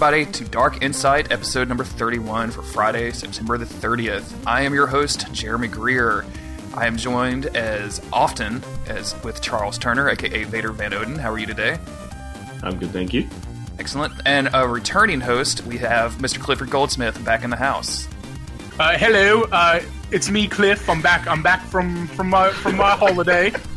Welcome, everybody, to Dark Insight, episode number 31 for Friday, September the 30th. I am your host, Jeremy Greer. I am joined as often as with Charles Turner, aka Vader Van Oden. How are you today? I'm good, thank you. Excellent. And a returning host, we have Mr. Clifford Goldsmith back in the house. Uh, hello, uh, it's me, Cliff. I'm back. I'm back from from my from my holiday.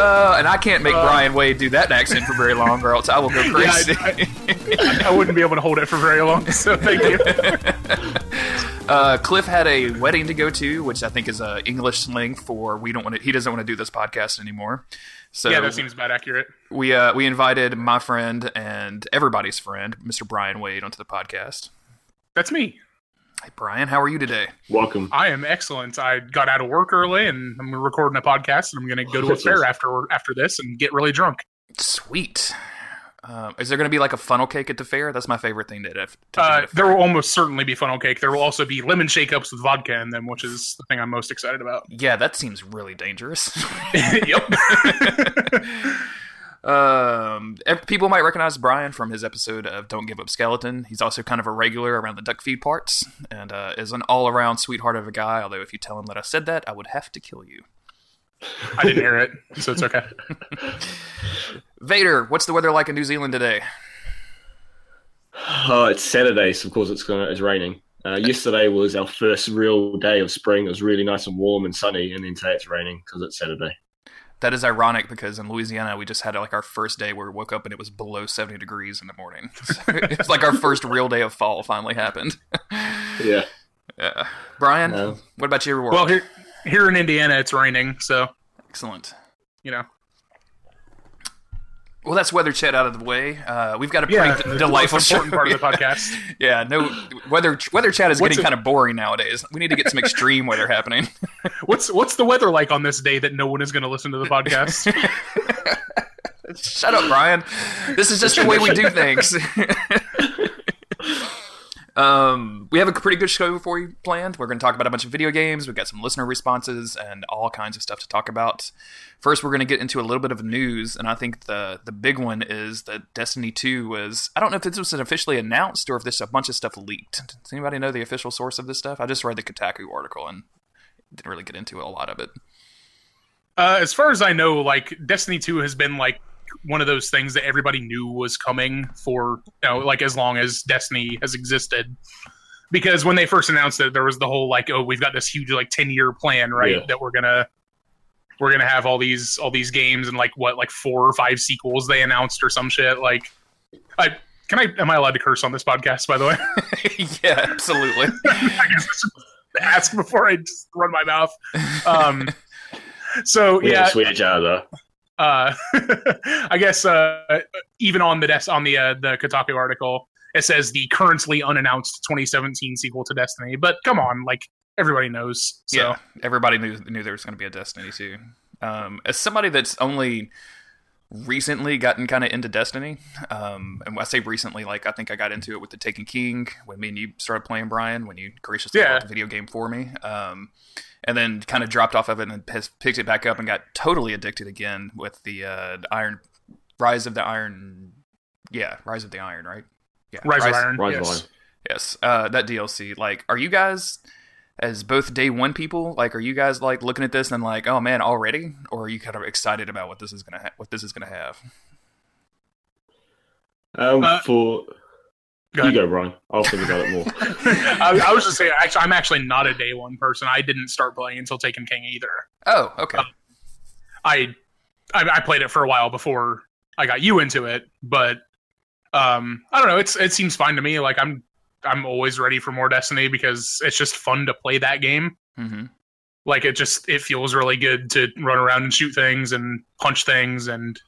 Uh, and I can't make Bryan Wade do that accent for very long, or else I will go Yeah, crazy. I, I, I wouldn't be able to hold it for very long. So thank you. Uh, Cliff had a wedding to go to, which I think is uh, English slang for we don't want to. He doesn't want to do this podcast anymore. So yeah, that seems about accurate. we uh, we invited my friend and everybody's friend, Mr. Bryan Wade, onto the podcast. That's me. Hey, Bryan, how are you today? Welcome. I am excellent. I got out of work early, and I'm recording a podcast, and I'm going to go to a fair after after this and get really drunk. Sweet. Um, is there going to be like a funnel cake at the fair? That's my favorite thing to, to do Uh, at there will almost certainly be funnel cake. There will also be lemon shake-ups with vodka in them, which is the thing I'm most excited about. Yeah, that seems really dangerous. yep. um, ev- people might recognize Bryan from his episode of Don't Give Up Skeleton. He's also kind of a regular around the Duckfeed parts and uh, is an all around sweetheart of a guy. Although, if you tell him that I said that, I would have to kill you. I didn't hear it, so it's okay. Vader, what's the weather like in New Zealand today? Oh, it's Saturday, so of course it's gonna it's raining. Uh, yesterday was our first real day of spring. It was really nice and warm and sunny, and then today it's raining because it's Saturday. That is ironic because in Louisiana we just had like our first day where we woke up and it was below 70 degrees in the morning. So it's like our first real day of fall finally happened. Yeah. Yeah. Bryan, No. what about your world? Well, here here in Indiana, it's raining, so Excellent. you know. Well, that's weather chat out of the way. Uh, we've got a Yeah, pretty the delightful most important part of the podcast. yeah, no weather. Weather chat is What's getting kind of boring nowadays. We need to get some extreme weather happening. What's what's the weather like on this day that no one is going to listen to the podcast? Shut up, Bryan. This is just the way we do things. Um, we have a pretty good show for you planned. We're going to talk about a bunch of video games. We've got some listener responses and all kinds of stuff to talk about. First, we're going to get into a little bit of news, and I think the the big one is that Destiny Two was. I don't know if this was officially announced or if this a bunch of stuff leaked. Does anybody know the official source of this stuff? I just read the Kotaku article and didn't really get into a lot of it. uh, as far as I know, like Destiny Two has been like one of those things that everybody knew was coming for you know like as long as Destiny has existed. Because when they first announced it, there was the whole like, oh, we've got this huge like ten year plan, right? Yeah. That we're gonna we're gonna have all these all these games and like what like four or five sequels they announced or some shit. Like, I can I am I allowed to curse on this podcast? By the way. yeah, absolutely. I guess I ask before I just run my mouth. Um, so We yeah, swear jar though. Uh, I guess uh, even on the des- on the uh, the Kotaku article, it says the currently unannounced 2017 sequel to Destiny. But come on, like everybody knows. So Yeah, everybody knew knew there was going to be a Destiny 2. Um, as somebody that's only recently gotten kind of into Destiny, um, and when I say recently, like I think I got into it with the Taken King when me and you started playing Bryan, when you graciously Yeah. bought the video game for me, um, and then kind of dropped off of it and has picked it back up and got totally addicted again with the, uh, the Iron Rise of the Iron. Yeah, Rise of the Iron, right? Yeah, Rise, of Iron. Rise of yes. Iron. Yes, uh, that DLC. Like, are you guys as both day one people? Like, are you guys like looking at this and like, oh man, already? Or are you kind of excited about what this is gonna ha- what this is gonna have? Um, Uh, for Go you go, Bryan. I'll think about it more. I, I was just saying, actually, I'm actually not a day one person. I didn't start playing until Taken King either. Oh, okay. I, I I played it for a while before I got you into it, but um, I don't know. It's it seems fine to me. Like I'm I'm always ready for more Destiny because it's just fun to play that game. hmm Like it just it feels really good to run around and shoot things and punch things and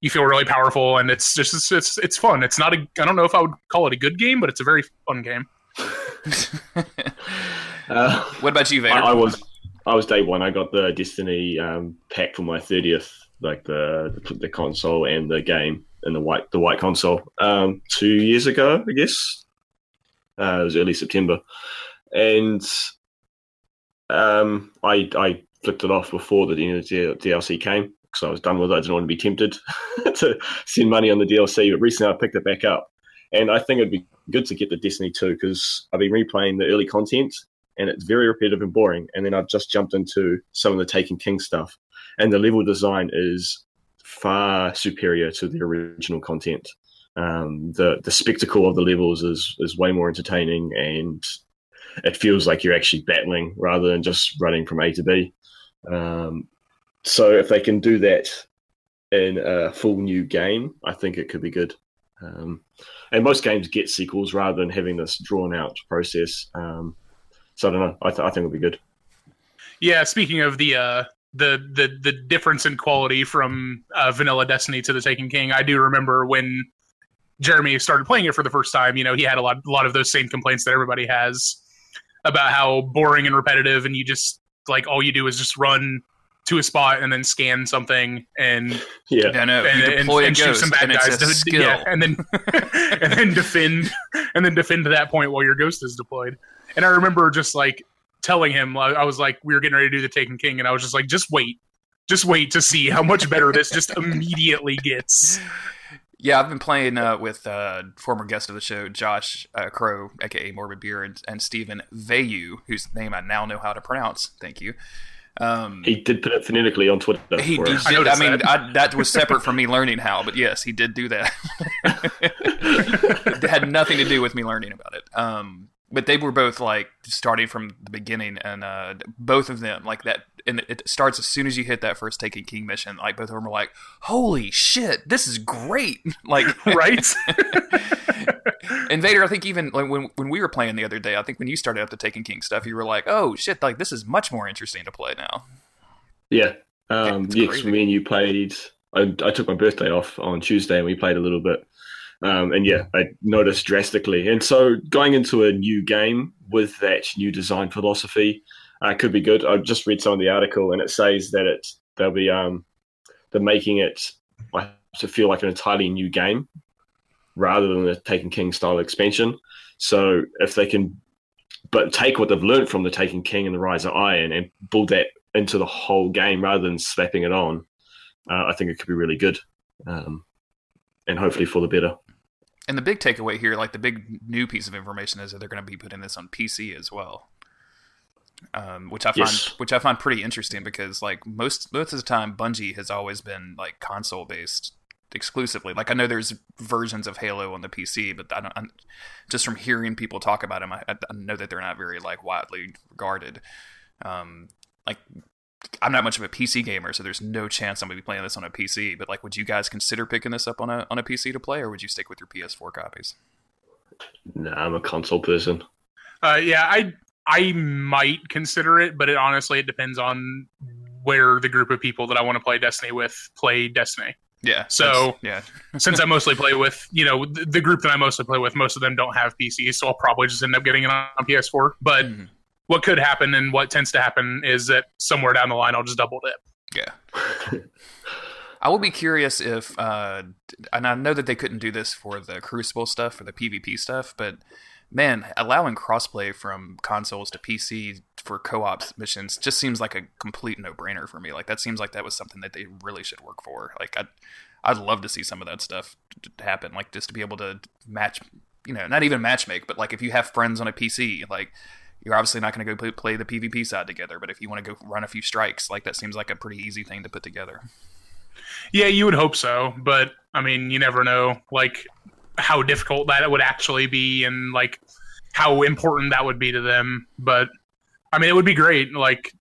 you feel really powerful and it's just it's it's, it's fun. It's not a I don't know if I would call it a good game, but it's a very fun game. Uh, what about you, Vader? I, I was I was day one. I got the Destiny um, pack for my thirtieth, like the, the the console and the game and the white the white console um, two years ago, I guess. Uh, it was early September, and um, I I flicked it off before the DLC came because I was done with it. I didn't want to be tempted to spend money on the DLC. But recently, I picked it back up, and I think it'd be good to get the Destiny 2 because I've been replaying the early content, and it's very repetitive and boring. And then I've just jumped into some of the Taken King stuff, and the level design is far superior to the original content. Um, the the spectacle of the levels is is way more entertaining, and it feels like you're actually battling rather than just running from A to B. Um, so if they can do that in a full new game, I think it could be good. Um, and most games get sequels rather than having this drawn out process. Um, so I don't know. I, th- I think it'll be good. Yeah, speaking of the uh, the the the difference in quality from uh, Vanilla Destiny to the Taken King, I do remember when Jeremy started playing it for the first time. You know, he had a lot a lot of those same complaints that everybody has about how boring and repetitive, and you just like all you do is just run to a spot and then scan something and Yeah, I know. and, you and, deploy and a shoot some bad and guys to, skill. yeah, and then and then defend and then defend to that point while your ghost is deployed. And I remember just like telling him, I I was like, we were getting ready to do the Taken King, and I was just like, just wait, just wait to see how much better this just immediately gets. Yeah, I've been playing uh, with uh, former guest of the show, Josh uh, Crow, aka Morbid Beer, and, and Stephen Vayu, whose name I now know how to pronounce. Thank you. Um, he did put it phonetically on Twitter. he, for he us. I did. I, mean, that. I, that was separate from me learning how, but yes, he did do that. it had nothing to do with me learning about it. Um, but they were both like starting from the beginning, and uh, both of them like that. And it starts as soon as you hit that first Taken King mission. Like both of them were like, "Holy shit, this is great!" Like right? Invader, I think even like, when when we were playing the other day, I think when you started up the Taken King stuff, you were like, "Oh shit, like this is much more interesting to play now." Yeah. Um, yes, me and you played. I, I took my birthday off on Tuesday and we played a little bit. Um, and yeah, I noticed drastically. And so going into a new game with that new design philosophy uh, could be good. I just read some of the article and it says that it they'll be um, they're making it to feel like an entirely new game rather than the Taken King style expansion. So if they can, but take what they've learned from the Taken King and the Rise of Iron and build that into the whole game rather than slapping it on, uh, I think it could be really good, um, and hopefully for the better. And the big takeaway here, like the big new piece of information, is that they're going to be putting this on PC as well, um, which I find Yes. which I find pretty interesting because like most most of the time, Bungie has always been like console based exclusively. Like I know there's versions of Halo on the PC, but I don't. I'm, just from hearing people talk about them, I, I know that they're not very like widely regarded. Um, like I'm not much of a PC gamer, so there's no chance I'm gonna be playing this on a PC. But like, would you guys consider picking this up on a on a PC to play, or would you stick with your PS4 copies? Nah, I'm a console person. Uh, yeah, I I might consider it, but it honestly it depends on where the group of people that I want to play Destiny with play Destiny. Yeah. So- yeah, Since I mostly play with, you know, the, the group that I mostly play with, most of them don't have PCs, so I'll probably just end up getting it on PS4. But Mhm. what could happen and what tends to happen is that somewhere down the line I'll just double dip. yeah. I will be curious if, uh, and I know that they couldn't do this for the Crucible stuff, for the PvP stuff, but man, allowing crossplay from consoles to PC for co-op missions just seems like a complete no-brainer for me. Like that seems like that was something that they really should work for. Like I'd, I'd love to see some of that stuff happen. Like just to be able to match, you know, not even matchmake, but like if you have friends on a PC, like you're obviously not going to go play the PvP side together, but if you want to go run a few strikes, like that seems like a pretty easy thing to put together. Yeah, you would hope so, but I mean, you never know, like how difficult that would actually be, and like how important that would be to them. But I mean, it would be great. Like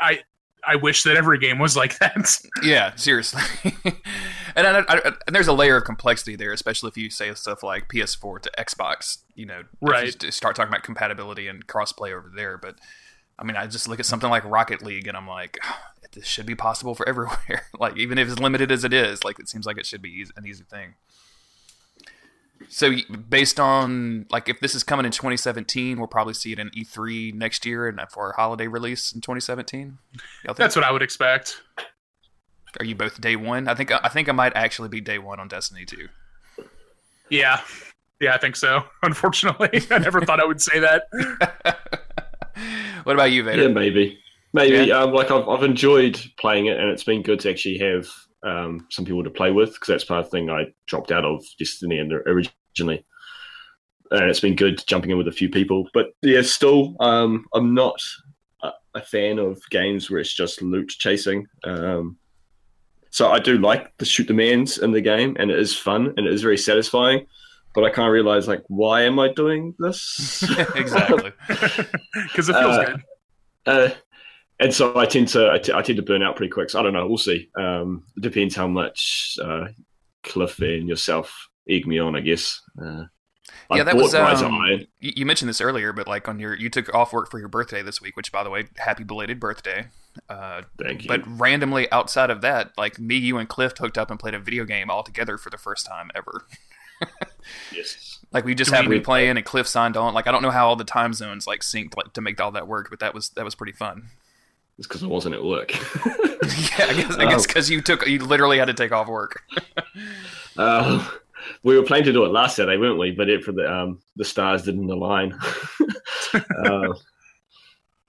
I, I wish that every game was like that. Yeah, seriously. and, I, I, and there's a layer of complexity there, especially if you say stuff like PS4 to Xbox. You know, you Right. just start talking about compatibility and crossplay over there. But I mean, I just look at something like Rocket League, and I'm like, this should be possible for everywhere. like, even if it's limited as it is, like it seems like it should be easy, an easy thing. So, based on like if this is coming in 2017, we'll probably see it in E3 next year, and for a holiday release in 2017. Y'all? That's what I would expect. Are you both day one? I think I think I might actually be day one on Destiny 2. Yeah, yeah, I think so. Unfortunately, I never thought I would say that. what about you, Vader? Yeah, maybe, maybe. Yeah. Um, like I've I've enjoyed playing it, and it's been good to actually have um, some people to play with because that's part of the thing I dropped out of Destiny and originally. And it's been good jumping in with a few people, but yeah, still, um, I'm not a, a, fan of games where it's just loot chasing. Um, so I do like the shoot demands in the game, and it is fun and it is very satisfying. But I can't realize like why am I doing this? exactly, because it feels uh, good. Uh, and so I tend to I, t- I tend to burn out pretty quick. So I don't know. We'll see. Um, it depends how much uh, Cliff and yourself egg me on. I guess. Uh, yeah, I that was. Um, you mentioned this earlier, but like on your, you took off work for your birthday this week, which, by the way, happy belated birthday. Uh, Thank you. But randomly outside of that, like me, you, and Cliff hooked up and played a video game all together for the first time ever. yes. Like we just happened to be playing, and Cliff signed on. Like I don't know how all the time zones like synced like, to make all that work, but that was that was pretty fun. It's because I wasn't at work. yeah, I guess because oh. you took you literally had to take off work. uh, we were planning to do it last Saturday, weren't we? But it for the um, the stars didn't align. uh,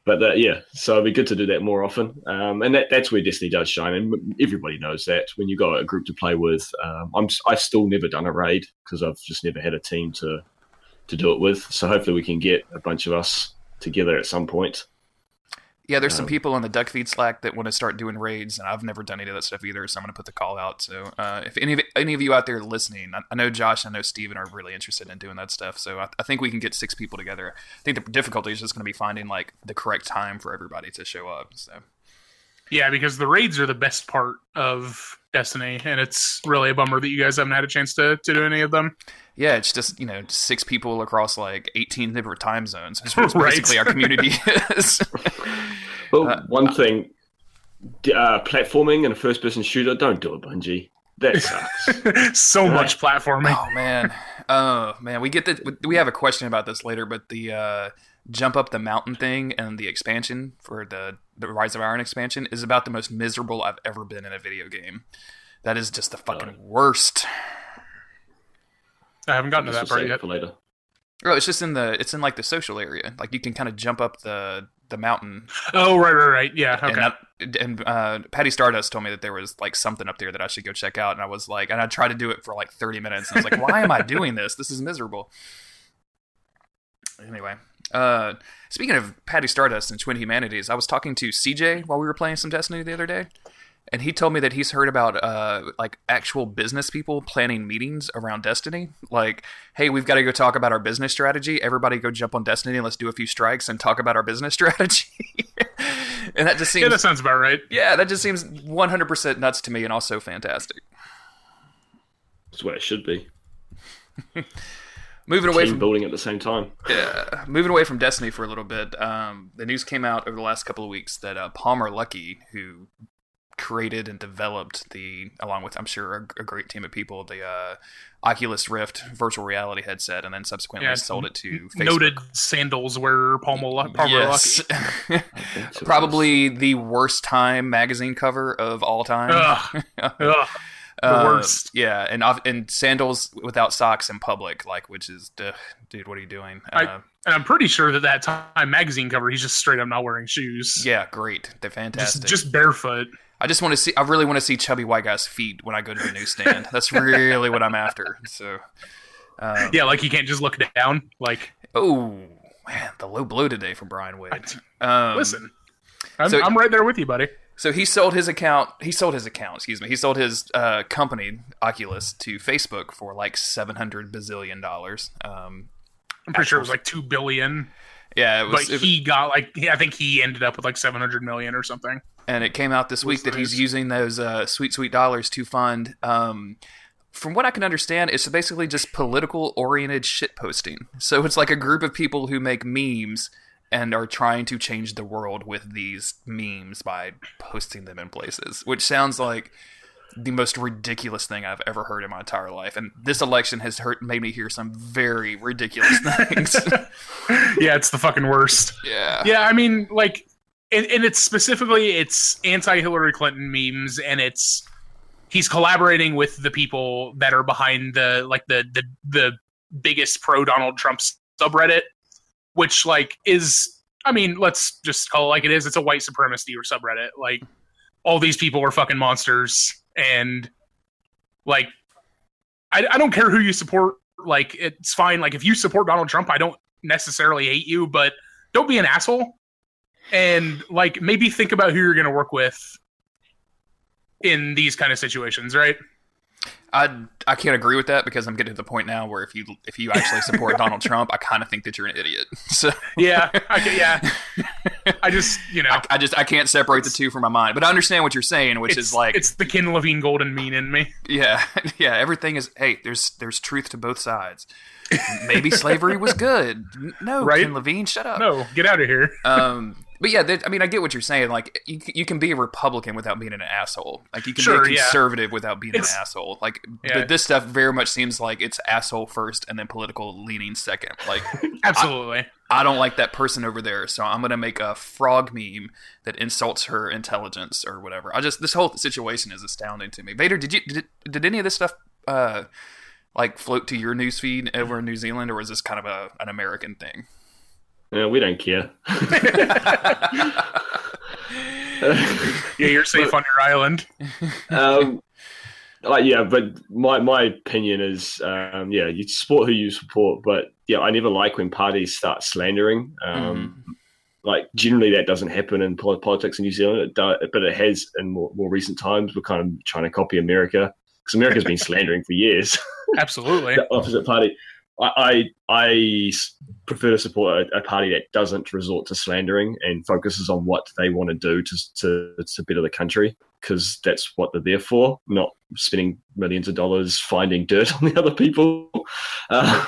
but uh, yeah, so it'd be good to do that more often. Um, and that, that's where Destiny does shine, and everybody knows that. When you got a group to play with, um, I'm I've still never done a raid because I've just never had a team to to do it with. So hopefully we can get a bunch of us together at some point. Yeah, there's some people on the Duckfeed Slack that want to start doing raids, and I've never done any of that stuff either. So I'm going to put the call out. So uh, if any of any of you out there listening, I, I know Josh, and I know Steven are really interested in doing that stuff. So I, I think we can get six people together. I think the difficulty is just going to be finding like the correct time for everybody to show up. So yeah, because the raids are the best part of Destiny, and it's really a bummer that you guys haven't had a chance to to do any of them. Yeah, it's just you know six people across like eighteen different time zones. That's right. basically our community is. well, uh, one uh, thing, uh, platforming and a first-person shooter, don't do it, Bungie. That sucks. so right. much platforming. Oh man, oh man, we get the we have a question about this later, but the uh, jump up the mountain thing and the expansion for the the Rise of Iron expansion is about the most miserable I've ever been in a video game. That is just the fucking worst. I haven't gotten to that part yet. For later. Oh, it's just in the it's in like the social area. Like you can kind of jump up the the mountain. Oh right, right, right. Yeah. Okay. And, that, and uh, Patty Stardust told me that there was like something up there that I should go check out, and I was like, and I tried to do it for like thirty minutes, and I was like, why am I doing this? This is miserable. Anyway, uh, speaking of Patty Stardust and Twin Humanities, I was talking to CJ while we were playing some Destiny the other day, and he told me that he's heard about uh, like actual business people planning meetings around Destiny. Like, hey, we've got to go talk about our business strategy. Everybody go jump on Destiny and let's do a few strikes and talk about our business strategy. and that just seems yeah, that sounds about right. Yeah, that just seems 100% nuts to me and also fantastic. That's what it should be. moving away from building at the same time. Yeah, moving away from Destiny for a little bit. Um, the news came out over the last couple of weeks that uh, Palmer Luckey, who created and developed the, along with I'm sure a, a great team of people, the uh, Oculus Rift virtual reality headset, and then subsequently yeah, sold it to Facebook. Noted sandals wearer Palmer, Palmer yes. Luckey. Probably the worst time magazine cover of all time. Ugh. Ugh. The uh, worst. Yeah, and and sandals without socks in public, like which is, dude, what are you doing? I, uh, and I'm pretty sure that that Time magazine cover, he's just straight up not wearing shoes. Yeah, great. They're fantastic. Just, just barefoot. I just want to see. I really want to see chubby white guy's feet when I go to the newsstand. That's really what I'm after. So, um, yeah, like you can't just look down. Like, oh man, the low blow today from Bryan Wade. Um, listen, I'm, so, I'm right there with you, buddy. So he sold his account. He sold his account. Excuse me. He sold his uh, company Oculus to Facebook for like seven hundred bazillion dollars. Um, I'm pretty sure it was like two billion. Yeah, it was, but he got like I think he ended up with like seven hundred million or something and it came out this week that he's using those uh, sweet sweet dollars to fund. Um, from what I can understand, it's basically just political oriented shit posting. So it's like a group of people who make memes and are trying to change the world with these memes by posting them in places, which sounds like the most ridiculous thing I've ever heard in my entire life. And this election has hurt made me hear some very ridiculous things. yeah, it's the fucking worst. Yeah. Yeah, I mean, like and, and it's specifically it's anti Hillary Clinton memes, and it's he's collaborating with the people that are behind the like the the the biggest pro Donald Trump subreddit, which like is I mean let's just call it like it is. It's a white supremacy or subreddit. Like all these people are fucking monsters, and like I, I don't care who you support. Like it's fine. Like if you support Donald Trump, I don't necessarily hate you, but don't be an asshole. And like maybe think about who you're going to work with in these kind of situations, right? I I can't agree with that because I'm getting to the point now where if you if you actually support Donald Trump, I kind of think that you're an idiot. So yeah, I, yeah. I just you know I, I, just I can't separate the two from my mind, but I understand what you're saying, which is like it's the Ken Levine golden mean in me. Yeah, yeah. Everything is hey, there's there's truth to both sides. Maybe slavery was good. No, right? Ken Levine, shut up. No, get out of here. um, but yeah, I mean, I get what you're saying. Like, you, you can be a Republican without being an asshole. Like, you can sure, be a conservative yeah. without being it's, an asshole. Like, yeah. but this stuff very much seems like it's asshole first and then political leaning second. Like, absolutely. I, I, don't like that person over there, so I'm gonna make a frog meme that insults her intelligence or whatever. I just this whole situation is astounding to me. Vader, did you did, did any of this stuff? Uh, like float to your newsfeed over in New Zealand, or is this kind of a an American thing? Yeah, we don't care. yeah, you're safe but, on your island. um, like yeah, but my my opinion is, um, yeah, you support who you support, but yeah, I never like when parties start slandering. Um, mm. Like generally, that doesn't happen in politics in New Zealand, it does, but it has in more, more recent times. We're kind of trying to copy America because America's been slandering for years. Absolutely, the opposite party. I, I prefer to support a, a, party that doesn't resort to slandering and focuses on what they want to do to to, to better the country because that's what they're there for, not spending millions of dollars finding dirt on the other people. Uh,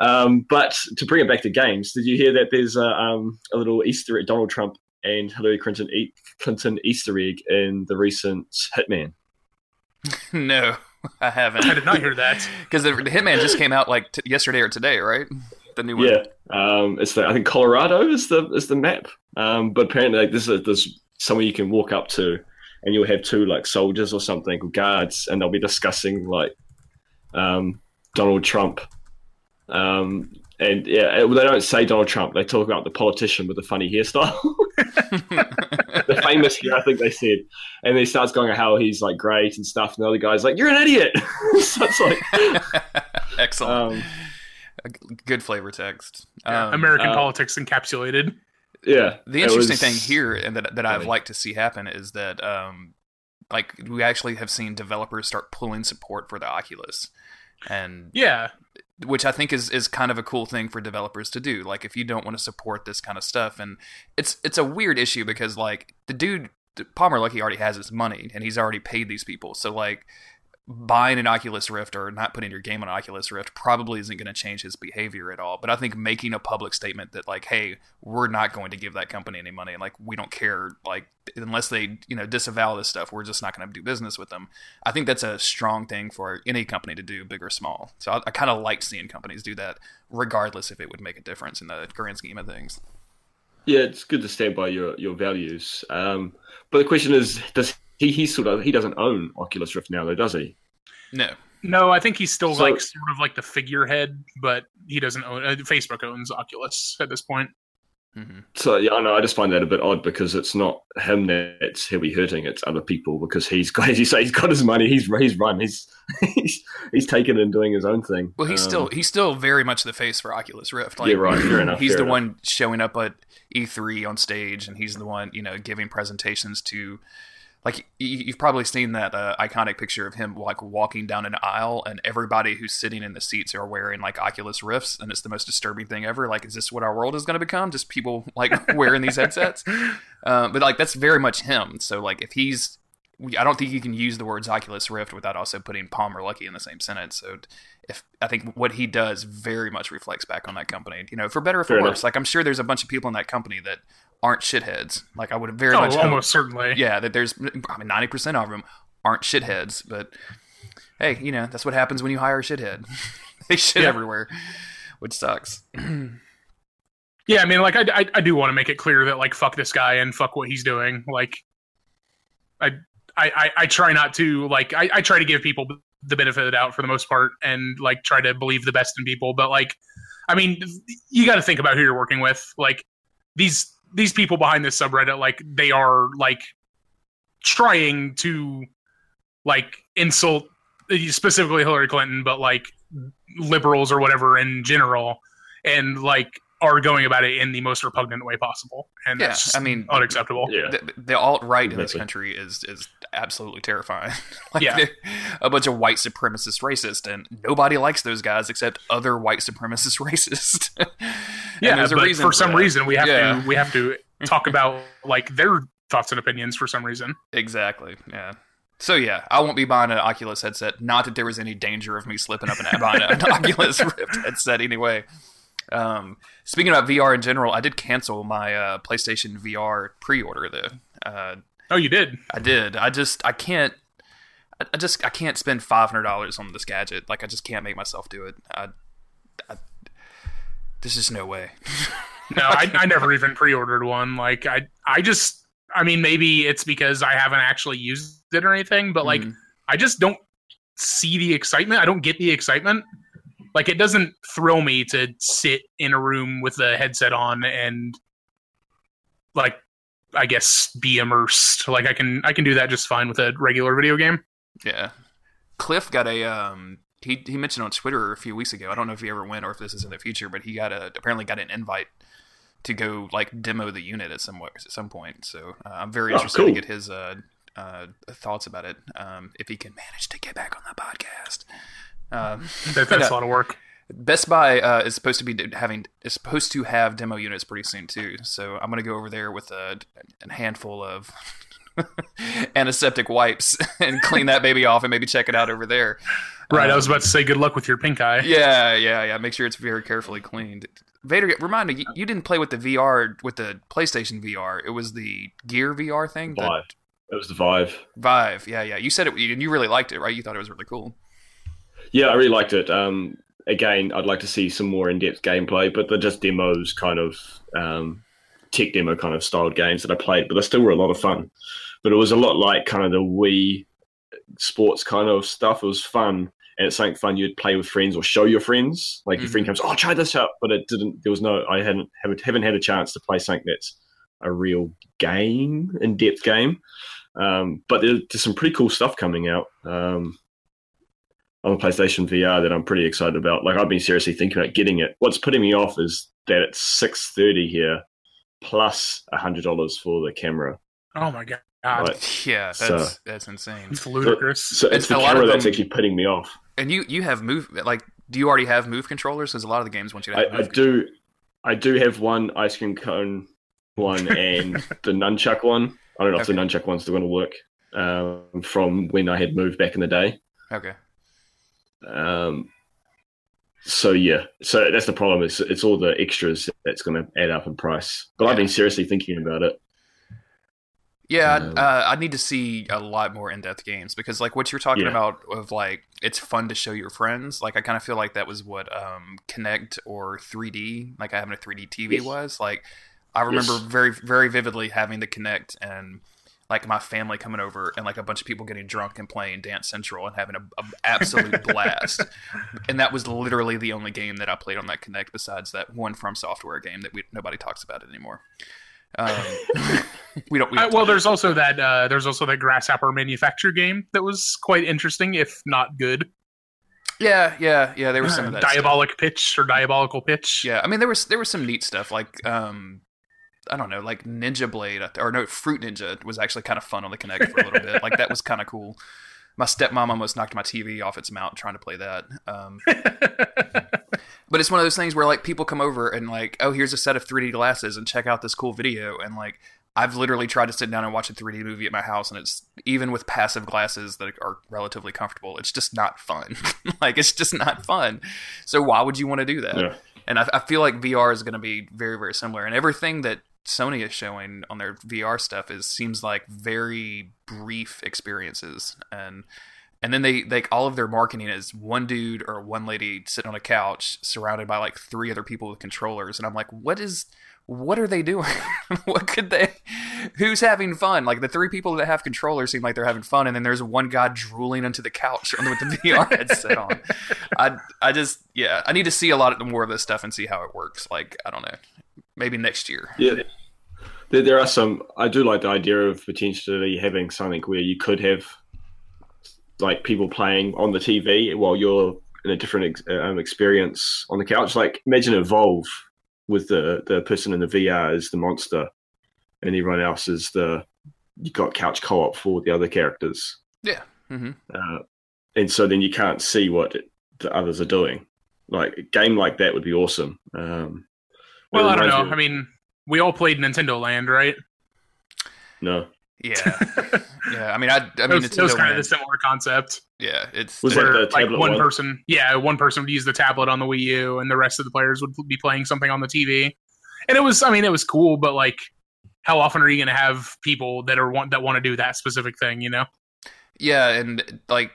um, but to bring it back to games, did you hear that there's a, um, a little Easter egg, Donald Trump and Hillary Clinton, Clinton Easter egg in the recent Hitman? no. I haven't. I did not hear that because the, the, Hitman just came out like t- yesterday or today, right? The new one. Yeah, um, it's the I think Colorado is the is the map. Um, but apparently, like, this is this somewhere you can walk up to, and you'll have two like soldiers or something or guards, and they'll be discussing like um, Donald Trump. Um, and yeah, they don't say Donald Trump. They talk about the politician with the funny hairstyle. the famous here, I think they said. And he starts going how he's like great and stuff. And the other guy's like, "You're an idiot." so it's like excellent, um, good flavor text. Yeah, um, American uh, politics encapsulated. Yeah. The interesting was, thing here, and that that I've liked to see happen, is that um, like we actually have seen developers start pulling support for the Oculus, and yeah, which I think is is kind of a cool thing for developers to do. Like if you don't want to support this kind of stuff, and it's it's a weird issue because like the dude Palmer Luckey already has his money and he's already paid these people, so like buying an Oculus Rift or not putting your game on Oculus Rift probably isn't going to change his behavior at all. But I think making a public statement that like, hey, we're not going to give that company any money, and like we don't care, like unless they you know disavow this stuff, we're just not going to do business with them. I think that's a strong thing for any company to do, big or small. So I, I kind of like seeing companies do that, regardless if it would make a difference in the grand scheme of things. Yeah, it's good to stand by your your values. Um, but the question is, does he he sort of he doesn't own Oculus Rift now, though, does he? No. No, I think he's still so, like sort of like the figurehead, but he doesn't own. Uh, Facebook owns Oculus at this point. Mm-hmm. So yeah, I know. I just find that a bit odd because it's not him that's he'll be hurting; it's other people because he's got, as you say, he's got his money. He's he's run. He's he's he's taken and doing his own thing. Well, he's um, still he's still very much the face for Oculus Rift. Like, yeah, right. Fair enough. He's fair the enough. one showing up at E3 on stage, and he's the one you know giving presentations to like you've probably seen that uh, iconic picture of him like walking down an aisle and everybody who's sitting in the seats are wearing like oculus rifts and it's the most disturbing thing ever like is this what our world is going to become just people like wearing these headsets uh, but like that's very much him so like if he's I don't think you can use the words Oculus Rift without also putting Palmer Luckey in the same sentence. So, if I think what he does very much reflects back on that company, you know, for better or for Fair worse. Enough. Like I'm sure there's a bunch of people in that company that aren't shitheads. Like I would have very oh, much almost hope, certainly. Yeah, that there's I mean ninety percent of them aren't shitheads, but hey, you know that's what happens when you hire a shithead. they shit yeah. everywhere, which sucks. yeah, I mean, like I, I, I do want to make it clear that like fuck this guy and fuck what he's doing. Like, I I I, try not to like I, I try to give people the benefit of the doubt for the most part and like try to believe the best in people, but like. I mean, you got to think about who you're working with. Like these these people behind this subreddit like they are like trying to like insult specifically Hillary Clinton, but like liberals or whatever in general, and like are going about it in the most repugnant way possible, and Yeah, that's I mean- unacceptable. Yeah. the, the alt right in this country is is absolutely terrifying. like Yeah. a bunch of white supremacist racists, and nobody likes those guys except other white supremacist racists. Yeah, there's a but reason for some that. reason we have Yeah. to we have to talk about like their thoughts and opinions for some reason. Exactly. Yeah. So yeah, I won't be buying an Oculus headset. Not that there was any danger of me slipping up and buying an Oculus Rift headset anyway. Um, speaking about VR in general, I did cancel my uh, PlayStation VR pre-order though. Uh, Oh, you did. I did. I just I can't. I just I can't spend five hundred dollars on this gadget. Like I just can't make myself do it. I, I there's just no way. No, I, I never even pre-ordered one. Like I, I just, I mean, maybe it's because I haven't actually used it or anything, but like Mhm. I just don't see the excitement. I don't get the excitement. Like it doesn't thrill me to sit in a room with a headset on and like I guess be immersed. Like I can I can do that just fine with a regular video game. Yeah. Cliff got a um he he mentioned on Twitter a few weeks ago. I don't know if he ever went or if this is in the future, but he got a apparently got an invite to go like demo the unit at some at some point. So uh, I'm very Oh, interested to get his uh, uh, thoughts about it. Um, if he can manage to get back on the podcast. Um, That, that's a lot of work. Best Buy uh, is supposed to be having is supposed to have demo units pretty soon too. So I'm gonna go over there with a, a handful of antiseptic wipes and clean that baby off and maybe check it out over there. Right. I Um, was about to say good luck with your pink eye. Yeah, yeah, yeah. Make sure it's very carefully cleaned. Vader, remind me, you, you didn't play with the VR with the PlayStation VR. It was the Gear VR thing, the Vive. It was the Vive. Vive. Yeah, yeah. You said it, and you really liked it, right? You thought it was really cool. Yeah, I really liked it. Um, again, I'd like to see some more in-depth gameplay, but they're just demos, kind of um, tech demo kind of styled games that I played, but they still were a lot of fun. But it was a lot like kind of the Wii sports kind of stuff. It was fun, and it's something fun you'd play with friends or show your friends. Like your friend comes, "Oh, try this out," but it didn't. There was no. I hadn't haven't, haven't had a chance to play something that's a real game, in-depth game. Um, but there- there's some pretty cool stuff coming out. Um, on the PlayStation VR that I'm pretty excited about. Like I've been seriously thinking about getting it. What's putting me off is that it's six thirty here, plus plus hundred dollars for the camera. Oh my god. Right. Yeah, that's So- that's insane. It's ludicrous. So it's, It's the a lot camera of that's actually putting me off. And you you have move like do you already have move controllers? Because a lot of the games want you to I, have I move do, I do have one ice cream cone one and the nunchuck one. I don't know if the Okay. nunchuck one's still going to work um, from when I had moved back in the day. Okay. Um, so yeah, so that's the problem. Is it's all the extras that's going to add up in price. But I've been seriously thinking about it. Yeah, Um, uh, I need to see a lot more in-depth games because, like, what you're talking Yeah. about of like it's fun to show your friends. Like, I kind of feel like that was what um, Kinect or 3D, like I having a 3D TV Yes. was. Like, I remember Yes. very, very vividly having the Kinect and like my family coming over and like a bunch of people getting drunk and playing Dance Central and having a, a absolute blast. And that was literally the only game that I played on that Kinect besides that one From Software game that we nobody talks about it anymore. Um, we don't. We Uh, don't well, there's also that uh, there's also that grasshopper manufacture game that was quite interesting, if not good. Yeah, yeah, yeah. There was some of that. stuff. Diabolic pitch or diabolical pitch. Yeah, I mean there was there was some neat stuff like um I don't know like Ninja Blade or no Fruit Ninja was actually kind of fun on the Kinect for a little bit. Like that was kind of cool. My stepmom almost knocked my TV off its mount trying to play that. Um, but it's one of those things where like people come over and like oh here's a set of 3D glasses and check out this cool video and like I've literally tried to sit down and watch a 3D movie at my house and it's even with passive glasses that are relatively comfortable it's just not fun. like it's just not fun. So why would you want to do that? Yeah. And I, I feel like VR is going to be very, very similar. And everything that Sony is showing on their VR stuff is seems like very brief experiences. And and then they like all of their marketing is one dude or one lady sitting on a couch surrounded by like three other people with controllers. And I'm like, what is what are they doing? what could they? Who's having fun? Like the three people that have controllers seem like they're having fun, and then there's one guy drooling into the couch with the VR headset on. I I just yeah, I need to see a lot of more of this stuff and see how it works. Like I don't know, maybe next year. Yeah. There, there are some. I do like the idea of potentially having something where you could have like people playing on the TV while you're in a different ex- um, experience on the couch. Like imagine Evolve with the the person in the VR is the monster, and everyone else is the you've got couch co-op for the other characters. Yeah. Mm-hmm. uh, and so then you can't see what the others are doing. Like a game like that would be awesome. Um, Well, I don't know. I mean, we all played Nintendo Land, right? no, Yeah. yeah. I mean, I, I It mean, was, it was Nintendo kind of Land- the similar concept. yeah, it's Was where, the tablet one one? person, yeah, one person would use the tablet on the Wii U, and the rest of the players would be playing something on the TV. And it was, I mean, it was cool, but like, how often are you going to have people that are want that want to do that specific thing? You know? Yeah, and like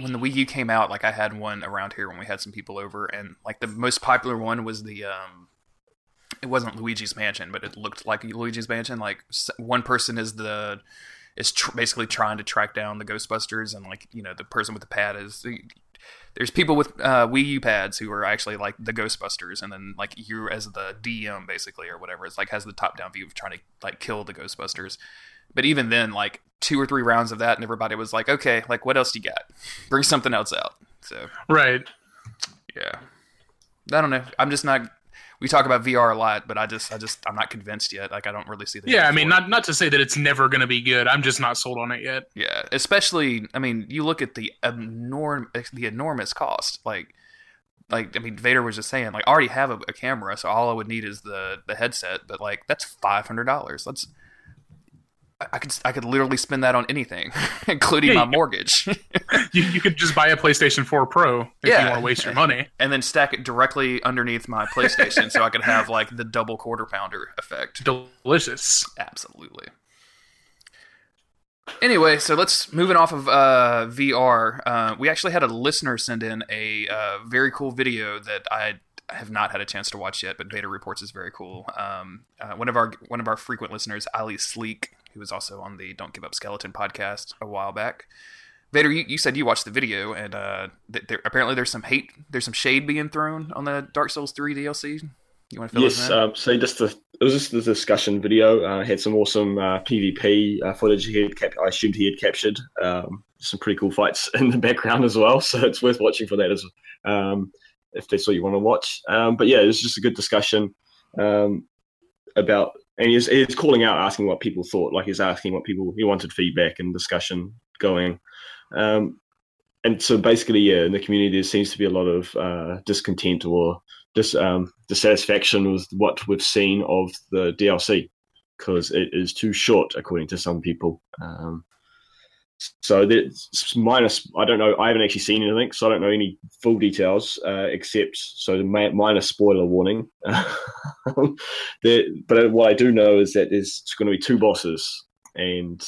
when the Wii U came out, like I had one around here when we had some people over, and like the most popular one was the um, it wasn't Luigi's Mansion, but it looked like Luigi's Mansion. Like one person is the is tr- basically trying to track down the Ghostbusters, and like you know the person with the pad is. There's people with uh, Wii U pads who are actually like the Ghostbusters, and then like you as the DM basically or whatever. It's like has the top down view of trying to like kill the Ghostbusters. But even then, like two or three rounds of that, and everybody was like, "Okay, like what else do you got? Bring something else out." So Right. yeah, I don't know. I'm just not. We talk about VR a lot, but I just, I just, I'm not convinced yet. Like I don't really see the. Yeah, I mean, not not to say that it's never going to be good. I'm just not sold on it yet. Yeah, especially. I mean, you look at the enormous, the enormous cost. Like, like I mean, Vader was just saying, like, I already have a, a camera, so all I would need is the the headset. But like, that's five hundred dollars. That's I- I could I could literally spend that on anything, including Yeah, my mortgage, You, you could just buy a PlayStation 4 Pro if Yeah. you want to waste your money. and then stack it directly underneath my PlayStation, so I could have like the double quarter pounder effect. Delicious. Absolutely. Anyway, so let's moving off of uh, VR. Uh, we actually had a listener send in a uh, very cool video that I have not had a chance to watch yet, but Vader reports is very cool. Um, uh, one of our one of our frequent listeners, Ali Sleek, who was also on the Don't Give Up Skeleton podcast a while back. Vader, you, you said you watched the video, and uh, th- there, apparently there's some hate, there's some shade being thrown on the Dark Souls 3 DLC. You want to fill us yes. in? Um, so just the it was just the discussion video. Uh, had some awesome uh, PvP uh, footage he had cap- I assumed he had captured. Um, some pretty cool fights in the background as well. So it's worth watching for that as um, if that's what you want to watch. Um, but yeah, it was just a good discussion um, about, and he's, he's calling out, asking what people thought. Like he's asking what people he wanted feedback and discussion going. Um, and so basically, yeah, in the community, there seems to be a lot of uh, discontent or dis, um, dissatisfaction with what we've seen of the DLC because it is too short, according to some people. Um, so there's minus. I don't know. I haven't actually seen anything, so I don't know any full details uh, except so the minor spoiler warning. there, but what I do know is that there's going to be two bosses, and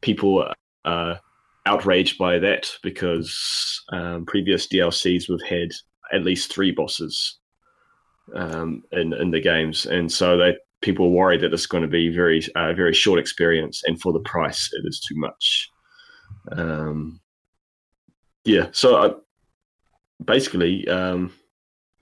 people are outraged by that because um, previous DLCs we've had at least three bosses um, in in the games, and so they people are worried that it's going to be very uh, very short experience, and for the price, it is too much. Um, yeah, so I, basically, um,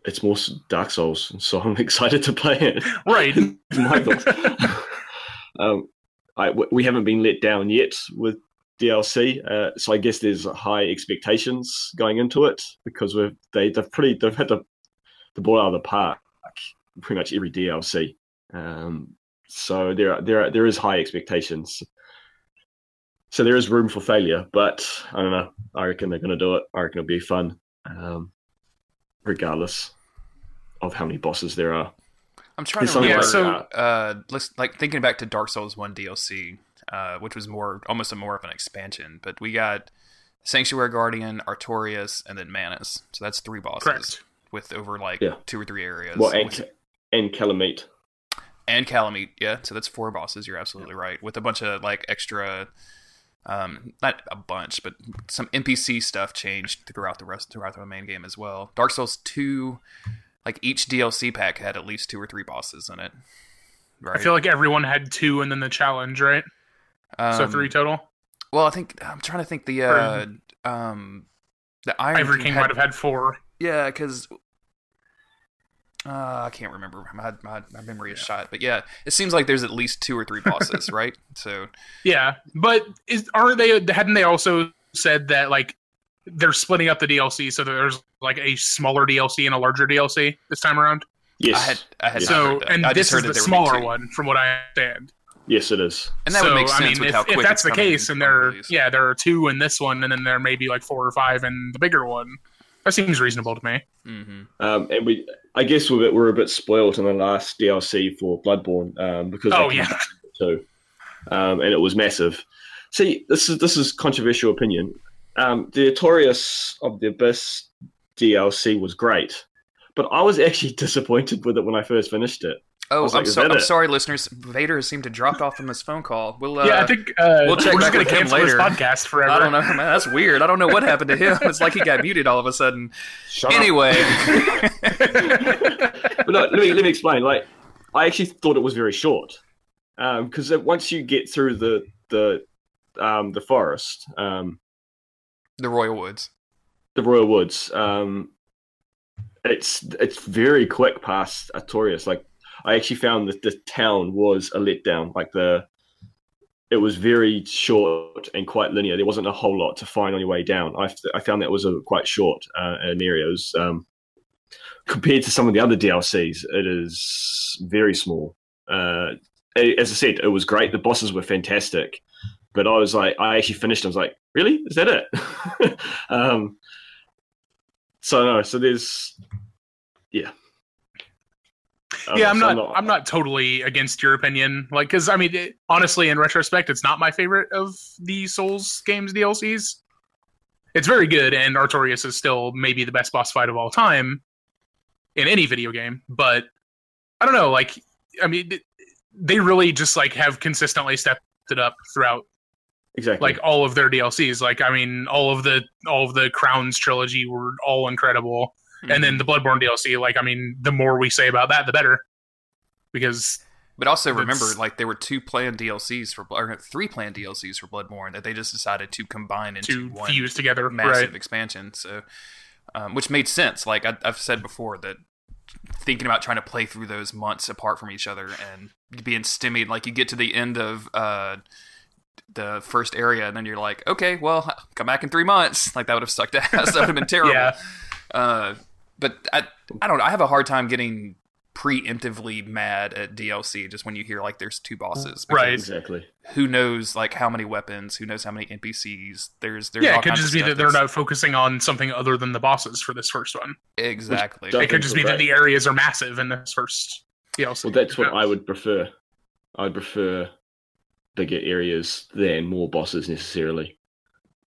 it's more Dark Souls, so I'm excited to play it. Right. My thoughts. um, I, we haven't been let down yet with DLC, uh, so I guess there's high expectations going into it because we've they, they've pretty they've had the the ball out of the park pretty much every DLC. Um, so there are, there are, there is high expectations. So there is room for failure, but I don't know. I reckon they're going to do it. I reckon it'll be fun, um, regardless of how many bosses there are. I'm trying There's to something remember. like- uh, let's like thinking back to Dark Souls One DLC, uh, which was more almost a more of an expansion. But we got Sanctuary Guardian, Artorias, and then Manus. So that's three bosses Correct. with over like Yeah. two or three areas. Well, and, With- and Kalameet. and Kalameet, yeah. So that's four bosses. You're absolutely right. With a bunch of like extra, um, not a bunch, but some NPC stuff changed throughout the rest throughout the main game as well. Dark Souls two, like each DLC pack had at least two or three bosses in it. Right. I feel like everyone had two and then the challenge, right? so Um, three total. Well, I think I'm trying to think the uh, um, the Iron Ivory King had- might have had four. Yeah, because uh, I can't remember. My, my my memory is shot, but yeah, it seems like there's at least two or three bosses, right? So Yeah, but is aren't they? Hadn't they also said that like they're splitting up the DLC so there's like a smaller DLC and a larger DLC this time around. Yes, I had I had not So heard that. and I this heard is the there would be smaller one, from what I understand. yes, it is. and that so, would make sense I mean, with if, how if that's it's the case, and there, yeah, there are two in this one, and then there may be like four or five in the bigger one. That seems reasonable to me. Mhm. Um, and we, I guess, we're a bit, we're a bit spoiled in the last DLC for Bloodborne um, because Oh yeah, too, um, and it was massive. See, this is this is controversial opinion. Um, the Artorias of the Abyss DLC was great, but I was actually disappointed with it when I first finished it. Oh, I'm, like, so, I'm sorry, listeners. Vader has seemed to drop off from this phone call. We'll, uh, yeah. I think uh, we'll check we're just back gonna with him later. podcast forever. I don't know, man. That's weird. I don't know what happened to him. It's like he got muted all of a sudden. Shut Anyway, but no, let me let me explain. Like, I actually thought it was very short because once you get through the the um, the forest, um, the Royal Woods. the Royal Woods, um, it's it's very quick past Artorias. Like, I actually found that the town was a letdown. Like the it was very short and quite linear. There wasn't a whole lot to find on your way down. I, I found that was a quite short uh, an area. It was, um, compared to some of the other DLCs, it is very small. Uh, as I said, it was great. The bosses were fantastic, but I was like, I actually finished. I was like, really? Is that it? um, so no. So there's, yeah. Yeah, um, I'm so not, I'm not totally against your opinion. Like, because I mean, it, honestly, in retrospect, it's not my favorite of the Souls games DLCs. It's very good, and Artorias is still maybe the best boss fight of all time in any video game. But I don't know. Like, I mean, they really just like have consistently stepped it up throughout exactly like all of their DLCs. Like, I mean, all of the all of the Crowns trilogy were all incredible and then the Bloodborne DLC, like I mean, the more we say about that, the better. Because But also remember, like there were two planned DLCs for, or three planned DLCs for Bloodborne that they just decided to combine into to one fuse together, massive right? expansion. So, um, which made sense. Like I, I've said before, that thinking about trying to play through those months apart from each other and being stimulated, like you get to the end of uh, the first area, and then you're like, okay, well, come back in three months. Like that would have sucked ass. that would have been terrible. Yeah. Uh, but I, I don't know. I have a hard time getting preemptively mad at DLC just when you hear like there's two bosses. Right. exactly. Who knows like how many weapons? Who knows how many NPCs? There's there's Yeah, all it could just be that they're that's- not focusing on something other than the bosses for this first one. exactly. does- It could just be that the areas are massive in this first DLC. Well, that's what I would prefer. I'd prefer bigger areas than more bosses necessarily.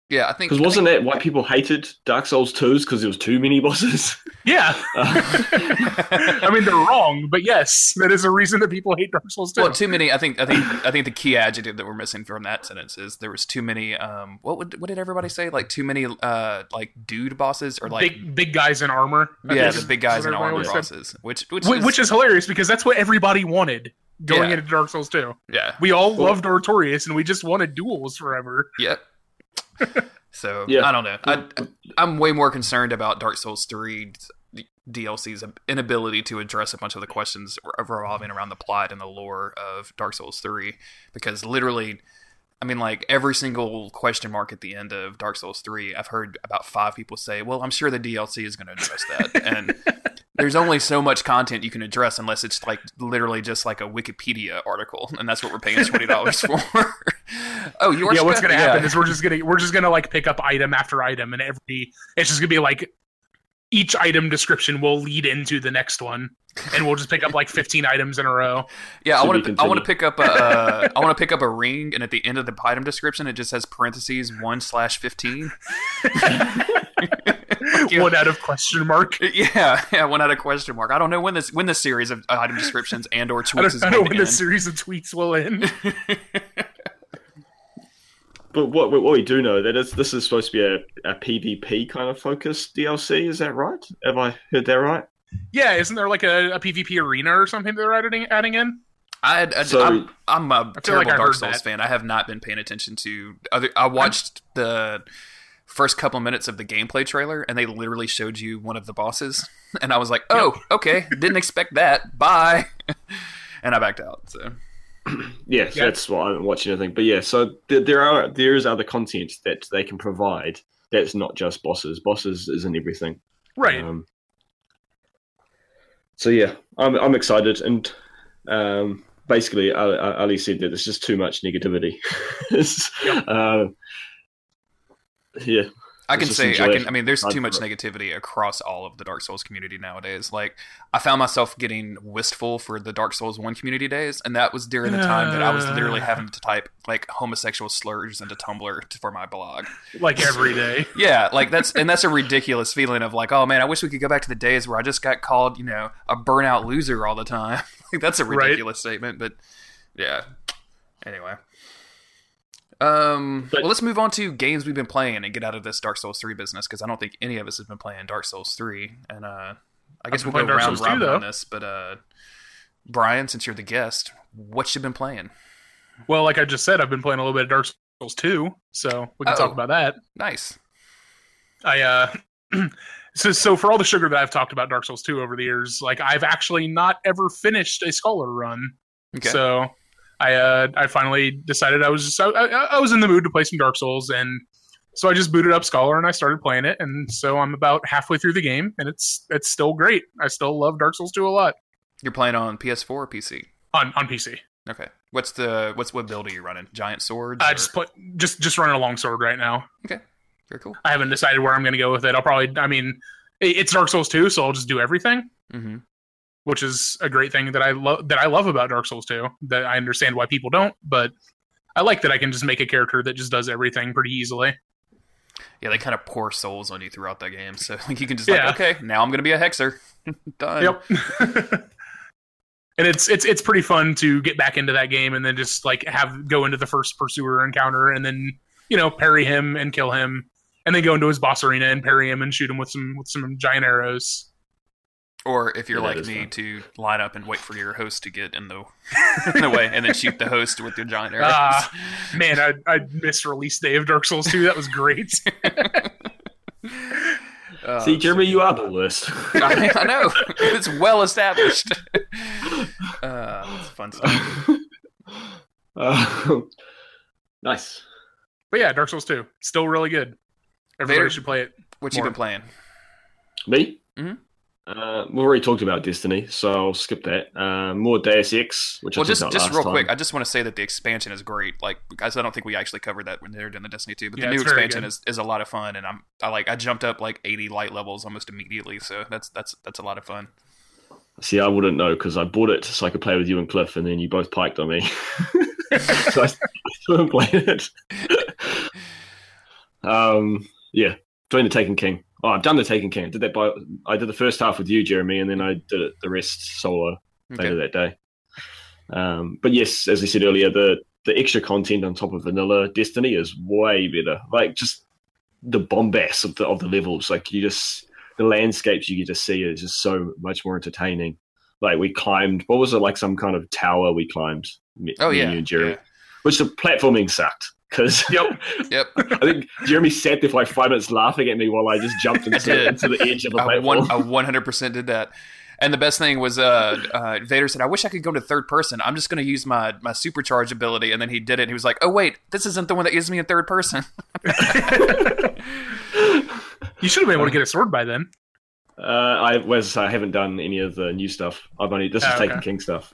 Yeah, I think Because wasn't that why people hated Dark Souls 2s? Because there was too many bosses. Yeah. Uh, I mean, they're wrong, but yes, that is a reason that people hate Dark Souls 2. well, too many. I think. I think. I think the key adjective that we're missing from that sentence is there was too many. Um, what would what did everybody say? Like too many. Uh, like dude bosses or like big big guys in armor. I yeah, the big guys in armor always said. bosses, which which Wh- is, Which is hilarious because that's what everybody wanted going Yeah. into Dark Souls 2. yeah We all Well- loved Artorias and we just wanted duels forever. Yep. So Yeah. I don't know. I, I'm way more concerned about Dark Souls three DLC's inability to address a bunch of the questions revolving around the plot and the lore of Dark Souls three, because literally, I mean, like every single question mark at the end of Dark Souls three, I've heard about five people say, "Well, I'm sure the DLC is going to address that," and there's only so much content you can address unless it's like literally just like a Wikipedia article, and that's what we're paying twenty dollars for. oh, you are yeah, what's gonna happen is we're just gonna we're just gonna like pick up item after item and every it's just gonna be like each item description will lead into the next one. And we'll just pick up like 15 items in a row. Yeah, I want to. I want to pick up a. Uh, I want to pick up a ring, and at the end of the item description, it just says parentheses one slash fifteen. Yeah. One out of question mark. Yeah, yeah, one out of question mark. I don't know when this when the series of item descriptions and or tweets is don't, I don't know when to the series of tweets will end. but what what we do know that is this is supposed to be a, a PvP kind of focused DLC. Is that right? Have I heard that right? Yeah, isn't there like a, a PvP arena or something that they're adding adding in? I, I, So- I'm, I'm a feel terrible like I Dark heard Souls that. fan. I have not been paying attention to other. I watched the first couple minutes of the gameplay trailer, and they literally showed you one of the bosses, and I was like, "Oh, okay, didn't expect that. Bye," and I backed out. So yeah, so Yeah. that's what I'm watching. I think, but yeah, so th- there are there is other content that they can provide. That's not just bosses. Bosses isn't everything. Right. Um, so yeah, I'm I'm excited, and um, basically, Ali, Ali said that there's just too much negativity. It's, uh, yeah, I can say I can. I mean, there's too much negativity across all of the Dark Souls community nowadays. Like, I found myself getting wistful for the Dark Souls One community days, and that was during the time that I was literally having to type like homosexual slurs into Tumblr t- for my blog. like every day. Yeah, like that's and that's a ridiculous feeling of like, oh man, I wish we could go back to the days where I just got called, you know, a burnout loser all the time. like that's a Right. ridiculous statement, but yeah. Anyway. Um But- well let's move on to games we've been playing and get out of this Dark Souls 3 business because I don't think any of us has been playing Dark Souls 3 and uh I guess we'll go Dark round Souls 2 robin on this, but uh Bryan, since you're the guest, what you been playing? Well, like I just said, I've been playing a little bit of Dark Souls 2, so we can Oh. talk about that. Nice. I uh so so for all the sugar that I've talked about Dark Souls 2 over the years, like I've actually not ever finished a scholar run. Okay. So I uh I finally decided I was just I, I was in the mood to play some Dark Souls and so I just booted up Scholar and I started playing it and so I'm about halfway through the game and it's it's still great. I still love Dark Souls 2 a lot you're playing on PS4 or PC? on on PC. Okay. What's the what's what build are you running? Giant swords? I or- just put just just running a long sword right now. Okay. Very cool. I haven't decided where I'm going to go with it. I'll probably I mean it's Dark Souls 2 so I'll just do everything. Mm-hmm. Which is a great thing that I love that I love about Dark Souls 2. That I understand why people don't, but I like that I can just make a character that just does everything pretty easily. Yeah, they kind of pour souls on you throughout that game, so like you can just Yeah. like, okay, now I'm gonna be a hexer. Done. Yep. and it's it's it's pretty fun to get back into that game and then just like have go into the first pursuer encounter and then you know parry him and kill him and then go into his boss arena and parry him and shoot him with some with some giant arrows. Or if you're Yeah, like me, fun. to line up and wait for your host to get in the in the way, and then shoot the host with your giant arrows. Ah, Man, I I missed release day of Dark Souls 2. That was great. Uh, see, Jeremy, you are the list. I, I know it's well established. uh, it's fun stuff. Uh, nice. But yeah, Dark Souls 2. Still really good. Everybody Vader- should play it. What you been playing? Me? Mhm. Uh, we've already talked about Destiny, so I'll skip that. Uh, more Deus Ex, which Well, I just just about real last quick. I just want to say that the expansion is great. Like, guys, I don't think we actually covered that when they were doing the Destiny 2, but Yeah, the new expansion is, is a lot of fun, and I'm I like I jumped up like 80 light levels almost immediately, so that's that's that's a lot of fun. See, I wouldn't know because I bought it so I could play with you and Cliff, and then you both piked on me. so I, I still haven't played it. um, yeah, doing the Taken King. Oh, I've done the Taken King. I did that by I did the first half with you, Jeremy, and then I did it, the rest solo later that day. Um, but yes, as I said earlier, the the extra content on top of vanilla Destiny is way better. Like just the bombast of the of the levels. Like you just the landscapes you get to see is just so much more entertaining. Like we climbed, what was it like? Some kind of tower we climbed. Oh yeah, and Jeremy, yeah. which the platforming sucked because Yep. yep. I think Jeremy sat there for like five minutes laughing at me while I just jumped into, did. into the edge of the I platform. I 100% did that. And the best thing was, uh, uh, Vader said, "I wish I could go to third person. I'm just going to use my my supercharge ability." And then he did it. And he was like, "Oh wait, this isn't the one that gives me a third person." You should have been able to get a sword by then. Uh, I was I haven't done any of the new stuff. I've only this is Oh, okay. Taken King stuff.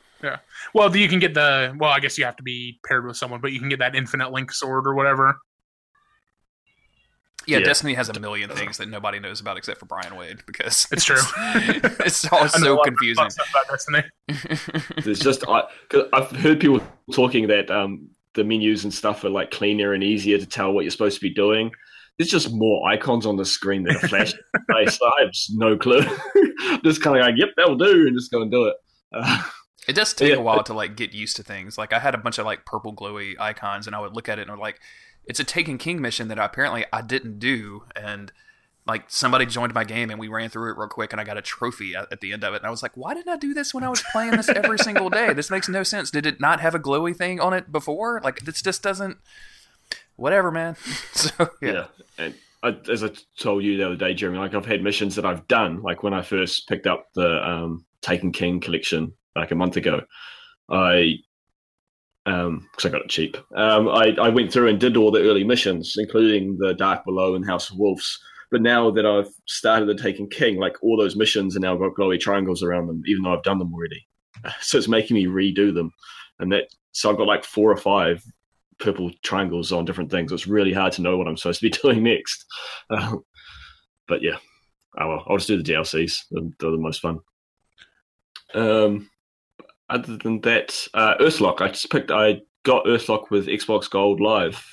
Well, you can get the. Well, I guess you have to be paired with someone, but you can get that infinite link sword or whatever. Yeah, Yeah. Destiny has a million things that nobody knows about except for Bryan Wade because It's true. it's all I know a so confusing. of about Destiny. There's just I, cause I've heard people talking that um, the menus and stuff are like cleaner and easier to tell what you're supposed to be doing. There's just more icons on the screen that are flashing. in my face. I have no clue. just kind of like, yep, that'll do, and just go and do it. Uh, It does take Yeah. a while to like get used to things. Like I had a bunch of like purple glowy icons, and I would look at it and I'm like, it's a Taken King mission that apparently I didn't do, and like somebody joined my game and we ran through it real quick, and I got a trophy at, at the end of it, and I was like, why didn't I do this when I was playing this every single day? This makes no sense. Did it not have a glowy thing on it before? Like this just doesn't. Whatever, man. So yeah. yeah. And I, as I told you the other day, Jeremy, like I've had missions that I've done, like when I first picked up the um, Taken King collection like a month ago, I because I got it cheap. Um, I, I went through and did all the early missions, including the Dark Below and House of Wolves. But now that I've started the Taken King, like all those missions are now got glowy triangles around them, even though I've done them already. So it's making me redo them, and that so I've got like four or five purple triangles on different things. It's really hard to know what I'm supposed to be doing next. Uh, but yeah, oh well, I'll just do the DLCs. They're, they're the most fun. Um, other than that, uh, Earthlock. I just picked. I got Earthlock with Xbox Gold Live.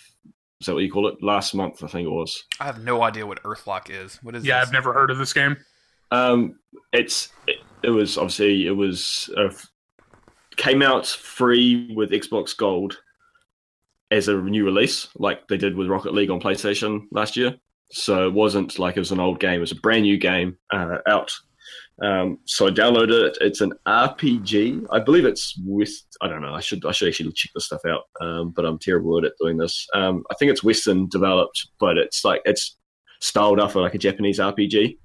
Is that what you call it? Last month, I think it was. I have no idea what Earthlock is. What is Yeah, this? I've never heard of this game. Um, it's it, it was obviously it was uh, came out free with Xbox Gold as a new release, like they did with Rocket League on PlayStation last year. So it wasn't like it was an old game; it was a brand new game uh, out. Um, so I downloaded it. It's an RPG. I believe it's West. I don't know. I should I should actually check this stuff out. Um, but I'm terrible at doing this. Um, I think it's Western developed, but it's like it's styled after like a Japanese RPG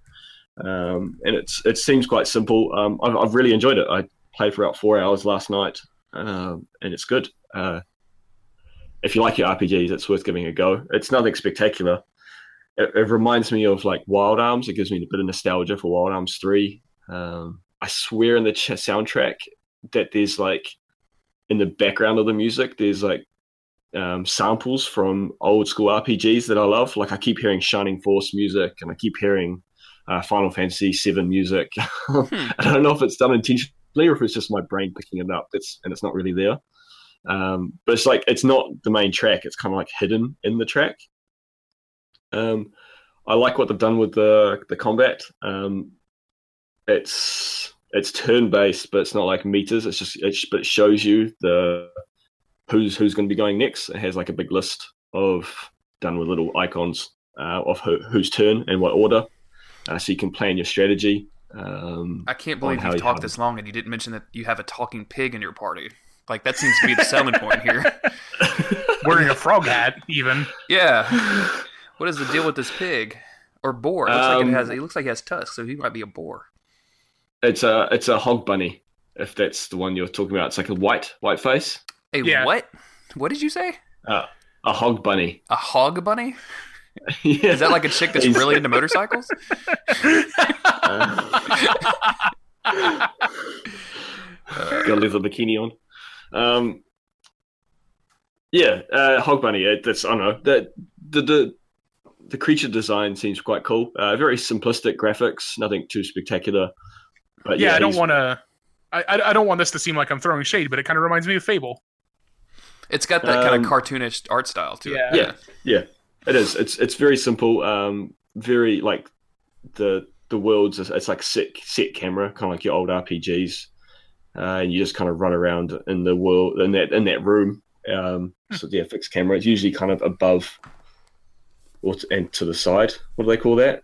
um, and it's it seems quite simple. Um, I've, I've really enjoyed it. I played for about four hours last night, um, and it's good. Uh, if you like your RPGs, it's worth giving a go. It's nothing spectacular. It, it reminds me of like Wild Arms. It gives me a bit of nostalgia for Wild Arms Three. Um, I swear in the ch- soundtrack that there's like in the background of the music, there's like um, samples from old school RPGs that I love. Like I keep hearing Shining Force music, and I keep hearing uh, Final Fantasy VII music. I don't know if it's done intentionally or if it's just my brain picking it up. It's and it's not really there. Um, but it's like it's not the main track. It's kind of like hidden in the track. Um, I like what they've done with the the combat. Um, it's it's turn based, but it's not like meters. It's just it's, but it shows you the who's who's going to be going next. It has like a big list of done with little icons uh, of who, whose turn and what order, uh, so you can plan your strategy. Um, I can't believe you've you talked have- this long and you didn't mention that you have a talking pig in your party. Like that seems to be the selling point here. Wearing a frog hat, even. Yeah. What is the deal with this pig or boar? It looks like Um, it has. It looks like it has tusks, so he might be a boar. It's a it's a hog bunny, if that's the one you're talking about. It's like a white white face. A Yeah. what? What did you say? Uh, a hog bunny. A hog bunny? yeah. Is that like a chick that's really into motorcycles? got a leather bikini on. Um, yeah, uh, Hog Bunny. It, that's I don't know the the the the creature design seems quite cool. Uh, very simplistic graphics, nothing too spectacular. But yeah, yeah, I don't want to. I, I I don't want this to seem like I'm throwing shade, but it kind of reminds me of Fable. It's got that kind Um, of cartoonish art style to Yeah. it. Yeah, yeah, it is. It's it's very simple. Um, very like the the worlds. It's, it's like set set camera, kind of like your old RPGs, uh, and you just kind of run around in the world in that in that room. Um, so yeah, fixed camera. It's usually kind of above or t- and to the side. What do they call that?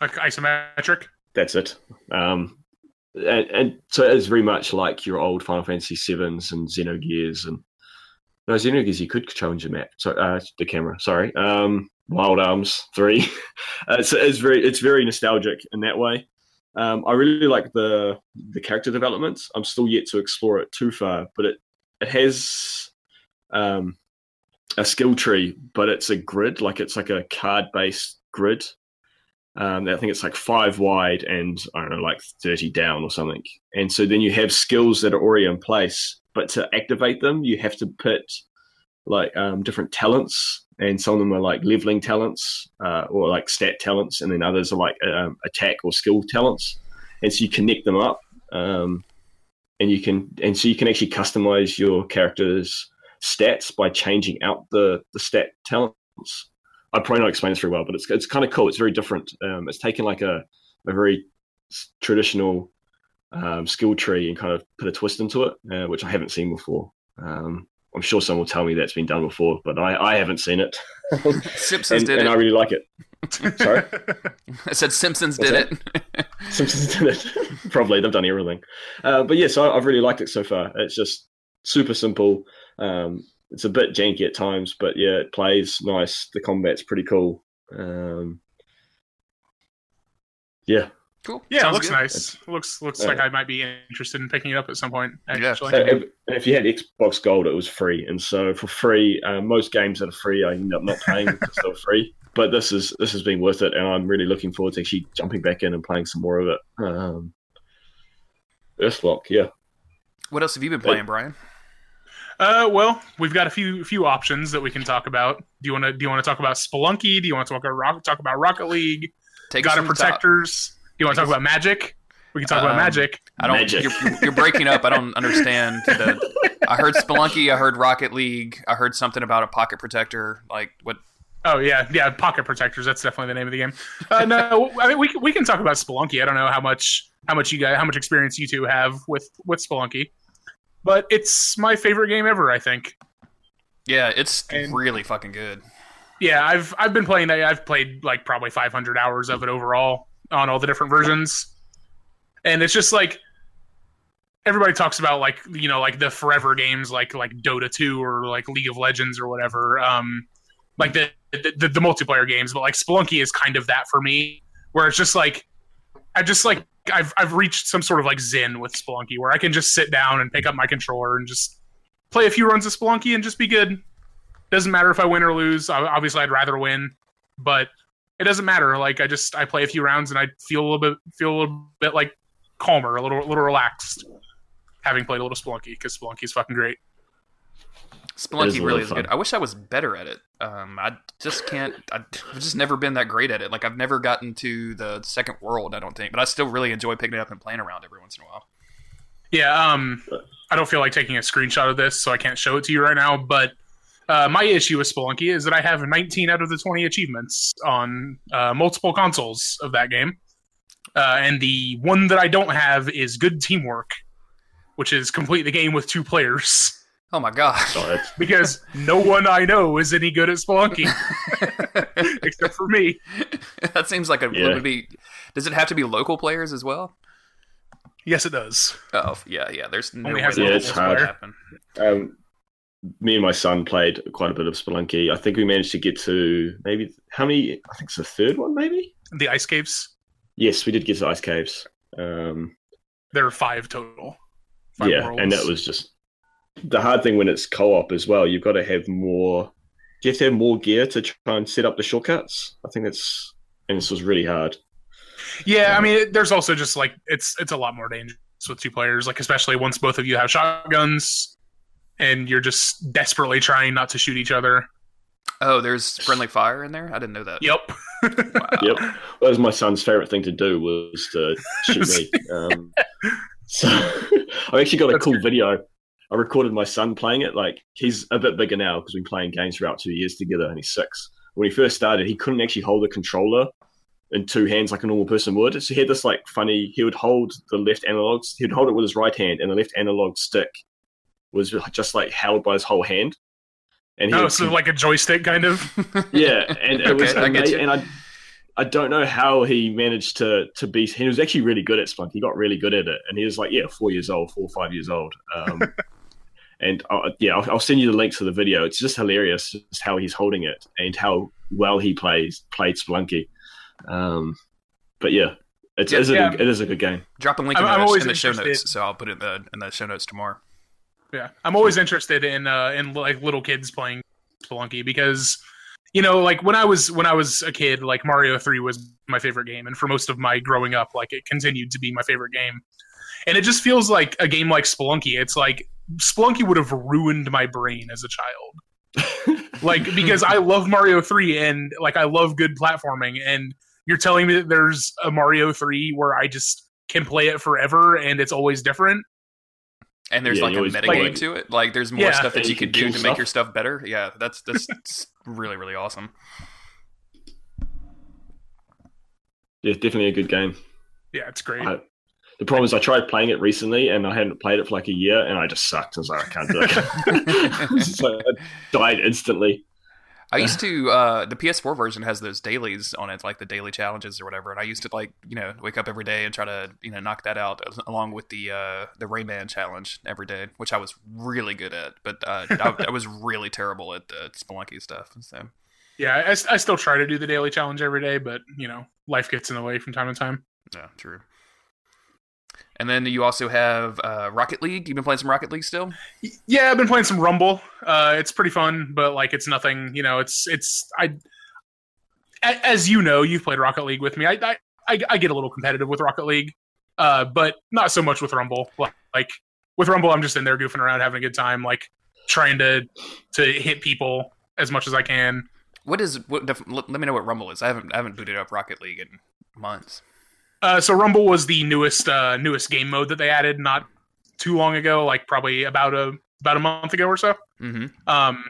Like isometric. That's it. Um, and, and so it is very much like your old Final Fantasy sevens and Xenogears and no Xenogears. You could change the map. So uh, the camera. Sorry. Um, Wild Arms three. uh, it's, it's very it's very nostalgic in that way. Um, I really like the the character development. I'm still yet to explore it too far, but it it has um, a skill tree, but it's a grid. Like it's like a card based grid. Um, I think it's like five wide and I don't know, like thirty down or something. And so then you have skills that are already in place, but to activate them, you have to put like um, different talents, and some of them are like leveling talents uh, or like stat talents, and then others are like um, attack or skill talents. And so you connect them up, um, and you can, and so you can actually customize your character's stats by changing out the the stat talents. I'd probably not explain this very well, but it's it's kind of cool. It's very different. Um, it's taken like a a very traditional um, skill tree and kind of put a twist into it, uh, which I haven't seen before. Um, I'm sure someone will tell me that's been done before, but I, I haven't seen it, Simpsons and, did and it. I really like it. Sorry, I said Simpsons What's did it. Simpsons did it. Probably they've done everything, uh, but yes, I, I've really liked it so far. It's just super simple. Um, it's a bit janky at times, but yeah, it plays nice. The combat's pretty cool. Um, yeah, Cool. Yeah, it looks good. nice. looks looks Yeah. like I might be interested in picking it up at some point. Yeah. Actually, So if, and if you had Xbox Gold, it was free, and so for free, uh, most games that are free, I end up not playing because they're free. But this is this has been worth it, and I'm really looking forward to actually jumping back in and playing some more of it. Um, Earthlock, yeah. What else have you been playing, Bryan? Uh, well, we've got a few few options that we can talk about. Do you want to do you want to talk about Spelunky? Do you want to talk about Rock, talk about Rocket League? Take God us of from the top. Protectors? Do you want to talk about Magic? We can talk about Um, Magic. I don't. Magic. You're, you're breaking up. I don't understand. The, I heard Spelunky. I heard Rocket League. I heard something about a pocket protector. Like what? Oh yeah, yeah, Pocket Protectors. That's definitely the name of the game. Uh, no, I mean we can, we can talk about Spelunky. I don't know how much how much you guys how much experience you two have with with Spelunky, but it's my favorite game ever. I think. Yeah, it's And- really fucking good. Yeah, I've I've been playing. that. I've played like probably 500 hours of it overall on all the different versions, and it's just like everybody talks about like you know like the forever games like like Dota 2 or like League of Legends or whatever. Um, like the the, the, the multiplayer games, but like Spelunky is kind of that for me, where it's just like I just like I've I've reached some sort of like zen with Spelunky where I can just sit down and pick up my controller and just play a few runs of Spelunky and just be good. Doesn't matter if I win or lose. Obviously, I'd rather win, but it doesn't matter. Like I just I play a few rounds and I feel a little bit feel a little bit like calmer, a little a little relaxed, having played a little Spelunky because Spelunky is fucking great. It is Spelunky a really is of good. I wish I was better at it. Um, I just can't. I- I've just never been that great at it. Like I've never gotten to the second world. I don't think, but I still really enjoy picking it up and playing around every once in a while. Yeah, um, I don't feel like taking a screenshot of this, so I can't show it to you right now. But uh, my issue with Spelunky is that I have 19 out of the 20 achievements on uh, multiple consoles of that game, uh, and the one that I don't have is good teamwork, which is complete the game with two players. Oh my gosh! So it's, Because no one I know is any good at Spelunky except for me. that seems like a Yeah. would be. Does it have to be local players as well? Yes, it does. Oh yeah, yeah. There's no Only way Yeah, it's hard. happen. um, me and my son played quite a bit of Spelunky. I think we managed to get to maybe how many? I think it's the third one, maybe. The ice caves. Yes, we did get to Ice Caves. Um, There are five total. Five yeah, worlds. and that was just the hard thing when it's co-op as well. You've got to have more. You have to have more gear to try and set up the shortcuts. I think that's and this was really hard. Yeah, I mean, it, there's also just like it's it's a lot more dangerous with two players, like especially once both of you have shotguns and you're just desperately trying not to shoot each other. Oh, there's friendly fire in there. I didn't know that. Yep. Wow. Yep, that was my son's favorite thing to do was to shoot me. Um, so I've actually got a That's cool video. I recorded my son playing it. Like he's a bit bigger now because we've been playing games for about two years together, and he's six. When he first started, he couldn't actually hold a controller in two hands like a normal person would. So he had this like funny. He would hold the left analog. He'd hold it with his right hand, and the left analog stick was just like held by his whole hand. And he Oh, so like a joystick kind of. yeah, and it was Okay, amazing. you. And I, I don't know how he managed to to be. He was actually really good at Spelunky. He got really good at it, and he was like, yeah, four years old, four or five years old. Um, and uh, yeah, I'll, I'll send you the link to the video. It's just hilarious, just how he's holding it and how well he plays played Spelunky. Um, but yeah, it's, Yeah, it's a yeah. good- it is a good game. Drop a link in, I'm- I'm the, in the show notes, so I'll put it in the in the show notes tomorrow. Yeah, I'm always interested in uh, in like little kids playing Spelunky because you know, like when I was when I was a kid, like Mario Three was my favorite game, and for most of my growing up, like it continued to be my favorite game. And it just feels like a game like Spelunky. It's like Spelunky would have ruined my brain as a child. like because I love Mario 3 and like I love good platforming and you're telling me that there's a Mario 3 where I just can play it forever and it's always different. And there's Yeah, like a always metagame play- to it. Like there's more Yeah. stuff that And you you can can do to stuff. make your stuff better. Yeah, that's that's really really awesome. Yeah, definitely a good game. Yeah, it's great. I- The problem is, I tried playing it recently, and I hadn't played it for like a year, and I just sucked. I was like, I can't do it. so I died instantly. I used to uh, the PS4 version has those dailies on it, like the daily challenges or whatever. And I used to like you know wake up every day and try to you know knock that out along with the uh, the Rayman challenge every day, which I was really good at. But uh, I, I was really terrible at the Spelunky stuff. So yeah, I, I still try to do the daily challenge every day, but you know, life gets in the way from time to time. Yeah, true. And then you also have uh, Rocket League. You've been playing some Rocket League still? Yeah, I've been playing some Rumble. Uh, it's pretty fun, but like it's nothing. You know, it's it's I. As you know, you've played Rocket League with me. I I, I get a little competitive with Rocket League, uh, but not so much with Rumble. Like with Rumble, I'm just in there goofing around, having a good time, like trying to to hit people as much as I can. What is what? Let me know what Rumble is. I haven't I haven't booted up Rocket League in months. Uh, so Rumble was the newest uh, newest game mode that they added not too long ago, like probably about a about a month ago or so. Mm-hmm. Um,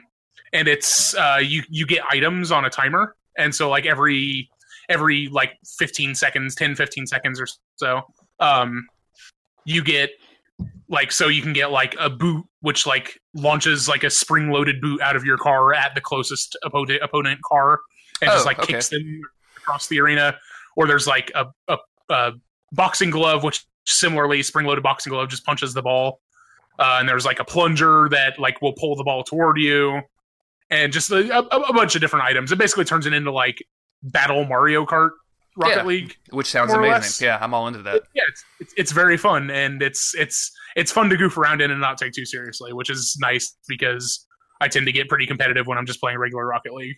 and it's uh, you you get items on a timer, and so like every every like 15 seconds, 10, 15 seconds or so, um, you get like so you can get like a boot which like launches like a spring loaded boot out of your car at the closest opponent opponent car and Oh, just like okay. kicks them across the arena or there's like a, a, a boxing glove which similarly spring loaded boxing glove just punches the ball uh, and there's like a plunger that like will pull the ball toward you and just a, a, a bunch of different items it basically turns it into like battle mario kart rocket Yeah. league Which sounds amazing. Yeah, I'm all into that. yeah, it's, it's it's very fun and it's it's it's fun to goof around in and not take too seriously, which is nice because I tend to get pretty competitive when I'm just playing regular Rocket League.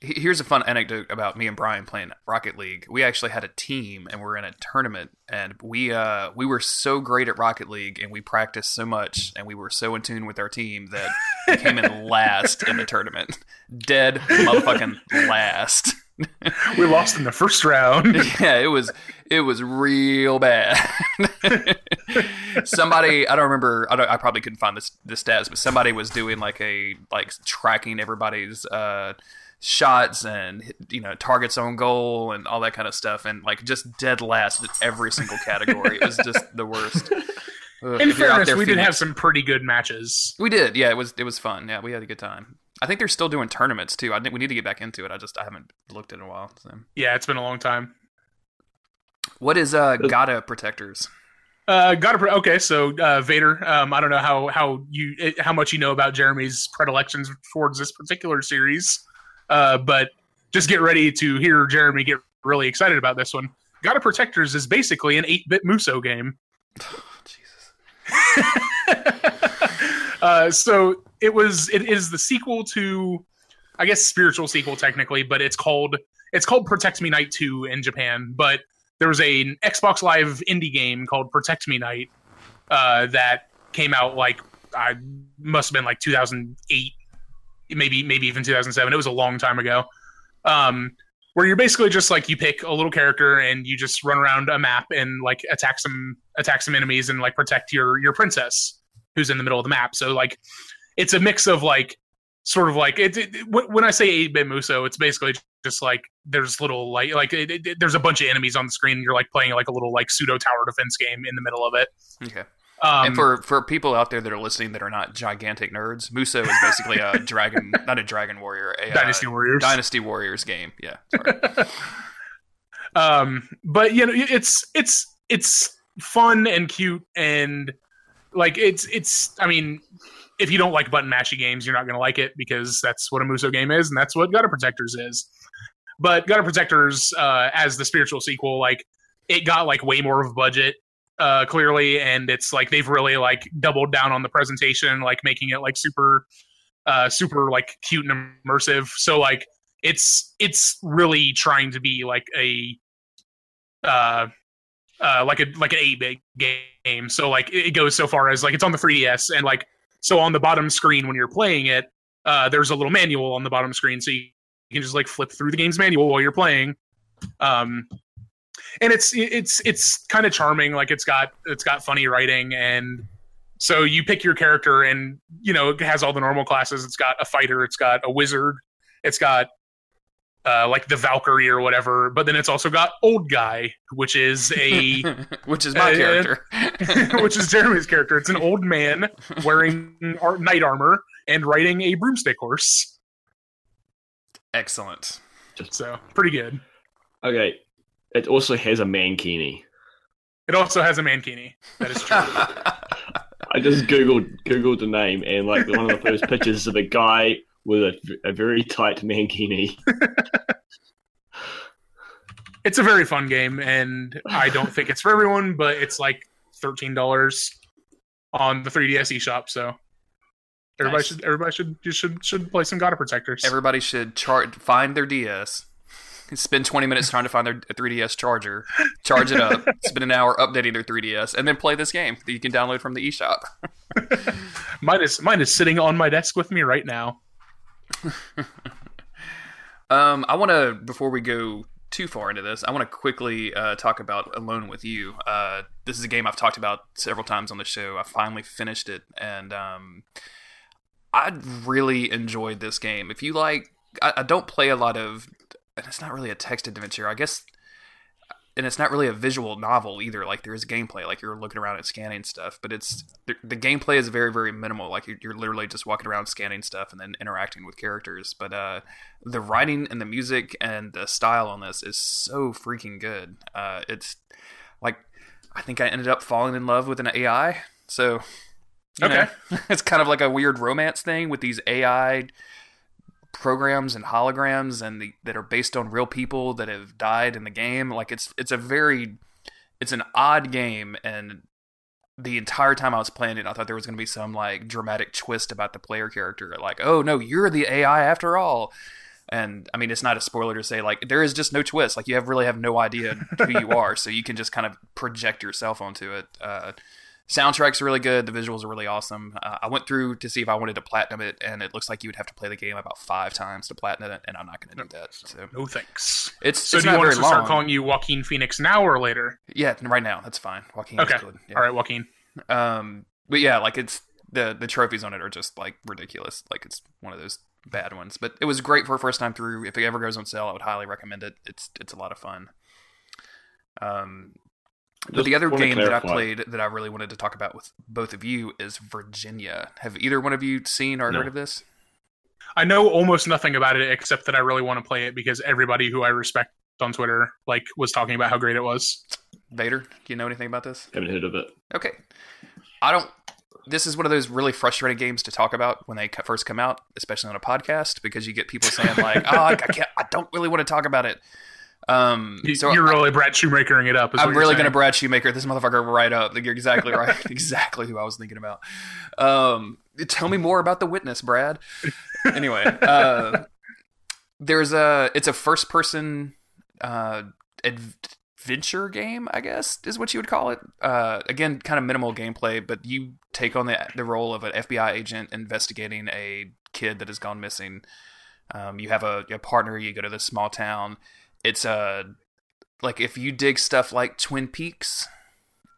Here's a fun anecdote about me and Bryan playing Rocket League. We actually had a team and we're in a tournament and we uh we were so great at Rocket League and we practiced so much and we were so in tune with our team that we came in last in the tournament. Dead motherfucking last. We lost in the first round. yeah, it was it was real bad. somebody I don't remember I, don't, I probably couldn't find this the stats, but somebody was doing like a like tracking everybody's uh shots and you know targets on goal and all that kind of stuff and like just dead last in every single category. it was just the worst. Ugh, In if you're out fairness, there, we did have some pretty good matches. we did, yeah. It was it was fun. Yeah, we had a good time. I think they're still doing tournaments too. I think we need to get back into it. I just I haven't looked in a while. So. Yeah, it's been a long time. What is uh gotta Protectors? Uh, got to okay. So uh, Vader, um, I don't know how how you eh, how much you know about Jeremy's predilections towards this particular series, uh, but just get ready to hear Jeremy get really excited about this one. Gotta Protectors is basically an 8-bit Musou game. Jesus. uh, so it was it is the sequel to I guess spiritual sequel technically, but it's called it's called Protect Me Knight 2 in Japan, but there was a an Xbox Live indie game called Protect Me Knight uh, that came out like I must have been like 2008, maybe maybe even 2007. It was a long time ago. Um, where you're basically just like you pick a little character and you just run around a map and like attack some attack some enemies and like protect your your princess who's in the middle of the map. So like it's a mix of like sort of like it, it, when I say 8-bit Musou, it's basically just like there's little like like it, it, there's a bunch of enemies on the screen. And you're like playing like a little like pseudo tower defense game in the middle of it. Okay. Um, and for for people out there that are listening that are not gigantic nerds, Musou is basically a dragon, not a dragon warrior, a uh, Dynasty Warriors. Dynasty Warriors game. Yeah. Sorry. um but you know it's it's it's fun and cute and like it's it's i mean if you don't like button mashy games you're not going to like it because that's what a musou game is and that's what Gotta Protectors is but Gotta Protectors uh as the spiritual sequel like it got like way more of a budget uh clearly and it's like they've really like doubled down on the presentation like making it like super uh super like cute and immersive. So like it's it's really trying to be like a uh uh like a like an 8-bit game. So like it goes so far as like it's on the 3ds and like so on the bottom screen when you're playing it uh there's a little manual on the bottom screen so you can just like flip through the game's manual while you're playing. Um and it's it's it's kind of charming like it's got it's got funny writing and so you pick your character and you know it has all the normal classes it's got a fighter it's got a wizard it's got uh, like the Valkyrie or whatever, but then it's also got old guy, which is a Which is my Uh, character. which is Jeremy's character. It's an old man wearing ar- knight armor and riding a broomstick horse. Excellent. So pretty good. Okay. It also has a mankini. It also has a mankini. That is true. I just googled googled the name and like one of the first pictures is of a guy with a, a very tight mankini. it's a very fun game, and I don't think it's for everyone, but it's like thirteen dollars on the 3DS eShop. So everybody Nice. should everybody should you should should play some Gotta Protectors. Everybody should chart find their DS. Spend 20 minutes trying to find their 3DS charger, charge it up, spend an hour updating their 3DS, and then play this game that you can download from the eShop. mine is mine is sitting on my desk with me right now. Um, I want to before we go too far into this, I want to quickly uh, talk about Alone with You. Uh, this is a game I've talked about several times on the show. I finally finished it, and um, I really enjoyed this game. If you like, I, I don't play a lot of, and it's not really a text adventure, I guess. And it's not really a visual novel either. Like there is gameplay, like you're looking around and scanning stuff, but it's the, the gameplay is very, very minimal. Like you're, you're literally just walking around scanning stuff and then interacting with characters. But uh, the writing and the music and the style on this is so freaking good. Uh, it's like I think I ended up falling in love with an AI. So Okay. know, it's kind of like a weird romance thing with these AI programs and holograms and the, that are based on real people that have died in the game. Like it's it's a very it's an odd game and the entire time I was playing it, I thought there was going to be some like dramatic twist about the player character, like, "Oh no, you're the AI after all." And I mean, it's not a spoiler to say like there is just no twist. Like you have really have no idea who you are, so you can just kind of project yourself onto it. Uh, soundtrack's really good. The visuals are really awesome. Uh, I went through to see if I wanted to platinum it, and it looks like you would have to play the game about five times to platinum it, and I'm not going to do that. So No thanks. it's So it's do you want us to start calling you Joaquin Phoenix now or later? Yeah, right now that's fine. Joaquin Okay. is good. Yeah. All right, Joaquin. Um, but yeah, like it's the the trophies on it are just like ridiculous. Like it's one of those bad ones. But it was great for a first time through. If it ever goes on sale, I would highly recommend it. It's it's a lot of fun. Um, but the other game that I played that I really wanted to talk about with both of you is Virginia. Have either one of you seen or No. heard of this? I know almost nothing about it except that I really want to play it because everybody who I respect on Twitter like was talking about how great it was. Vader, do you know anything about this? Haven't heard of it. Okay. I don't. This is one of those really frustrating games to talk about when they first come out, especially on a podcast, because you get people saying like, "Oh, ah, I, I can't. I don't really want to talk about it." Um, so you're really Brad Shoemakering it up. I'm really going to Brad Shoemaker this motherfucker right up. Like, you're exactly right. exactly who I was thinking about. Um, tell me more about the witness, Brad. anyway, uh, there's a it's a first person uh, adventure game, I guess is what you would call it. Uh, again, kind of minimal gameplay, but you take on the the role of an FBI agent investigating a kid that has gone missing. Um, you have a, a partner. You go to this small town. It's a like if you dig stuff like Twin Peaks,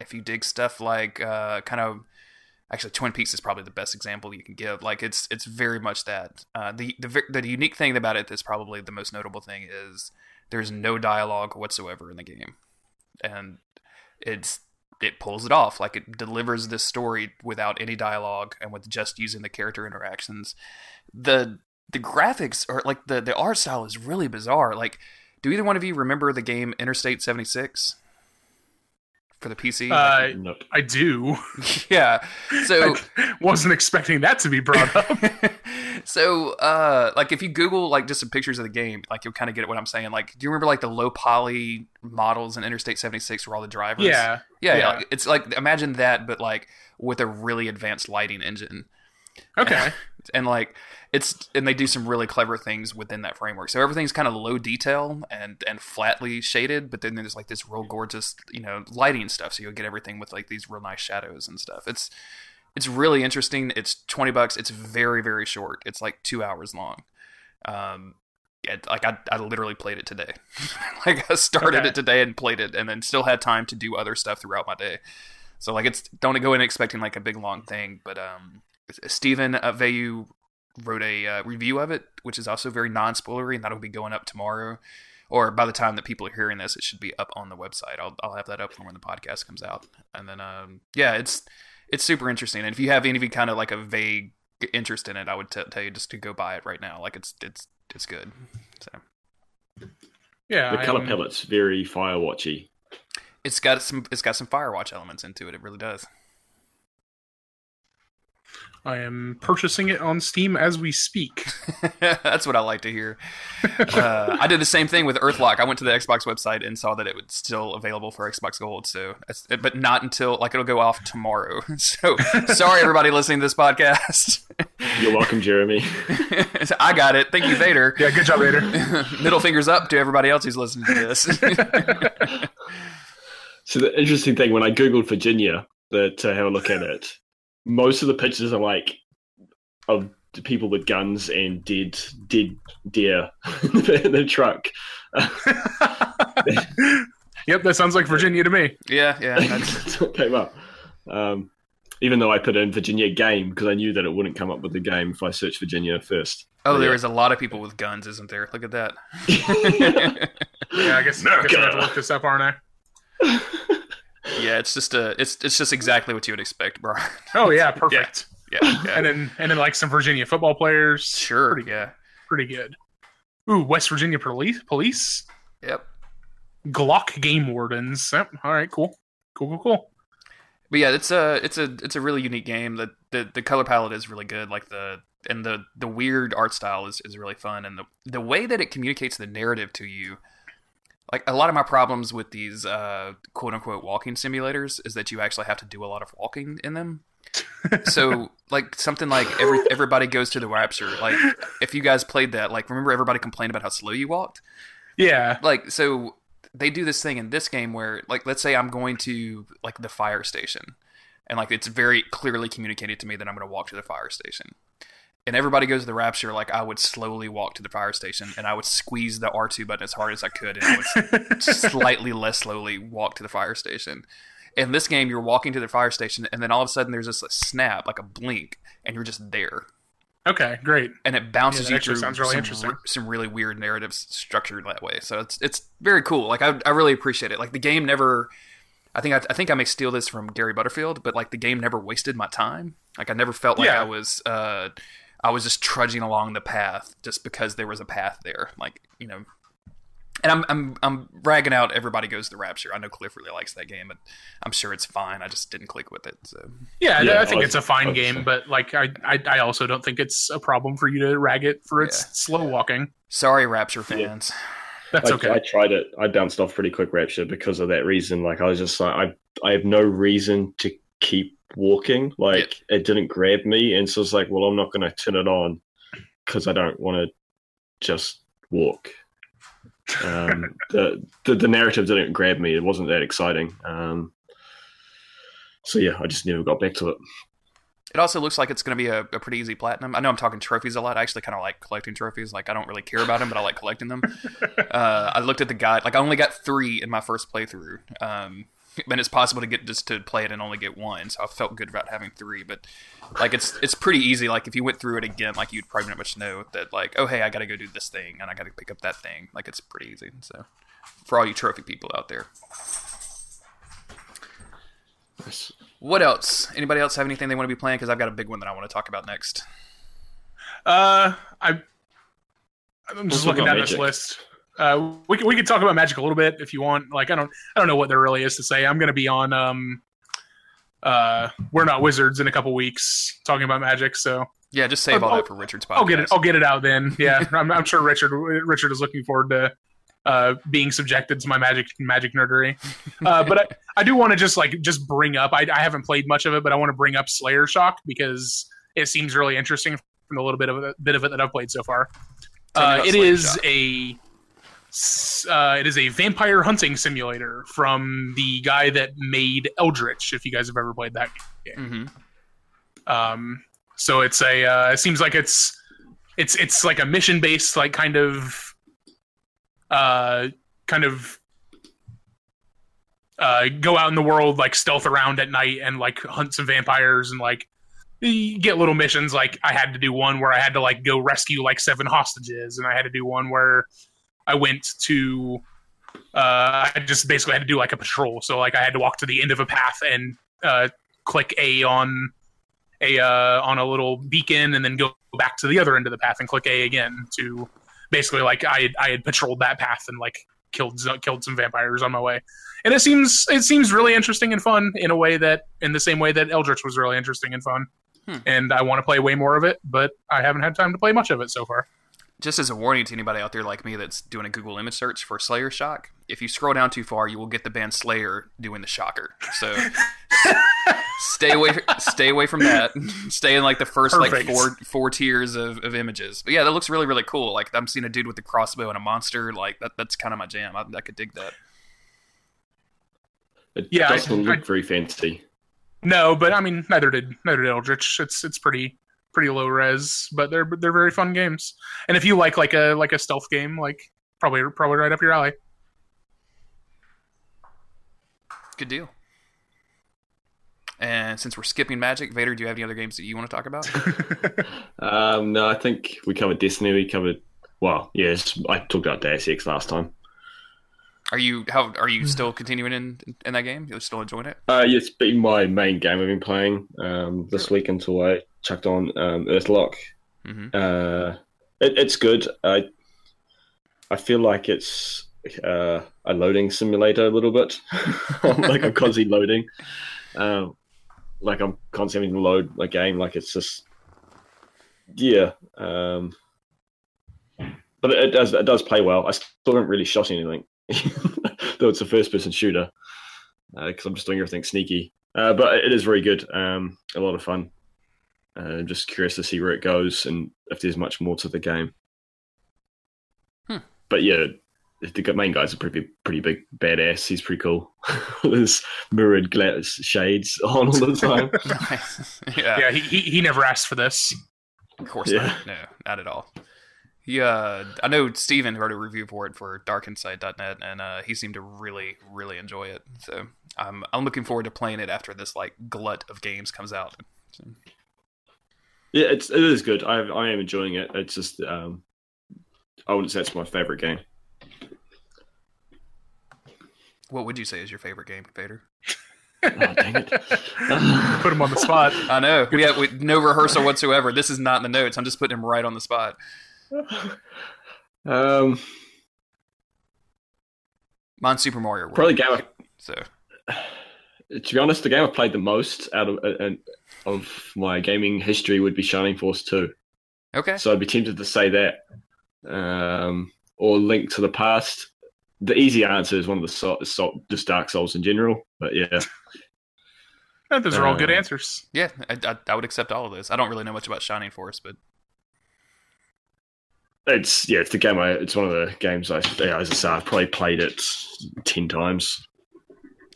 if you dig stuff like uh, kind of actually Twin Peaks is probably the best example you can give. Like it's it's very much that. Uh, the the the unique thing about it that's probably the most notable thing is there's no dialogue whatsoever in the game, and it's it pulls it off like it delivers this story without any dialogue and with just using the character interactions. The the graphics are like the the art style is really bizarre. Like, do either one of you remember the game Interstate 76 for the PC? Uh, Nope. I do. yeah. So I wasn't expecting that to be brought up. so uh like if you google like just some pictures of the game like you'll kind of get what i'm saying like do you remember like the low poly models in interstate 76 where all the drivers yeah. yeah, yeah. Yeah. like, it's like imagine that but like with a really advanced lighting engine Okay. and like it's and they do some really clever things within that framework. So everything's kind of low detail and and flatly shaded but then there's like this real gorgeous you know lighting stuff. So you'll get everything with like these real nice shadows and stuff. It's it's really interesting. It's 20 bucks. It's very very short. It's like two hours long. Um like I, I literally played it today. Like i started Okay. it today and played it and then still had time to do other stuff throughout my day. So like it's don't go in expecting like a big long thing but um Stephen uh, Vayu wrote a uh, review of it, which is also very non-spoilery, and that'll be going up tomorrow. Or by the time that people are hearing this, it should be up on the website. I'll, I'll have that up when the podcast comes out. And then, um, yeah, it's it's super interesting. And if you have any kind of like a vague interest in it, I would t- tell you just to go buy it right now. Like it's it's it's good. So Yeah. The color I'm- palette's very Firewatchy. it's got some it's got some Firewatch elements into it. It really does. I am purchasing it on Steam as we speak. That's what I like to hear. Uh, I did the same thing with Earthlock. I went to the Xbox website and saw that it was still available for Xbox Gold. So, but not until like it'll go off tomorrow. So, sorry everybody listening to this podcast. You're welcome, Jeremy. I got it. Thank you, Vader. Yeah, good job, Vader. Middle fingers up to everybody else who's listening to this. so the interesting thing when I googled Virginia that to have a look at it, most of the pictures are like of people with guns and dead dead deer in the truck. yep, that sounds like Virginia to me. Yeah, yeah, that's what came up. Um, even though I put in Virginia game because I knew that it wouldn't come up with the game if I searched Virginia first. Oh, but there yeah. is a lot of people with guns, isn't there? Look at that. yeah, I guess, I guess I have to look this up, aren't I? Yeah, it's just a it's it's just exactly what you would expect, bro. Oh yeah, perfect. Yeah. yeah, yeah. and then and then like some Virginia football players. Sure. Pretty, yeah. Pretty good. Ooh, West Virginia police. Police. Yep. Glock game wardens. Yep. All right. Cool. Cool. Cool. Cool. But yeah, it's a it's a it's a really unique game. The the, the color palette is really good. Like the and the the weird art style is, is really fun. And the the way that it communicates the narrative to you like a lot of my problems with these uh, quote unquote walking simulators is that you actually have to do a lot of walking in them. so like something like every everybody goes to the rapture. Like if you guys played that, like remember everybody complained about how slow you walked. Yeah. Like so they do this thing in this game where like let's say I'm going to like the fire station and like it's very clearly communicated to me that I'm going to walk to the fire station and everybody goes to the rapture, like I would slowly walk to the fire station and I would squeeze the R2 button as hard as I could and I would slightly less slowly walk to the fire station. In this game, you're walking to the fire station and then all of a sudden there's this snap, like a blink, and you're just there. Okay, great. And it bounces yeah, you through sounds really some, interesting. some really weird narratives structured that way. So it's it's very cool. Like I, I really appreciate it. Like the game never I think I, I, think I may steal this from Gary Butterfield, but like the game never wasted my time. Like I never felt like Yeah. I was uh, I was just trudging along the path just because there was a path there. Like you know, and I'm I'm I'm ragging out. Everybody goes to Rapture. I know Cliff really likes that game, but I'm sure it's fine. I just didn't click with it. So Yeah, Yeah, I think it's a fine game, but like I, I, I also don't think it's a problem for you to rag it for its Yeah. slow walking. sorry, Rapture fans. That's I, okay. I tried it. I bounced off pretty quick Rapture because of that reason. Like I was just like, I I have no reason to keep walking. Like it didn't grab me, and so it's like, well, I'm not going to turn it on because I don't want to just walk. Um, the, the the narrative didn't grab me. It wasn't that exciting. Um, so yeah, I just never got back to it. It also looks like it's going to be a, a pretty easy platinum. I know I'm talking trophies a lot. I actually kind of like collecting trophies. Like I don't really care about them, but I like collecting them. uh, I looked at the guide. Like I only got three in my first playthrough. Um, and it's possible to get just to play it and only get one. So I felt good about having three. But like it's it's pretty easy. Like if you went through it again, like you'd probably pretty much know that like oh hey I got to go do this thing and I got to pick up that thing. Like it's pretty easy. So for all you trophy people out there. Nice. What else? Anybody else have anything they want to be playing? Because I've got a big one that I want to talk about next. Uh, I, I'm just We'll looking talk down this list. Uh, we can, we can talk about Magic a little bit if you want. Like, I don't I don't know what there really is to say. I'm going to be on um, uh, we're not wizards in a couple weeks talking about Magic, so Yeah, just save all I'll- that for Richard's podcast. I'll get it. I'll get it out then. Yeah, I'm, I'm sure Richard Richard is looking forward to uh, being subjected to my magic magic nerdery. Uh, but I, I do want to just like just bring up. I, I haven't played much of it, but I want to bring up Slayer Shock because it seems really interesting from the little bit of a bit of it that I've played so far. Uh, it Slayer is Shock. a uh, it is a vampire hunting simulator from the guy that made Eldritch. If you guys have ever played that hmm um, so it's a uh, it seems like it's it's it's like a mission based like kind of uh kind of uh go out in the world like stealth around at night and like hunt some vampires and like you get little missions like I had to do one where I had to like go rescue like seven hostages and I had to do one where I went to uh I just basically had to do like a patrol so like I had to walk to the end of a path and uh click A on a uh, on a little beacon and then go back to the other end of the path and click A again to basically like I had, I had patrolled that path and like killed killed some vampires on my way. And it seems it seems really interesting and fun in a way that in the same way that Eldritch was really interesting and fun. Hmm. and I want to play way more of it, but I haven't had time to play much of it so far. Just as a warning to anybody out there like me that's doing a Google image search for Slayer Shock, if you scroll down too far, you will get the band Slayer doing the shocker. So stay away stay away from that. Stay in like the first Perfect. like four four tiers of, of images. But yeah, that looks really really cool. Like I'm seeing a dude with a crossbow and a monster. Like that that's kind of my jam. I, I could dig that. It Yeah, I- doesn't I- look very fancy. No, but I mean, neither did neither did Eldritch. It's it's pretty pretty low res, but they're they're very fun games. And if you like like a like a stealth game, like probably probably right up your alley. Good deal. And since we're skipping Magic, Vader, do you have any other games that you want to talk about? Um, no, I think we covered Destiny. We covered. Well, yes, I talked about Deus Ex last time. Are you how are you still continuing in in that game? You're still enjoying it? Uh, yeah, it's been my main game I've been playing um, this week until I chucked on um, Earthlock. hmm Uh, it, it's good. I I feel like it's uh, a loading simulator a little bit. like I'm constantly loading. Um, like I'm constantly having to load a game. Like it's just yeah. Um, but it, it does it does play well. I still haven't really shot anything, though it's a first person shooter because I'm just doing everything sneaky. Uh, but it is very good. Um, a lot of fun. Uh, I'm just curious to see where it goes and if there's much more to the game. Hmm. But yeah, the main guy's a pretty pretty big badass. He's pretty cool. There's mirrored glass shades on all the time. yeah, Yeah, he, he he never asked for this. of course Yeah. not. No, not at all. Yeah, I know Steven wrote a review for it for darkinsight.net, and uh, he seemed to really, really enjoy it. So I'm I'm looking forward to playing it after this like glut of games comes out. So, yeah, it's it is good. I I am enjoying it. It's just um, I wouldn't say it's my favorite game. what would you say is your favorite game, Vader? Oh, dang it. Put him on the spot. I know we have we, no rehearsal whatsoever. This is not in the notes. I'm just putting him right on the spot. um, Mine's Super Mario World. probably game. I- So to be honest, the game I've played the most out of uh, of my gaming history would be Shining Force Two. okay, So I'd be tempted to say that, um, or Link to the Past. The easy answer is one of the so- so- just Dark Souls in general. But yeah, Those are all good Uh, answers. yeah, I, I, I would accept all of those. I don't really know much about Shining Force, but it's yeah, it's the game. I it's one of the games I yeah, as I say, I've probably played it ten times.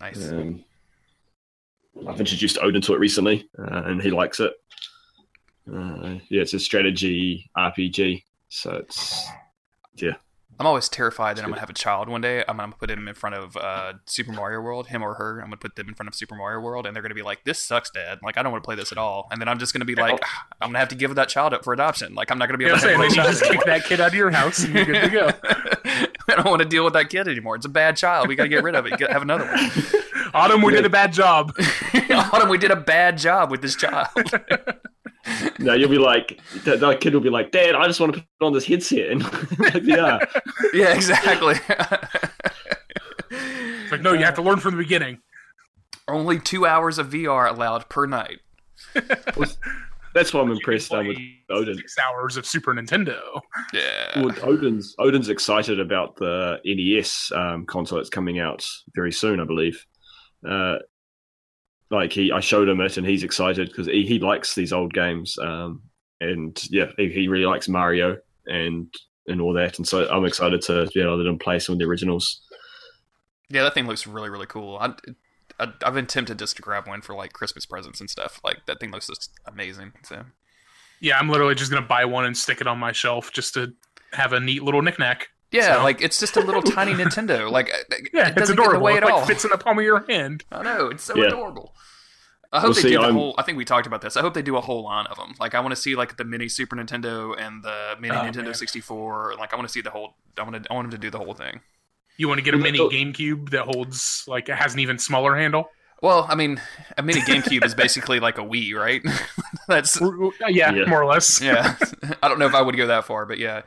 nice. Um, I've introduced Odin to it recently, uh, and he likes it. Uh, yeah, it's a strategy RPG, so it's yeah. I'm always terrified that I'm gonna have a child one day. I'm gonna put him in front of uh, Super Mario World, him or her. I'm gonna put them in front of Super Mario World, and they're gonna be like, "This sucks, Dad. Like, I don't want to play this at all." And then I'm just gonna be like, "Ah, "I'm gonna have to give that child up for adoption. Like, I'm not gonna be able what I'm to saying? play Then you just kick that kid out of your house and you're good to go. I don't want to deal with that kid anymore. It's a bad child. We gotta get rid of it. Get, have another one. Autumn, we did a bad job. Autumn, we did a bad job with this child. no, you'll be like that, that kid will be like, Dad, I just want to put on this headset, and like, yeah, yeah, exactly. It's like, no, you have to learn from the beginning. Only two hours of VR allowed per night. that's why I'm impressed um, with Odin. Six hours of Super Nintendo. Yeah. Well, Odin's Odin's excited about the NES um, console that's coming out very soon, I believe. Uh, like he, I showed him it, and he's excited because he, he likes these old games, um, and yeah, he, he really likes Mario and and all that, and so I'm excited to be able to let him play some of the originals. Yeah, that thing looks really, really cool. I, I, I've been tempted just to grab one for like Christmas presents and stuff. Like that thing looks just amazing. So Yeah, I'm literally just gonna buy one and stick it on my shelf just to have a neat little knickknack. Yeah, So- like it's just a little tiny Nintendo. Like uh, uh, it Yeah, it's doesn't get in adorable. the way it at like all. fits in the palm of your hand. I know it's so Yeah. adorable. I hope Well, they see, do the I'm- whole. I think we talked about this. I hope they do a whole line of them. Like I want to see like the mini Super Nintendo and the mini Oh, Nintendo man. 64. Like I want to see the whole. I want to. I want them to do the whole thing. You want to get a mini oh. GameCube that holds like it has an even smaller handle. Well, I mean, a mini GameCube is basically like a Wii, right? That's Yeah, Yeah. more or less. yeah. I don't know if I would go that far, but yeah,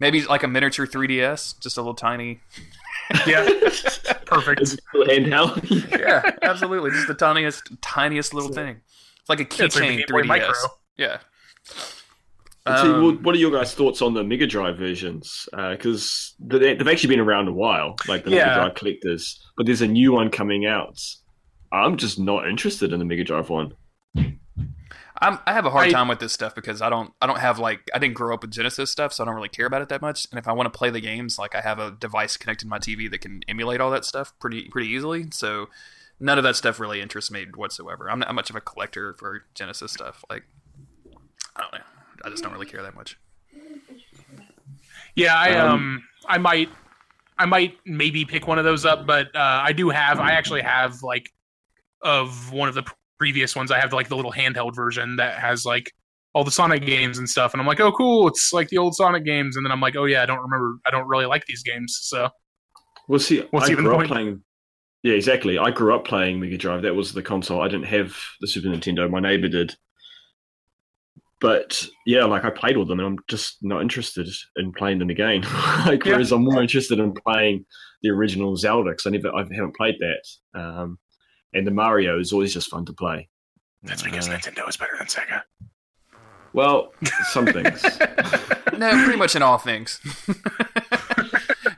maybe like a miniature 3DS, just a little tiny. Yeah, perfect. It's handheld. Yeah, absolutely, just the tiniest, tiniest little thing. like a Yeah, it's like a keychain Game Boy 3DS. Micro. Yeah. And see, Um, what, what are your guys' thoughts on the Mega Drive versions? Because they, they've actually been around a while, like the Yeah. Mega Drive collectors. But there's a new one coming out. I'm just not interested in the Mega Drive one. I'm, I have a hard I- time with this stuff because I don't I don't have like I didn't grow up with Genesis stuff, so I don't really care about it that much. And if I want to play the games, like I have a device connected to my TV that can emulate all that stuff pretty pretty easily. So none of that stuff really interests me whatsoever. I'm not much of a collector for Genesis stuff. Like I don't know, I just don't really care that much. Yeah, I Um, um, I might, I might maybe pick one of those up, but uh, I do have, I actually have like of one of the previous ones. I have like the little handheld version that has like all the Sonic games and stuff, and I'm like, oh, cool, it's like the old Sonic games, and then I'm like, oh yeah, I don't remember, I don't really like these games, so Well, see, What's I even grew up point? playing. Yeah, exactly. I grew up playing Mega Drive. That was the console. I didn't have the Super Nintendo. My neighbor did. But yeah, like I played with them, and I'm just not interested in playing them again. like, Yeah. whereas I'm more interested in playing the original Zelda because I never, I haven't played that. Um, and the Mario is always just fun to play. that's because Uh, Nintendo is better than Sega. Well, some things. No, pretty much in all things.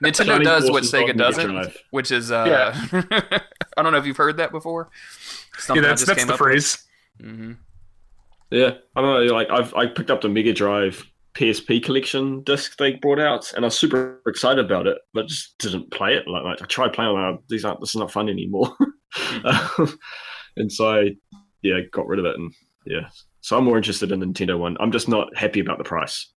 Nintendo Johnny does what Sega doesn't, which is uh, I don't know if you've heard that before. Yeah, Something I that's just that's came the up with. phrase. hmm Yeah, I don't know. Like I've I picked up the Mega Drive PSP collection disc they brought out, and I was super excited about it, but just didn't play it. Like, like I tried playing, like, these aren't this is not fun anymore. Um, and so I, yeah, got rid of it, and yeah, so I'm more interested in the Nintendo one. I'm just not happy about the price.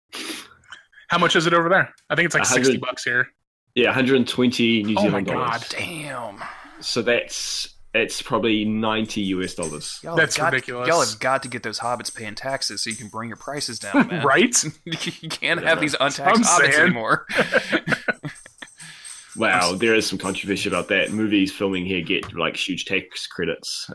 How much is it over there? I think it's like sixty bucks here. Yeah, 120 New Oh my Zealand dollars. God. Damn. So that's it's probably 90 US dollars. Y'all That's have got, ridiculous. Y'all have got to get those hobbits paying taxes so you can bring your prices down, man. right? you can't Yeah, have these untaxed I'm hobbits saying. anymore. Wow, there is some controversy about that. Movies filming here get like huge tax credits.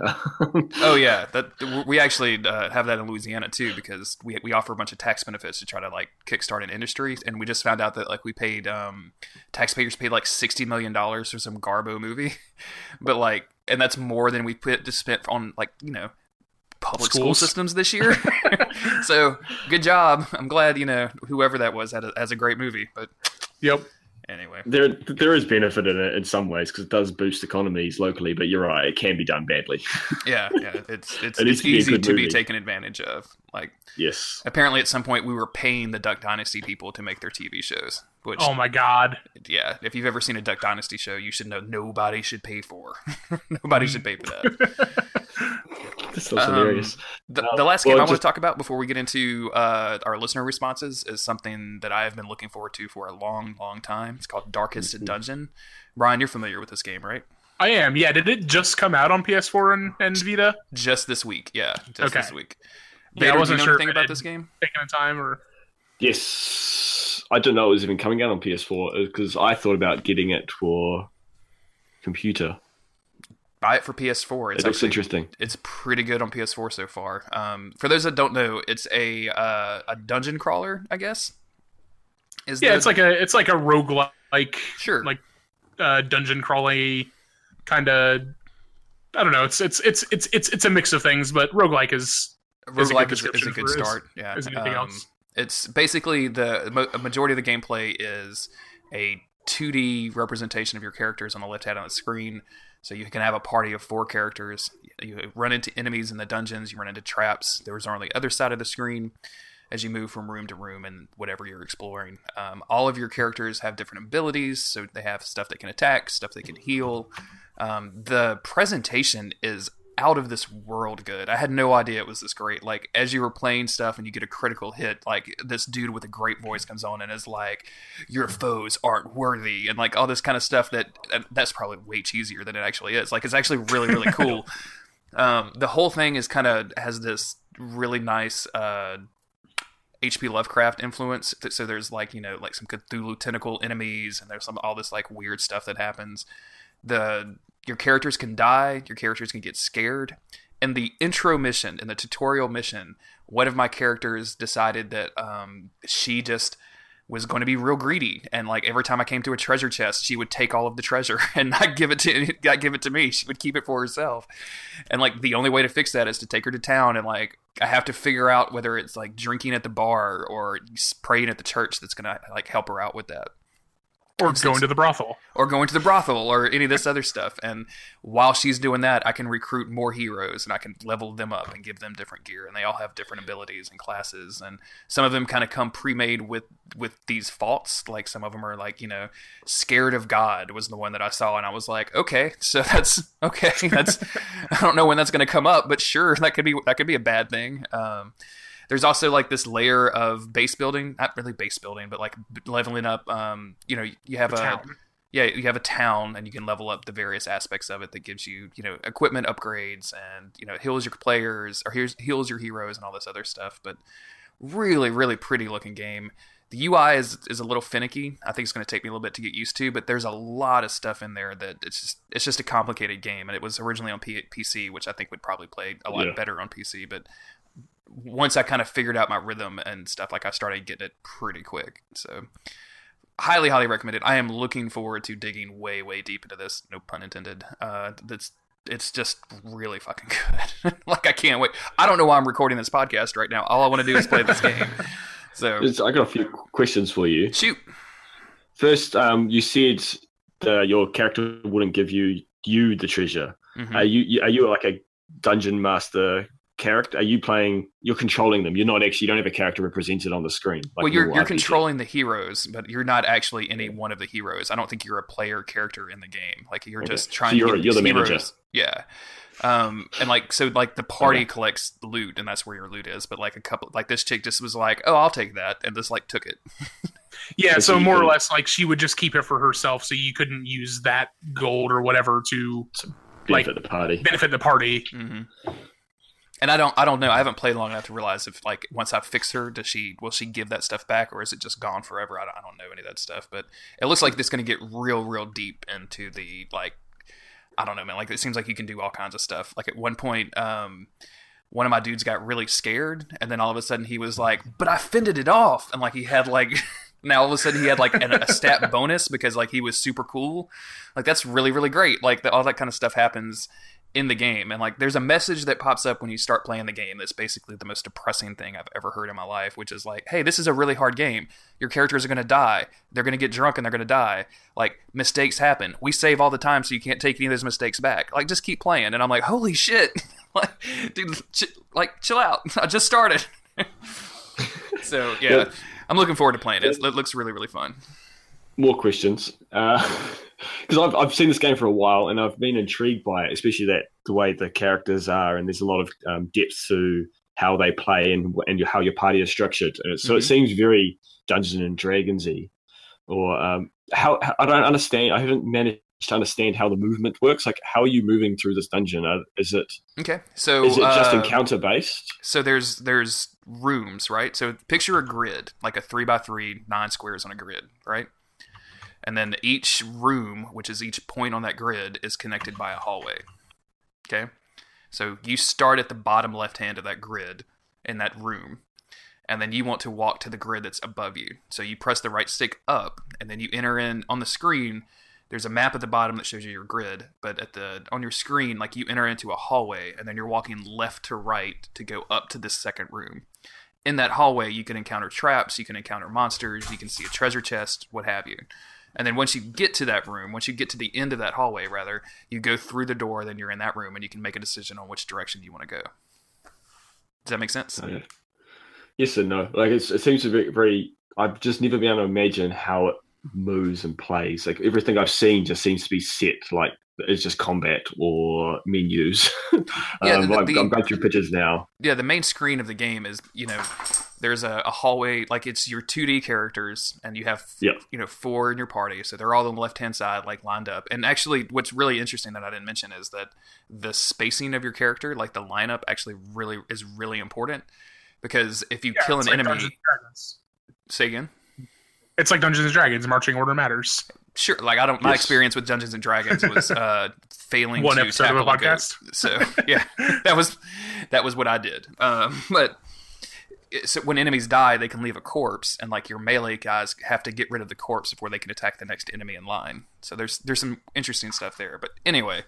oh yeah, that we actually uh, have that in Louisiana too because we we offer a bunch of tax benefits to try to like kickstart an industry, and we just found out that like we paid um, taxpayers paid like sixty million dollars for some Garbo movie, but like, and that's more than we put to spent on like you know public school systems this year. so good job. I'm glad you know whoever that was had a, has a great movie, but Yep. anyway. there, there is benefit in it in some ways because it does boost economies locally. But you're right, it can be done badly. Yeah, yeah, it's it's, It it's to be a easy good to be taken advantage of. Like yes. apparently at some point we were paying the Duck Dynasty people to make their TV shows. Which Oh my god. yeah, if you've ever seen a Duck Dynasty show, you should know nobody should pay for. nobody should pay for that. This is Um, hilarious. The, the last well, game I want to talk about before we get into uh, our listener responses is something that I have been looking forward to for a long, long time. It's called Darkest Mm-hmm. Dungeon. Bryan, you're familiar with this game, right? I am. Yeah. Did it just come out on PS4 and, and Vita? Just this week, yeah, just Okay. this week. Yeah, I wasn't do you know sure anything about this game? Taking a time or? Yes, I don't know it was even coming out on PS4 because I thought about getting it for computer. Buy it for PS4. It's it looks actually interesting. it's pretty good on PS4 so far. Um, for those that don't know, it's a uh, a dungeon crawler, I guess. Is Yeah, the- it's like a it's like a roguelike sure, like uh, dungeon crawly kind of. I don't know. It's it's it's it's it's it's a mix of things, but roguelike is is a good roguelike is, is a good start. Yeah, is anything Um, else. It's basically the a majority of the gameplay is a 2D representation of your characters on the left hand of the screen. So you can have a party of four characters. You run into enemies in the dungeons. You run into traps. There's on the other side of the screen as you move from room to room and whatever you're exploring. Um, all of your characters have different abilities. So they have stuff that can attack, stuff that can heal. Um, the presentation is out of this world good. I had no idea it was this great. Like as you were playing stuff and you get a critical hit, like this dude with a great voice comes on and is like, "Your foes aren't worthy," and like all this kind of stuff. That that's probably way cheesier than it actually is. Like it's actually really really cool. um, the whole thing is kind of has this really nice. Uh, H.P. Lovecraft influence. So there's like you know like some Cthulhu tentacle enemies, and there's some all this like weird stuff that happens. The your characters can die, your characters can get scared. And the intro mission, and the tutorial mission, one of my characters decided that um, she just was going to be real greedy. And like every time I came to a treasure chest she would take all of the treasure and not give it to not give it to me. She would keep it for herself. And like the only way to fix that is to take her to town and like I have to figure out whether it's like drinking at the bar or praying at the church that's gonna like help her out with that or going to the brothel. Or going to the brothel or any of this other stuff. And while she's doing that i can recruit more heroes and i can level them up and give them different gear. And they all have different abilities and classes. And some of them kind of come pre-made with with these faults. Like some of them are like you know scared of god was the one that i saw. And i was like okay so that's okay that's i don't know when that's going to come up but sure that could be that could be a bad thing. Um, there's also like this layer of base building, not really base building, but like leveling up. Um, you know, you have a, a yeah, you have a town, and you can level up the various aspects of it that gives you you know equipment upgrades and you know heals your players or heals heals your heroes and all this other stuff. But really, really pretty looking game. The UI is is a little finicky. I think it's going to take me a little bit to get used to, but there's a lot of stuff in there that it's just it's just a complicated game, and it was originally on P- PC, which I think would probably play a lot yeah. better on PC. But once I kind of figured out my rhythm and stuff, like I started getting it pretty quick. So highly, highly recommended. I am looking forward to digging way, way deep into this. No pun intended. Uh, that's it's just really fucking good. like I can't wait. I don't know why I'm recording this podcast right now. All I want to do is play this game. So I got a few questions for you. Shoot. First, um, you said your character wouldn't give you you the treasure. Mm-hmm. Are you are you like a dungeon master character? Are you playing? You're controlling them. You're not actually. You don't have a character represented on the screen. Like well, you're you're controlling the heroes, but you're not actually any one of the heroes. I don't think you're a player character in the game. Like you're okay. just trying. So you're, to you're the heroes. manager. Yeah. Um, and like so, like the party okay. collects loot, and that's where your loot is. But like a couple, like this chick just was like, "Oh, I'll take that," and just like took it. yeah, so more or less, like she would just keep it for herself, so you couldn't use that gold or whatever to, to benefit like, the party. Benefit the party. Mm-hmm and I don't I don't know. I haven't played long enough to realize if like once I fix her, does she will she give that stuff back or is it just gone forever? I don't, I don't know any of that stuff, but it looks like this going to get real real deep into the like I don't know man. Like it seems like you can do all kinds of stuff. Like at one point, um, one of my dudes got really scared, and then all of a sudden he was like, "But I fended it off," and like he had like. now all of a sudden he had like an, a stat bonus because like he was super cool like that's really really great like the, all that kind of stuff happens in the game. And like there's a message that pops up when you start playing the game that's basically the most depressing thing I've ever heard in my life which is like hey this is a really hard game. Your characters are going to die. They're going to get drunk and they're going to die. Like mistakes happen. We save all the time so you can't take any of those mistakes back. Like just keep playing. And I'm like holy shit. Like dude ch- like chill out. I just started. So yeah. I'm looking forward to playing it. It looks really really fun. More questions uh, because I've, I've seen this game for a while and I've been intrigued by it, especially that the way the characters are and there's a lot of um, depth to how they play and and how your party is structured. So mm-hmm. it seems very Dungeons and Dragonsy, or um, how I don't understand. I haven't managed to understand how the movement works. Like, how are you moving through this dungeon? Is it okay? So is it just uh, encounter based? So there's there's rooms, right? So picture a grid, like a three by three, nine squares on a grid, right? And then each room, which is each point on that grid, is connected by a hallway. Okay? So you start at the bottom left hand of that grid in that room, and then you want to walk to the grid that's above you. So you press the right stick up, and then you enter in on the screen. There's a map at the bottom that shows you your grid, but at the on your screen, like you enter into a hallway, and then you're walking left to right to go up to this second room. In that hallway, you can encounter traps, you can encounter monsters, you can see a treasure chest, what have you. And then once you get to that room, once you get to the end of that hallway, rather, you go through the door, then you're in that room, and you can make a decision on which direction you want to go. Does that make sense? Yes and no. Like it seems to be very. I've just never been able to imagine how it moves and plays. Like everything I've seen just seems to be set. Like it's just combat or menus. yeah, um, the, the, I'm going through pictures now. Yeah, the main screen of the game is you know there's a, a, hallway like it's your 2d characters and you have yep. you know four in your party so they're all on the left hand side like lined up. And actually what's really interesting that i didn't mention is that the spacing of your character like the lineup actually really is really important because if you yeah, kill an like enemy say again? It's like dungeons and dragons marching order matters. Sure like i don't my experience with dungeons and dragons was uh failing one to episode of a podcast? So yeah that was that was what i did. Um but so when enemies die, they can leave a corpse, and like your melee guys have to get rid of the corpse before they can attack the next enemy in line. So there's there's some interesting stuff there. But anyway,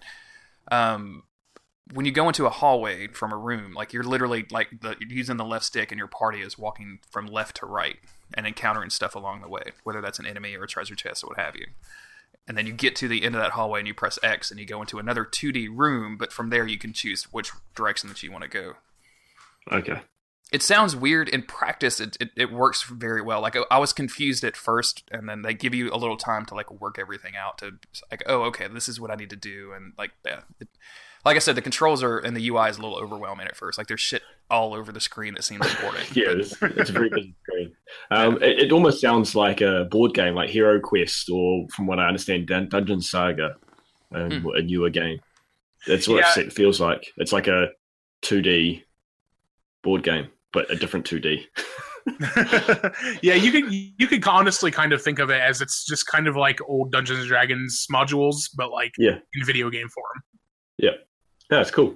um, when you go into a hallway from a room, like you're literally like the, using the left stick, and your party is walking from left to right and encountering stuff along the way, whether that's an enemy or a treasure chest or what have you. And then you get to the end of that hallway and you press X and you go into another 2D room, but from there you can choose which direction that you want to go Okay. It sounds weird in practice it, it, it works very well like i was confused at first and then they give you a little time to like work everything out to like oh okay this is what i need to do and like yeah, it, like i said the controls are and the ui is a little overwhelming at first like there's shit all over the screen that seems important Yeah, it's, it's a very busy screen. Um, it, it almost sounds like a board game, like Hero Quest, or from what I understand, Dun- Dungeon Saga, um, Hmm. a newer game. That's what Yeah. it feels like. It's like a 2D board game, but a different 2D. yeah, you could you could honestly kind of think of it as it's just kind of like old Dungeons and Dragons modules, but like Yeah. in video game form. Yeah, it's cool.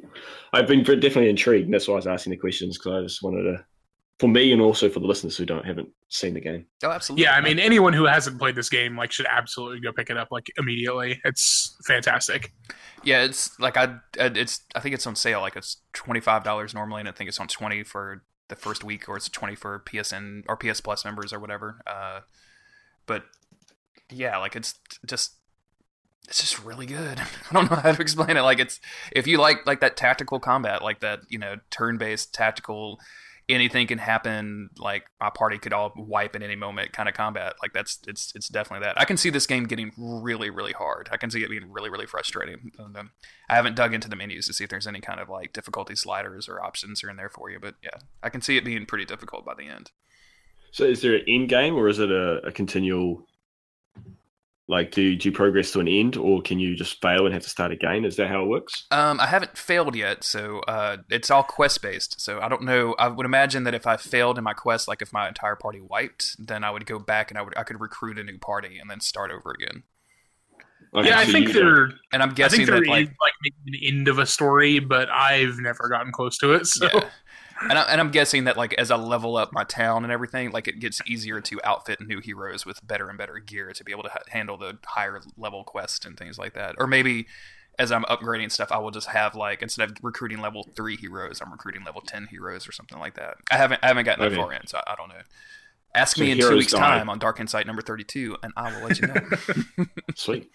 I've been definitely intrigued. And that's why I was asking the questions because I just wanted to, for me and also for the listeners who don't haven't seen the game. oh absolutely Yeah, I mean anyone who hasn't played this game like should absolutely go pick it up like immediately. It's fantastic. yeah it's like i it's i think it's on sale like it's $25 normally and i think it's on 20 for the first week or it's 20 for psn or ps plus members or whatever uh but yeah like it's just it's just really good. I don't know how to explain it. Like it's if you like like that tactical combat like that you know turn-based tactical anything can happen like my party could all wipe at any moment kind of combat. Like that's it's it's definitely that. I can see this game getting really really hard. I can see it being really really frustrating. Um, i haven't dug into the menus to see if there's any kind of like difficulty sliders or options are in there for you but yeah i can see it being pretty difficult by the end. So is there an end game or is it a, a continual, like, do, do you progress to an end or can you just fail and have to start again? Is that how it works? Um, I haven't failed yet, so uh, it's all quest based. So I don't know. I would imagine that if I failed in my quest, like if my entire party wiped, then I would go back and I would I could recruit a new party and then start over again. Okay, yeah, I think you- there. And I'm I guessing think there that is like like maybe an end of a story, but I've never gotten close to it. So yeah. And, I, and I'm guessing that like as I level up my town and everything, like it gets easier to outfit new heroes with better and better gear to be able to ha- handle the higher level quests and things like that. Or maybe as I'm upgrading stuff, I will just have like instead of recruiting level three heroes, I'm recruiting level ten heroes or something like that. I haven't I haven't gotten that Okay. far in, so I, I don't know. Ask So me in two weeks' die. time on Dark Insight number thirty-two, and I will let you know. Sweet.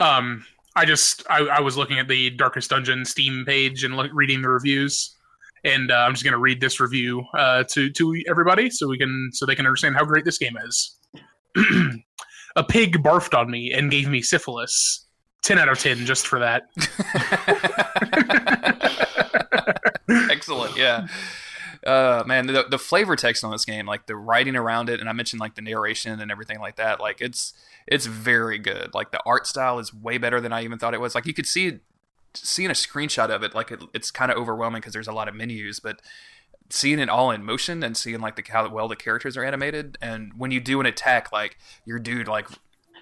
um, I just I, I was looking at the Darkest Dungeon Steam page and look, reading the reviews, and uh, I'm just going to read this review uh, to to everybody so we can so they can understand how great this game is. A pig barfed on me and gave me syphilis. Ten out of ten just for that. Excellent, yeah. Uh, man, the, the flavor text on this game, like the writing around it, and I mentioned like the narration and everything like that, like it's it's very good. Like the art style is way better than I even thought it was. Like you could see seeing a screenshot of it, like it, it's kind of overwhelming because there's a lot of menus, but seeing it all in motion and seeing like the how well the characters are animated, and when you do an attack, like your dude, like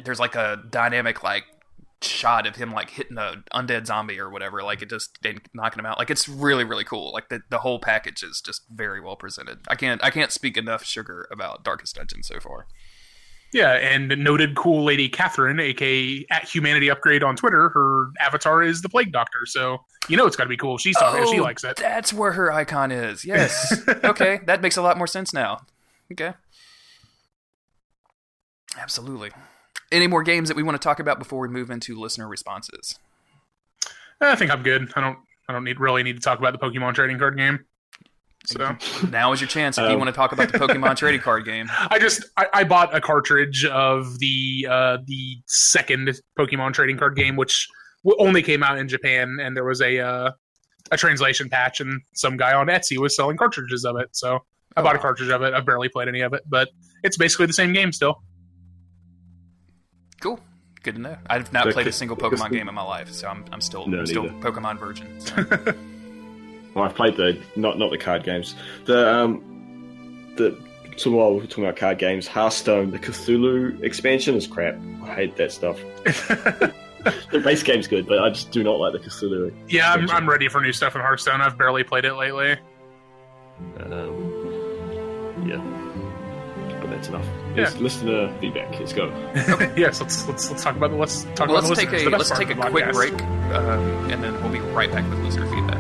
there's like a dynamic like shot of him like hitting a undead zombie or whatever like it just knocking him out like it's really really cool like the, the whole package is just very well presented. I can't i can't speak enough sugar about darkest dungeon so far Yeah, and noted cool lady Catherine, aka at Humanity Upgrade on Twitter, her avatar is the Plague Doctor, so you know it's got to be cool. She's talking, she Oh, likes it. that's where her icon is yes okay that makes a lot more sense now okay absolutely any more games that we want to talk about before we move into listener responses I think I'm good. I don't. I don't need really need to talk about the Pokemon trading card game. So now is your chance if you Um. want to talk about the pokemon trading card game I just I, I bought a cartridge of the uh, the second Pokemon trading card game, which only came out in Japan, and there was a uh, a translation patch, and some guy on Etsy was selling cartridges of it. So I bought a Oh. cartridge of it. I've barely played any of it, but it's basically the same game still. Cool. Good to know. I've not played a single Pokemon game in my life, so I'm, I'm still No, I'm still. Pokemon virgin. so. Well, I've played the not not the card games. The um the so while we're talking about card games, Hearthstone, the Cthulhu expansion is crap. I hate that stuff. the base game's good, but I just do not like the Cthulhu. yeah, I'm, I'm ready for new stuff in Hearthstone. I've barely played it lately. Um, yeah, but that's enough. It's listener feedback. Let's go. yes, let's let's let's talk about the let's talk Well, about let's the take listeners, a the let's take a quick podcast. break, um, and then we'll be right back with listener feedback.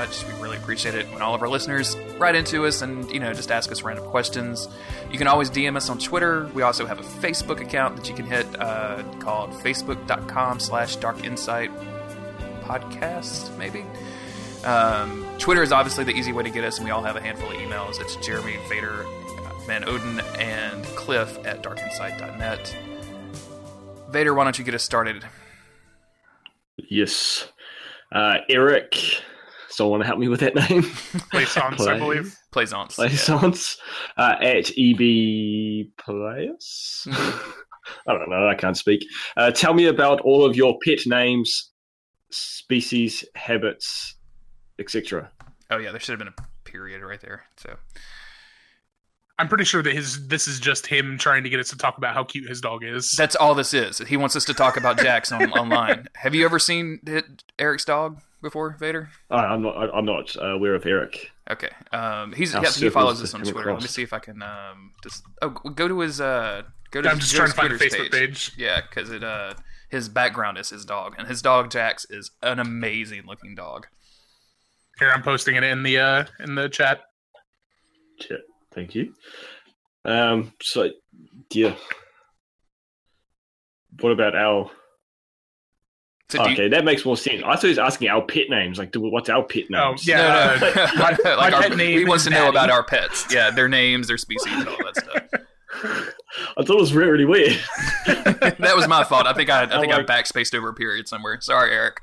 Much. We really appreciate it when all of our listeners write into us and you know just ask us random questions. You can always DM us on Twitter. We also have a Facebook account that you can hit uh, called facebook.com/slash Dark Insight Podcast. Maybe. Um, Twitter is obviously the easy way to get us, and we all have a handful of emails. It's Jeremy Vader, Van Odin, and Cliff at darkinsight.net. Vader, why don't you get us started? Yes. Uh, Eric. Someone want to help me with that name? Plaisance, I believe. Plaisance. yeah. Plaisance. Uh, at EB Players. I don't know. I can't speak. Uh, tell me about all of your pet names, species, habits, etc. Oh yeah, there should have been a period right there. So I'm pretty sure that his this is just him trying to get us to talk about how cute his dog is. that's all this is. He wants us to talk about Jax on, online. Have you ever seen Eric's dog before, Vader? Uh, I'm not. I- I'm not uh, aware of Eric. Okay. Um, he's Our yeah, he follows us on come Twitter. Let me see if I can um just oh go to his uh go to I'm his, just trying to find a his Facebook page. Yeah, because it uh his background is his dog, and his dog Jax is an amazing looking dog. Here, I'm posting it in the uh in the chat. Shit. Thank you. Um. So, yeah. What about our? So do you- okay, that makes more sense. I thought he was asking our pet names. Like, do, what's our pet Oh names? yeah, No, no. my, like my our, pet name. he wants is to know about our pets. Yeah, their names, their species, and all that stuff. I thought it was really, really weird. that was my fault. I think I, I think I backspaced over a period somewhere. Sorry, Eric.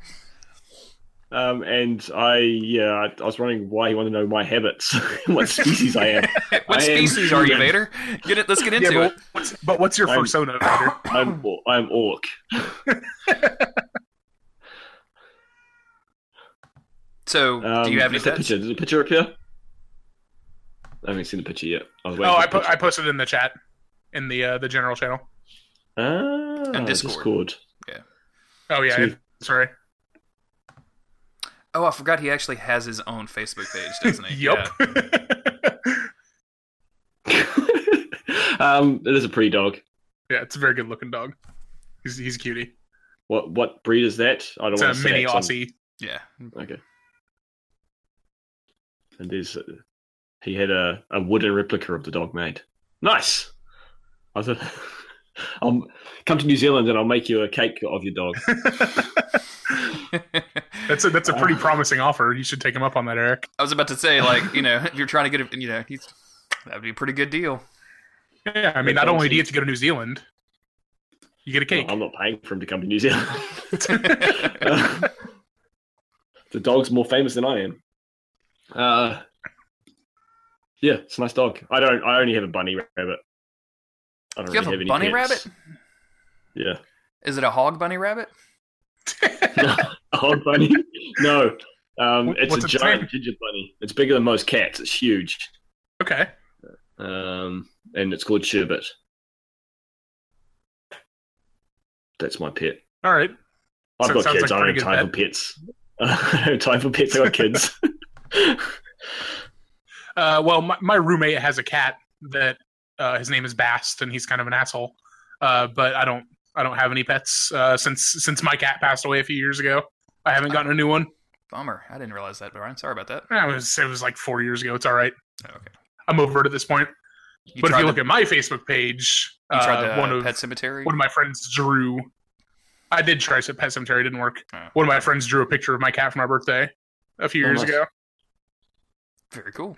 Um, and I, yeah, I, I was wondering why he wanted to know my habits, what species I am. What I am species are you, human. Vader? Get it. Let's get into Yeah, it. but what's, but what's your I'm- persona, Vader? I'm, or- I'm orc. So, Um, do you have any is that pets? picture? Does the picture appear? I haven't seen the picture yet. I was waiting Oh, I the put I posted it in the chat in the uh, the general channel. Ah, And Discord. Discord. Oh yeah, Sweet. sorry. Oh, I forgot he actually has his own Facebook page, doesn't he? Yup. um, it is a pretty dog. yeah, it's a very good looking dog. He's he's a cutie. What what breed is that? I don't It's want a to say mini it 'cause Aussie. Yeah. Okay. And there's uh, he had a, a wooden replica of the dog made. Nice. I said, I'll come to New Zealand and I'll make you a cake of your dog. That's a that's a pretty Ah. promising offer. You should take him up on that, Eric. I was about to say, like, you know, if you're trying to get a, you know, he's that would be a pretty good deal. Yeah, I mean, not only do you get to go to New Zealand, you get a cake. I'm not paying for him to come to New Zealand. the dog's more famous than I am. Uh, yeah, it's a nice dog. I don't. I only have a bunny rabbit. I don't you have really a any bunny pets. rabbit? Yeah. Is it a hog bunny rabbit? a hog bunny? No. Um, it's what's a giant ginger bunny. It's bigger than most cats. It's huge. okay. Um, and it's called Sherbet. That's my pet. All right. I've So got kids. I don't have time good for pets. I don't have time for pets. I got kids. Uh, well, my, my roommate has a cat that uh, his name is Bast, and he's kind of an asshole. Uh, but I don't I don't have any pets uh, since since my cat passed away a few years ago. I haven't gotten a new one. Bummer. I didn't realize that, Bryan. Sorry about that. Eh, It was it was like four years ago. It's all right. Oh, okay. I'm over it at this point. You but if you the- look at my Facebook page, uh, the one of Pet Cemetery. one of my friends drew. I did try Pet Cemetery, it didn't work. Oh. One of my friends drew a picture of my cat for my birthday a few Oh, years nice. ago. Very cool.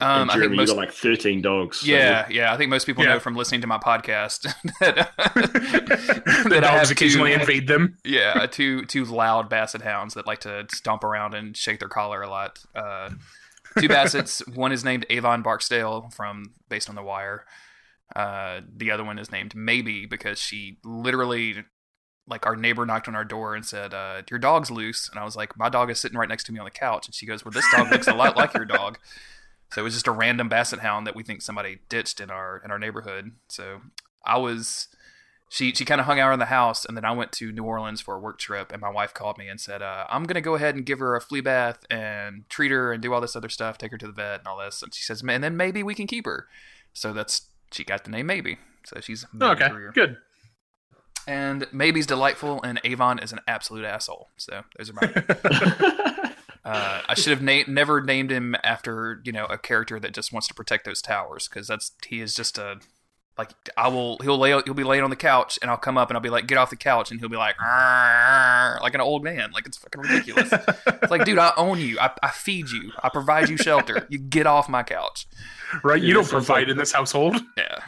and Um, I think Jeremy, most, you got like 13 dogs. so- yeah, yeah. I think most people Yeah. know from listening to my podcast that, the that I dogs have occasionally two, invade them. yeah, two two loud basset hounds that like to stomp around and shake their collar a lot. Uh, two bassets. one is named Avon Barksdale from based on The Wire. Uh, the other one is named Maybe because she literally, like, our neighbor knocked on our door and said, uh, "Your dog's loose," and I was like, "My dog is sitting right next to me on the couch," and she goes, "Well, this dog looks a lot like your dog." So it was just a random basset hound that we think somebody ditched in our in our neighborhood. So I was she she kind of hung out around the house, and then I went to New Orleans for a work trip, and my wife called me and said, uh, "I'm gonna go ahead and give her a flea bath and treat her and do all this other stuff, take her to the vet and all this." And she says, "And then maybe we can keep her." So that's she got the name Maybe. So she's okay, Maybe good. And Maybe's delightful, and Avon is an absolute asshole. So those are my. Uh, I should have na- never named him after you know a character that just wants to protect those towers because that's he is just a like I will he'll lay he'll be laying on the couch and I'll come up and I'll be like get off the couch and he'll be like "Arr," like an old man like it's fucking ridiculous. it's like dude I own you I, I feed you I provide you shelter you get off my couch. Right? Yeah, you don't provide like- in this household. Yeah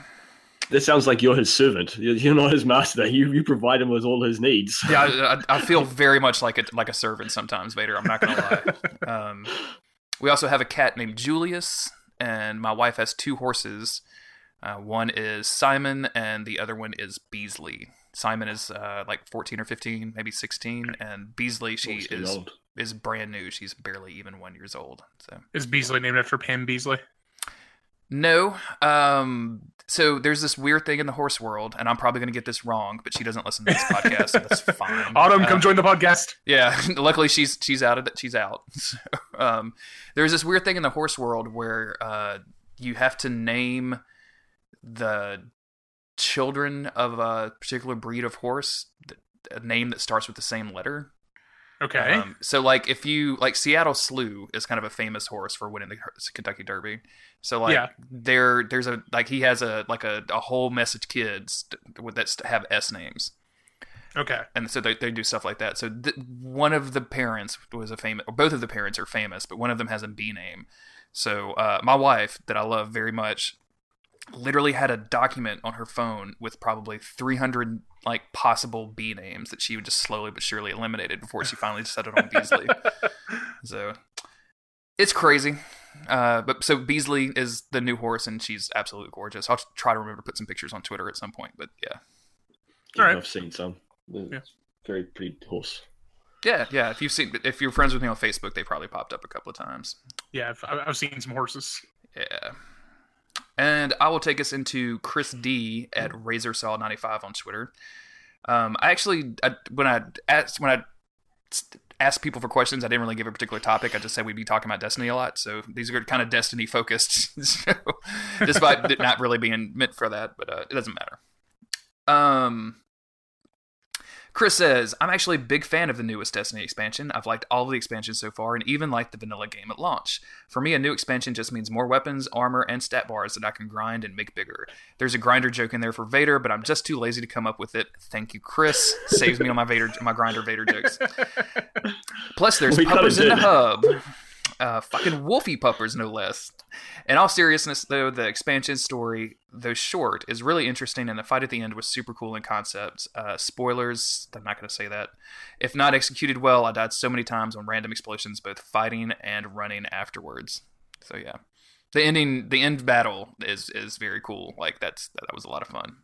That sounds like you're his servant. You're you're not his master. You you provide him with all his needs. yeah I, I, I feel very much like a like a servant sometimes Vader I'm not gonna lie. Um, we also have a cat named Julius, and my wife has two horses. Uh, one is Simon, and the other one is Beasley. Simon is uh, like 14 or 15, maybe 16, and Beasley she is old. is brand new. She's barely even one years old. So Is Beasley named after Pam Beesly? No. Um. So there's this weird thing in the horse world, and I'm probably going to get this wrong, but she doesn't listen to this podcast, so that's fine. Autumn, Uh, come join the podcast. Yeah, luckily she's she's out of it. She's out. So, um, there's this weird thing in the horse world where uh, you have to name the children of a particular breed of horse a name that starts with the same letter. Okay. Um, so like if you like Seattle Slew is kind of a famous horse for winning the Kentucky Derby. So like Yeah. there there's a like he has a like a, a whole mess of kids that have S names okay. and so they, they do stuff like that. So th- one of the parents was a famous, or both of the parents are famous, but one of them has a B name. So uh, my wife, that I love very much, literally had a document on her phone with probably 300 like possible B names that she would just slowly but surely eliminated before she finally settled on Beasley. so it's crazy. Uh, but so Beasley is the new horse, and she's absolutely gorgeous. I'll try to remember to put some pictures on Twitter at some point. But yeah, Yeah, Alright. I've seen some. Yeah. Very pretty horse. Yeah, yeah. If you've seen, if you're friends with me on Facebook, they probably popped up a couple of times. Yeah, I've, I've seen some horses. Yeah. And I will take us into Chris D at RazorSaw95 on Twitter. Um, I actually, I, when I asked when I asked people for questions, I didn't really give a particular topic. I just said we'd be talking about Destiny a lot. So these are kind of Destiny focused, so, despite it not really being meant for that. But uh, it doesn't matter. Um, Chris says, I'm actually a big fan of the newest Destiny expansion. I've liked all of the expansions so far and even liked the vanilla game at launch. For me, a new expansion just means more weapons, armor, and stat bars that I can grind and make bigger. There's a grinder joke in there for Vader, but I'm just too lazy to come up with it. Thank you, Chris. Saves me on my Vader, my grinder Vader jokes. Plus, there's We puppers in the hub. Uh, fucking wolfy puppers, no less. In all seriousness, though, the expansion story, though short, is really interesting, and the fight at the end was super cool in concept. Uh, spoilers, I'm not going to say that. If not executed well, I died so many times on random explosions, both fighting and running afterwards. So yeah, the ending, the end battle is is very cool. Like that's that was a lot of fun.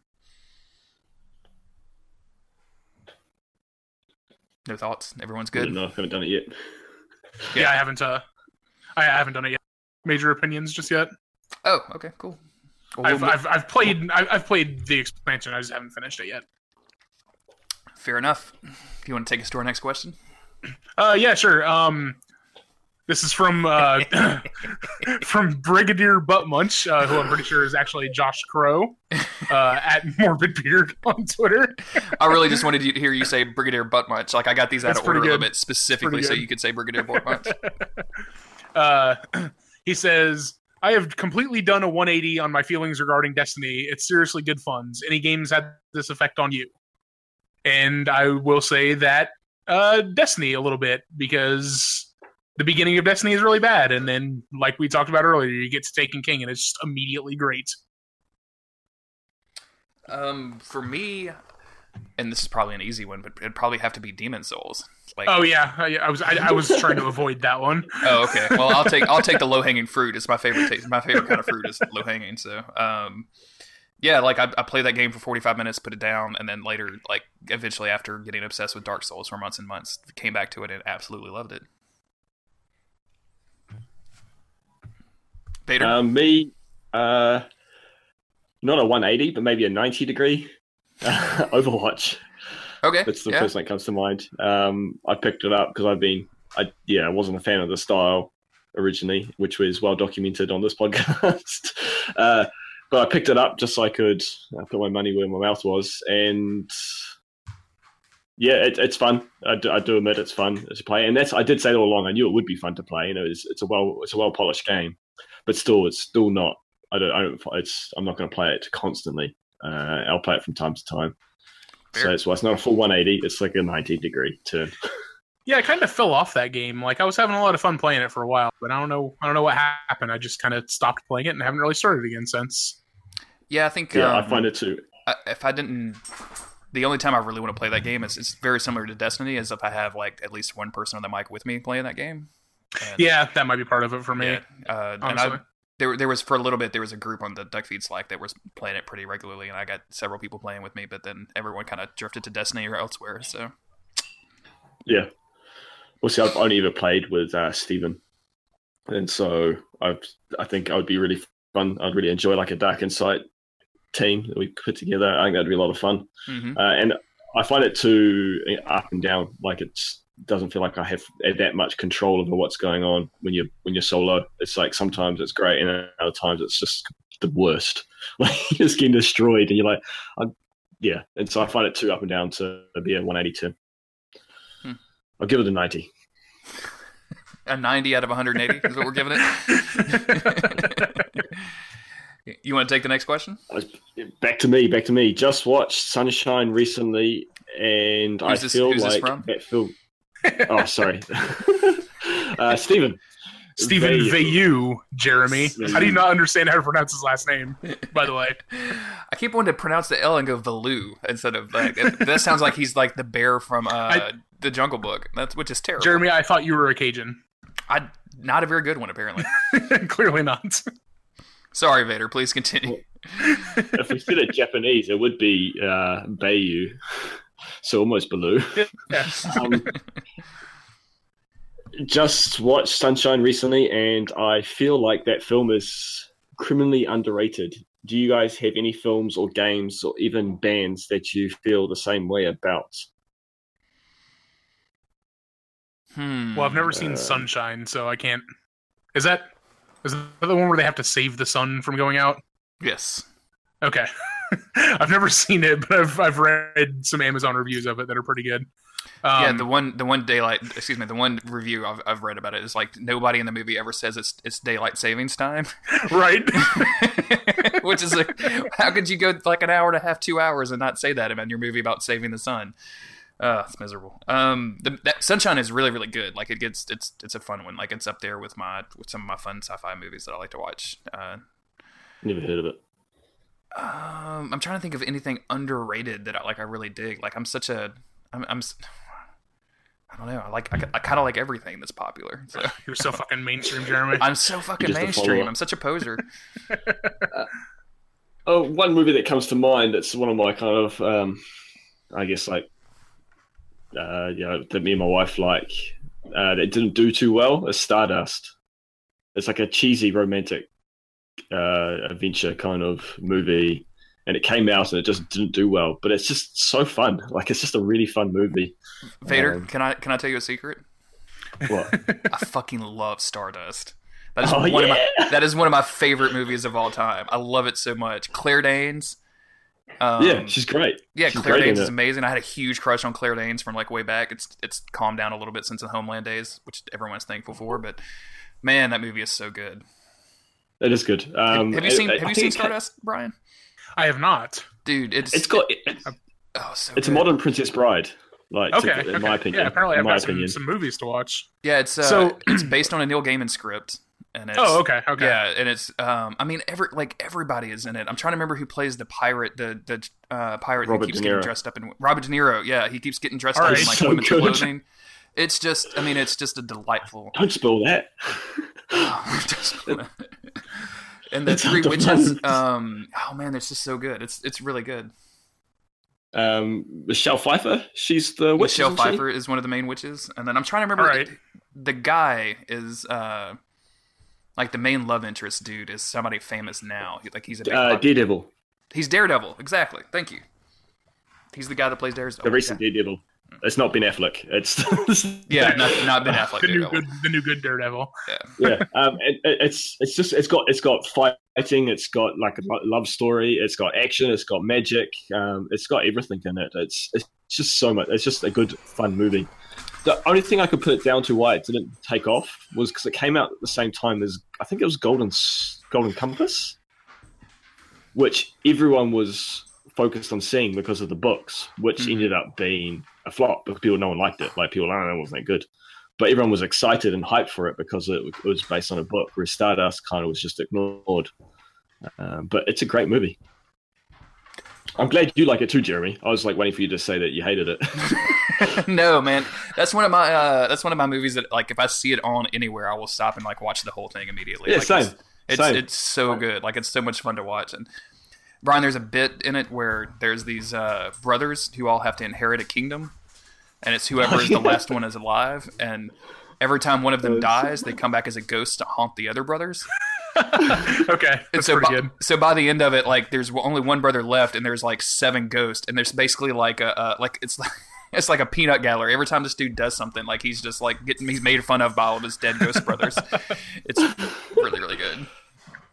No thoughts. Everyone's good. No, I haven't done it yet. Yeah, Yeah. I haven't. Uh, I haven't done it yet. Major opinions just yet. Oh, okay, cool. Well, I've, we'll- I've, I've played. I've, played the expansion. I just haven't finished it yet. fair enough. If you want to take us to our next question. Uh, yeah, sure. Um, this is from uh, from Brigadier Butt Munch, uh, who I'm pretty sure is actually Josh Crow uh, at Morbid Beard on Twitter. I really just wanted to hear you say Brigadier Butt Munch. Like I got these out That's of order a little bit specifically so you could say Brigadier Butt Munch. He says, I have completely done a 180 on my feelings regarding Destiny. It's seriously good funds. Any games had this effect on you? And I will say that uh, Destiny a little bit because the beginning of Destiny is really bad, and then like we talked about earlier, you get to Taken King, and it's just immediately great. Um, for me, and this is probably an easy one, but it'd probably have to be Demon Souls. Like, Oh yeah, I, I was I, I was trying to avoid that one. oh, okay. Well, I'll take I'll take the low hanging fruit. It's my favorite taste. My favorite kind of fruit is low hanging. So, um, yeah, like I, I played that game for forty five minutes, put it down, and then later, like eventually, after getting obsessed with Dark Souls for months and months, came back to it and absolutely loved it. Vader, Um, me, uh, not a 180, but maybe a 90 degree. Overwatch. okay, That's the yeah. first thing that comes to mind. Um, I picked it up because I've been, I yeah, I wasn't a fan of the style originally, which was well documented on this podcast. uh, but I picked it up just so I could uh, put my money where my mouth was, and yeah, it, it's fun. I do, I do admit it's fun to play, and that's I did say all along. I knew it would be fun to play. You know, it's, it's a well it's a well polished game, but still, it's still not. I don't. I don't it's. I'm not going to play it constantly. Uh, I'll play it from time to time. So Fair. it's, well, it's not a full 180. It's like a 90 degree turn. Yeah, I kind of fell off that game. Like I was having a lot of fun playing it for a while, but I don't know. I don't know what happened. I just kind of stopped playing it and haven't really started again since. Yeah, I think. Yeah, um, I find it too. I, if I didn't, the only time I really want to play that game is it's very similar to Destiny, is if I have like at least one person on the mic with me playing that game. And, Yeah, that might be part of it for me. yeah, uh, and. I, there, there was for a little bit there was a group on the Duckfeed Slack that was playing it pretty regularly, and I got several people playing with me, but then everyone kind of drifted to Destiny or elsewhere. So Yeah. Well, see, I've only ever played with uh, Stephen, and so I I think I would be really fun. I'd really enjoy like a Dark Insight team that we put together. I think that'd be a lot of fun. mhm. Uh, and I find it too up and down. Like it doesn't feel like I have that much control over what's going on when you're when you're solo. It's like sometimes it's great, and other times it's just the worst. Like you're just getting destroyed, and you're like, I'm, yeah. And so I find it too up and down to be a 182. Hmm. I'll give it a 90. a ninety out of 180 is what we're giving it. you want to take the next question? Back to me. Back to me. Just watched Sunshine recently, and I this- feel who's this like from? that film. Oh, sorry, uh, Stephen. Stephen Vayu. Vayu, Jeremy. Vayu. How do you not understand how to pronounce his last name? By the way, I keep wanting to pronounce the L and go Valoo instead of like that. Sounds like he's like the bear from uh, I- the Jungle Book. That's which is terrible. Jeremy, I thought you were a Cajun. I not a very good one apparently. Clearly not. Sorry, Vader. Please continue. if we said it Japanese, it would be uh, Bayu, so almost Baloo. Yeah. Um, just watched Sunshine recently, and I feel like that film is criminally underrated. Do you guys have any films or games or even bands that you feel the same way about? Hmm. Well, I've never seen Uh, Sunshine, so I can't. Is that is that the one where they have to save the sun from going out? yes. Okay. I've never seen it, but I've I've read some Amazon reviews of it that are pretty good. Um, yeah, the one, the one daylight. Excuse me, the one review I've, I've read about it is like nobody in the movie ever says it's it's daylight savings time, right. which is like, how could you go like an hour and a half, two hours, and not say that in your movie about saving the sun? Uh, it's miserable. Um, the, that Sunshine is really, really good. Like it gets, it's, it's a fun one. Like it's up there with my, with some of my fun sci-fi movies that I like to watch. Uh, Never heard of it. Um, I'm trying to think of anything underrated that I like. I really dig. Like I'm such a, I'm, I'm s- I don't know. I like, I, I kind of like everything that's popular. So You're so fucking mainstream, Jeremy. I'm so fucking mainstream. I'm such a poser. Oh, one movie that comes to mind. That's one of my kind of, um, I guess, like, uh, you know, that me and my wife like. Uh, that didn't do too well. Is Stardust. It's like a cheesy romantic uh, adventure kind of movie, and it came out and it just didn't do well. But it's just so fun. Like it's just a really fun movie. Vader, Um, can I can I tell you a secret? What? I fucking love Stardust. That is Oh, one of my that is one of my favorite movies of all time. I love it so much. Claire Danes. Um, yeah, she's great. yeah, she's Claire great Danes is amazing. I had a huge crush on Claire Danes from like way back. It's it's calmed down a little bit since the Homeland days, which everyone's thankful for. But man, that movie is so good. It is good. Um, have you seen I- I Have you seen it ca- Stardust, Bryan? I have not. Dude, it's It's got. It's, oh, so it's a modern Princess Bride. Like, to- in okay. my opinion. Yeah, apparently in I've my got some, opinion. some movies to watch. Yeah, it's uh, So- it's based on a Neil Gaiman script, and it's Oh, okay, okay. Yeah, and it's um, I mean, every like everybody is in it. I'm trying to remember who plays the pirate, the the uh, pirate Robert who keeps getting dressed up in Robert De Niro. Yeah, he keeps getting dressed All up right. in like So women's good. clothing. It's just, I mean, it's just a delightful. Don't spoil that. and the It's Three Witches. Um, oh man, it's just so good. It's it's really good. Um, Michelle Pfeiffer. She's the witch. Michelle isn't she? Pfeiffer is one of the main witches, and then I'm trying to remember. All right. The guy is uh, like the main love interest dude is somebody famous now. He- Like he's a Uh, Daredevil. he's Daredevil. Exactly. Thank you. He's the guy that plays Daredevil. The recent Daredevil. It's not Ben Affleck. It's Yeah, yeah not, not Ben Affleck. the new good, the new good Daredevil. yeah. Um, it, it- it's it's just it's got it's got fighting. It's got like a love story. It's got action. It's got magic. Um, it's got everything in it. It's it's just so much. It's just a good fun movie. The only thing I could put it down to why it didn't take off was because it came out at the same time as I think it was Golden Golden Compass, which everyone was focused on seeing because of the books, which Mhm. ended up being a flop because people no one liked it. Like people, I don't know, wasn't that good but everyone was excited and hyped for it because it, it was based on a book. Whereas Stardust kind of was just ignored. Um, but it's a great movie. I'm glad you like it too, Jeremy. I was like waiting for you to say that you hated it. no, man, that's one of my uh, that's one of my movies that like if I see it on anywhere, I will stop and like watch the whole thing immediately. yeah, like, same. It's it's, Same. it's so good. Like it's so much fun to watch. And Bryan, there's a bit in it where there's these uh, brothers who all have to inherit a kingdom, and it's whoever is the last one is alive. And every time one of them dies, they come back as a ghost to haunt the other brothers. okay, And that's so pretty by, good. so by the end of it, like there's only one brother left, and there's like seven ghosts, and there's basically like a uh, like it's like it's like a peanut gallery. Every time this dude does something, like he's just like getting he's made fun of by all of his dead ghost brothers. It's really really good.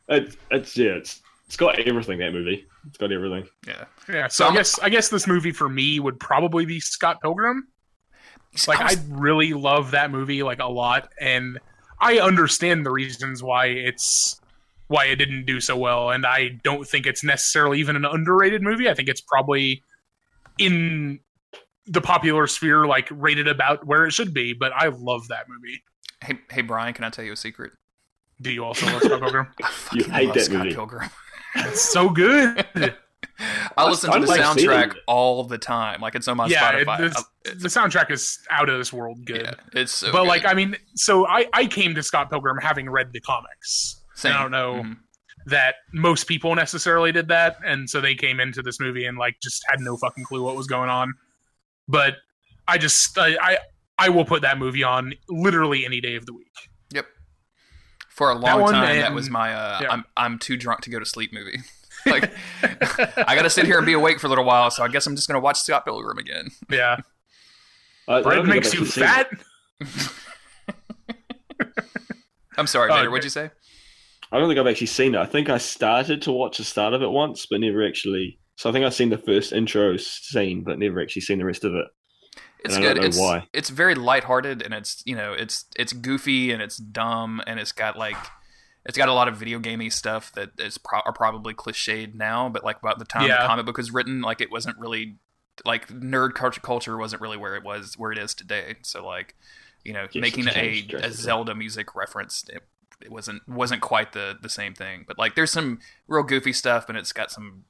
It, it's yeah, it's it's got everything. That movie, it's got everything. Yeah, Yeah, So so I guess I guess this movie for me would probably be Scott Pilgrim. Like I was- I really love that movie like a lot, and I understand the reasons why it's why it didn't do so well, and I don't think it's necessarily even an underrated movie. I think it's probably in the popular sphere, like rated about where it should be. But I love that movie. hey hey Bryan, can I tell you a secret? Do you also love Scott Pilgrim? I You hate love that Scott movie. Pilgrim. It's so good. I listen to the like soundtrack it. all the time. Like it's on my yeah, it, Spotify. the, I- the soundtrack is out of this world good. yeah, it's so but good. like I mean, so I I came to Scott Pilgrim having read the comics. Same. I don't know Mhm. that most people necessarily did that, and so they came into this movie and like just had no fucking clue what was going on. But I just I I, I will put that movie on literally any day of the week. Yep. For a long one time, that was my uh, yeah. I'm I'm too drunk to go to sleep movie. like I got to sit here and be awake for a little while, so I guess I'm just gonna watch Scott Pilgrim again. Yeah, I- I bread makes you actually seen it. fat. I'm sorry, Oh, Vader. okay. What'd you say? I don't think I've actually seen it. I think I started to watch the start of it once, but never actually. So I think I've seen the first intro scene, but never actually seen the rest of it. It's And I don't good. It's why. it's very lighthearted and it's you know it's it's goofy and it's dumb and it's got like it's got a lot of video gamey stuff that is pro- are probably cliched now, but like about the time Yeah. the comic book was written, like it wasn't really like nerd culture culture wasn't really where it was where it is today. So like you know Yes, making a, a. Zelda music reference. It, it wasn't wasn't quite the the same thing, but like there's some real goofy stuff, and it's got some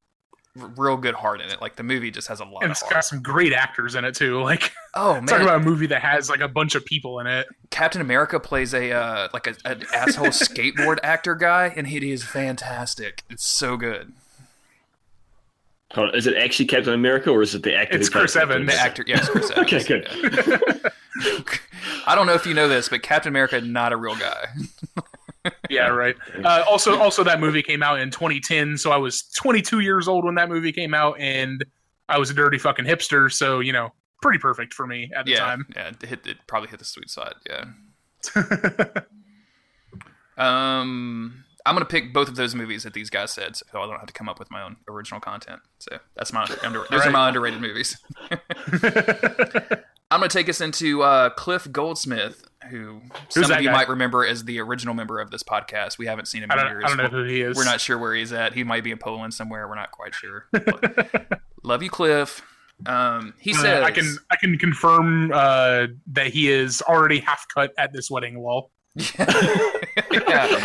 r- real good heart in it. Like the movie just has a lot And of it's heart. got some great actors in it too. Like oh man, talk about a movie that has like a bunch of people in it. Captain America plays a uh, like a, an asshole skateboard actor guy, and he is fantastic. It's so good. Hold on, Is it actually Captain America or is it the actor? It's who plays Chris Captain Evans. The actor, yes, Chris Evans. Okay, good. Yeah. I don't know if you know this, but Captain America not a real guy. Yeah, right. Uh, also, also that movie came out in 2010, so I was 22 years old when that movie came out, and I was a dirty fucking hipster, so you know, pretty perfect for me at the yeah, time. yeah, it, hit, it probably hit the sweet spot. Yeah. Um, I'm gonna pick both of those movies that these guys said, so I don't have to come up with my own original content. So that's my under, those are my underrated movies. I'm gonna take us into uh, Cliff Goldsmith, who some of you guy? might remember as the original member of this podcast. We haven't seen him I in don't, years. I don't know who he is. We're not sure where he's at. He might be in Poland somewhere. We're not quite sure. Love you, Cliff. Um, he Uh, says, I can I can confirm uh, that he is already half cut at this wedding. Lol. yeah.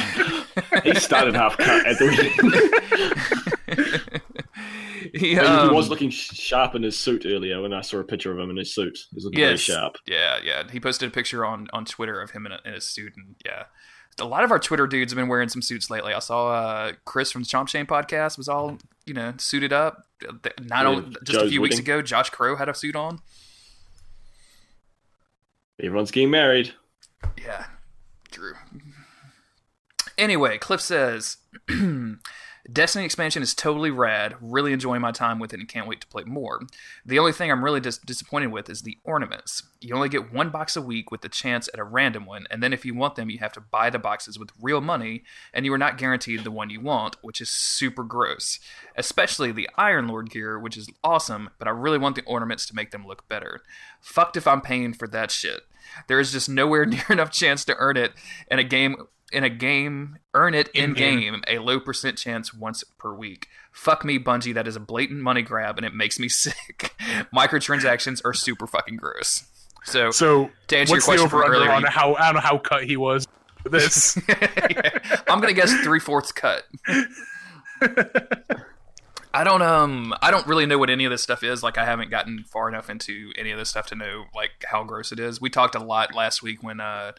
He started half cut at the he, um, he was looking sharp in his suit earlier when I saw a picture of him in his suit. He was looking very sharp. Yeah, yeah. He posted a picture on on Twitter of him in a, in a suit, and yeah, a lot of our Twitter dudes have been wearing some suits lately. I saw uh, Chris from the Chomp Shame podcast was all you know suited up. Not only, just a Joe's few weeks ago, Josh Crow had a suit on. Everyone's getting married. Yeah, Drew. Anyway, Cliff says Destiny expansion is totally rad. Really enjoying my time with it and can't wait to play more. The only thing I'm really dis- disappointed with is the ornaments. You only get one box a week with the chance at a random one, and then if you want them, you have to buy the boxes with real money, and you are not guaranteed the one you want, which is super gross. Especially the Iron Lord gear, which is awesome, but I really want the ornaments to make them look better. Fucked if I'm paying for that shit. There is just nowhere near enough chance to earn it in a game in a game earn it in game a low percent chance once per week. Fuck me, Bungie. That is a blatant money grab, and it makes me sick. Microtransactions are super fucking gross. So, So to answer your question from earlier, on how on how cut he was? This Yeah. I'm gonna guess three fourths cut. I don't um I don't really know what any of this stuff is. Like I haven't gotten far enough into any of this stuff to know like how gross it is. We talked a lot last week when uh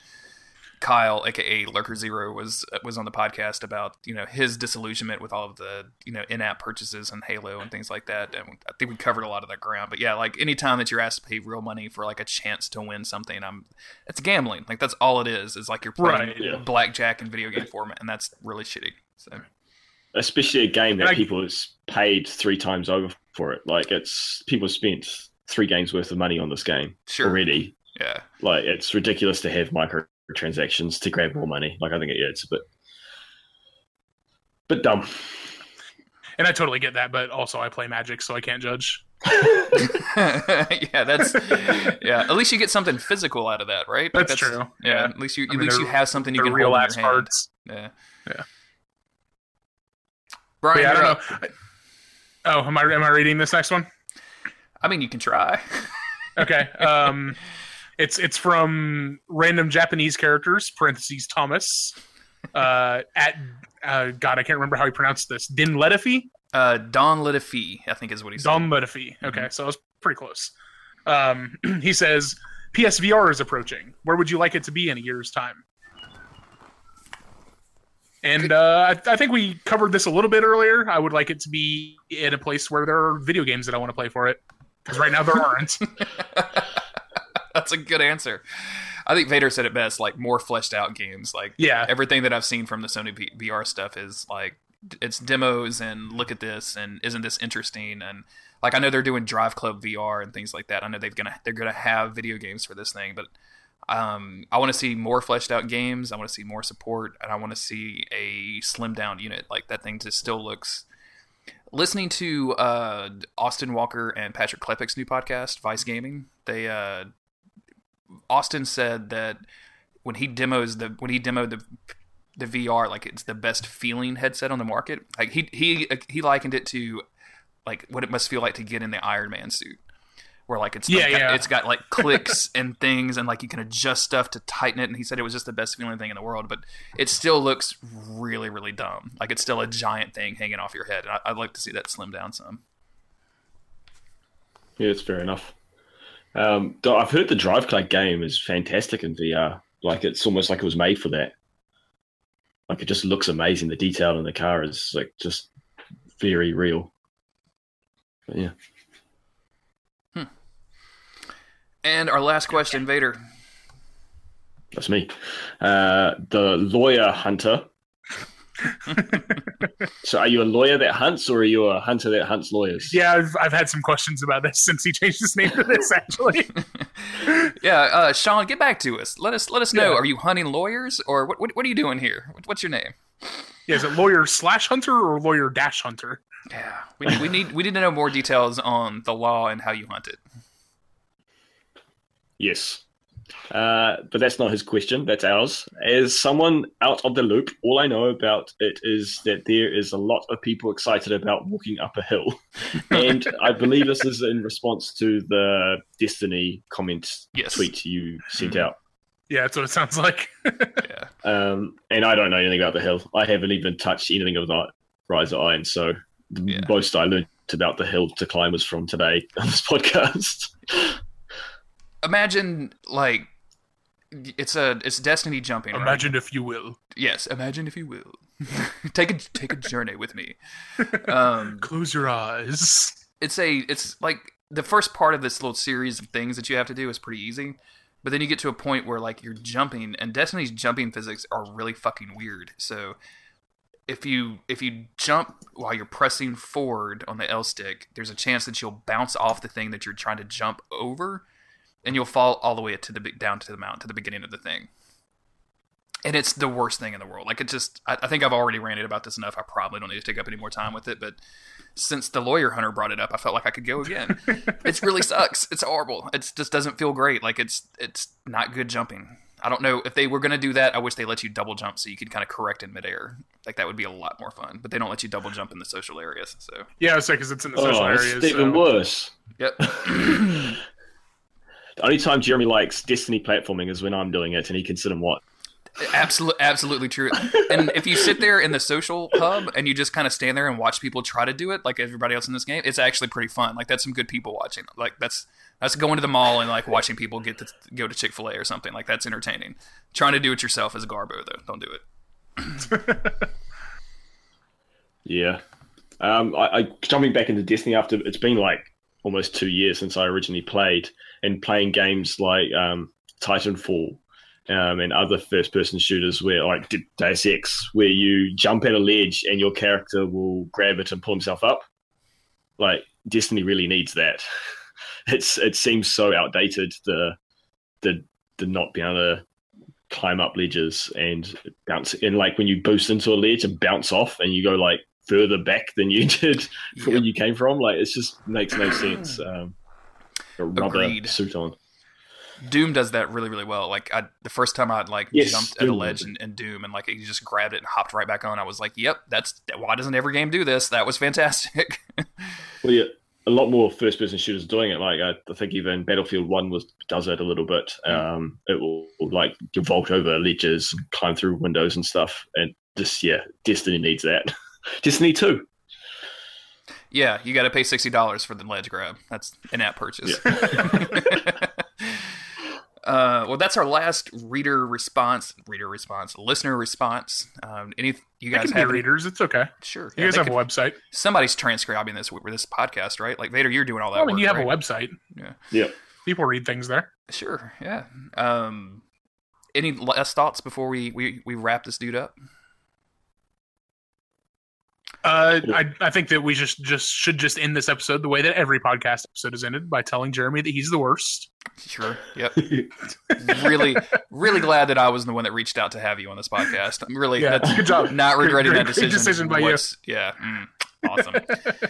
Kyle, aka Lurker Zero, was was on the podcast about you know his disillusionment with all of the you know in-app purchases and Halo and things like that. And I think we covered a lot of that ground. But yeah, like anytime that you're asked to pay real money for like a chance to win something, I'm it's gambling. Like that's all it is. Is like you're playing Right, yeah. blackjack in video game format, and that's really shitty. So Especially a game that I- people has paid three times over for it. Like it's people spent three games worth of money on this game sure, already. yeah, Like it's ridiculous to have microtransactions to grab more money. Like I think it, yeah, it's a bit, bit dumb. and I totally get that, but also I play Magic, so I can't judge. yeah. That's yeah. At least you get something physical out of that, right? Like, That's true. Yeah, Yeah. at least you I at mean, least you have something you can real hold in ass your hand. cards. Yeah, Yeah. Bryan, yeah, I don't up. know. Oh, am I am I reading this next one? I mean, you can try. Okay. Um, it's it's from random Japanese characters (parentheses Thomas) uh, at uh, God, I can't remember how he pronounced this. Din Uh, Don Litifi, I think is what he said. Don Ledifi. Okay, so I was pretty close. Um, he says PSVR is approaching. Where would you like it to be in a year's time? And uh, I, I think we covered this a little bit earlier. I would like it to be in a place where there are video games that I want to play for it. Because right now there aren't. That's a good answer. I think Vader said it best. Like more fleshed out games. Like Yeah. everything that I've seen from the Sony VR stuff is like it's demos and look at this and isn't this interesting and like I know they're doing Drive Club VR and things like that. I know they're gonna they're gonna have video games for this thing, but um, I want to see more fleshed out games. I want to see more support, and I want to see a slim down unit. Like that thing just still looks. Listening to uh, Austin Walker and Patrick Klepek's new podcast, Vice Gaming, they uh, Austin said that when he demos the when he demoed the the VR, like it's the best feeling headset on the market. Like he he he likened it to like what it must feel like to get in the Iron Man suit, where like it's Yeah, like, yeah. it's got like clicks and things, and like you can adjust stuff to tighten it. And he said it was just the best feeling thing in the world, but it still looks really really dumb. Like it's still a giant thing hanging off your head. And I, I'd like to see that slim down some. Yeah, it's fair enough. Um, I've heard the Drive Club game is fantastic in VR. Like it's almost like it was made for that. Like it just looks amazing. The detail in the car is like just very real. But yeah, And our last question, Vader. that's me. Uh, the lawyer hunter. So, are you a lawyer that hunts, or are you a hunter that hunts lawyers? Yeah, I've, I've had some questions about this since he changed his name to this. Actually, Yeah, uh, Sean, get back to us. Let us let us know. Yeah. Are you hunting lawyers, or what? What, what are you doing here? What, what's your name? yeah, is it lawyer slash hunter or lawyer dash hunter? Yeah, we, we need we need to know more details on the law and how you hunt it. Yes. Uh, but that's not his question. That's ours. As someone out of the loop, all I know about it is that there is a lot of people excited about walking up a hill, and I believe this is in response to the Destiny comment Yes. tweet you sent out. Yeah, that's what it sounds like. Yeah. Um, and I don't know anything about the hill. I haven't even touched anything of that Rise of Iron. So the Yeah. most I learned about the hill to climb was from today on this podcast. Imagine like it's a it's Destiny jumping. right? Imagine if you will. Yes, imagine if you will. take a take a journey with me. Um, Close your eyes. it's a it's like the first part of this little series of things that you have to do is pretty easy, but then you get to a point where like you're jumping, and Destiny's jumping physics are really fucking weird. So if you if you jump while you're pressing forward on the L stick, there's a chance that you'll bounce off the thing that you're trying to jump over, and you'll fall all the way to the down to the mountain to the beginning of the thing. And it's the worst thing in the world. Like it just, I, I think I've already ranted about this enough. I probably don't need to take up any more time with it. But since the lawyer hunter brought it up, I felt like I could go again. it really sucks. It's horrible. It just doesn't feel great. Like it's it's not good jumping. I don't know if they were going to do that. I wish they let you double jump so you could kind of correct in midair. Like that would be a lot more fun. But they don't let you double jump in the social areas. So Yeah, it's because it's in the social oh, it's areas. even so- worse. yep. The only time Jeremy likes Destiny platforming is when I'm doing it, and he can sit and watch. Absolutely, absolutely true. And if you sit there in the social hub and you just kind of stand there and watch people try to do it, like everybody else in this game, it's actually pretty fun. Like that's some good people watching. Like that's that's going to the mall and like watching people get to go to Chick Fil A or something. Like that's entertaining. Trying to do it yourself is garbo though. Don't do it. Yeah. Um, I, I jumping back into Destiny after it's been like almost two years since I originally played, and playing games like um, Titanfall um, and other first-person shooters where like De- Deus Ex, where you jump at a ledge and your character will grab it and pull himself up. Like Destiny really needs that. It's it seems so outdated the the the not being able to climb up ledges and bounce and like when you boost into a ledge and bounce off and you go like further back than you did from when you came from like it just makes no sense um a rubber Agreed. suit on Doom does that really, really well. Like I, the first time I like Yes, jumped at a ledge in, in Doom and like you just grabbed it and hopped right back on. I was like, "Yep, that's why doesn't every game do this? That was fantastic." well yeah a lot more first person shooters doing it like I, I think even battlefield 1 was does it a little bit um it will, like vault over ledges climb through windows and stuff and just yeah destiny needs that destiny 2 yeah, you got to pay sixty dollars for the ledge grab. That's an app purchase. Uh, well, that's our last reader response, reader response, listener response. Um, any you guys can be have any- readers. It's okay. Sure, You yeah, guys have could- a website. somebody's transcribing this with this podcast, right? Like Vader, you're doing all that. I mean, work, you have right? a website. yeah People read things there. Sure, yeah. Um, any last thoughts before we, we, we wrap this dude up? Uh, I, I think that we just, just should just end this episode the way that every podcast episode is ended by telling Jeremy that he's the worst. Sure. Yep. really, really glad that I was the one that reached out to have you on this podcast. I'm really Yeah, that's good job. not regretting Great- that great decision. decision by you. Yeah. mm, awesome.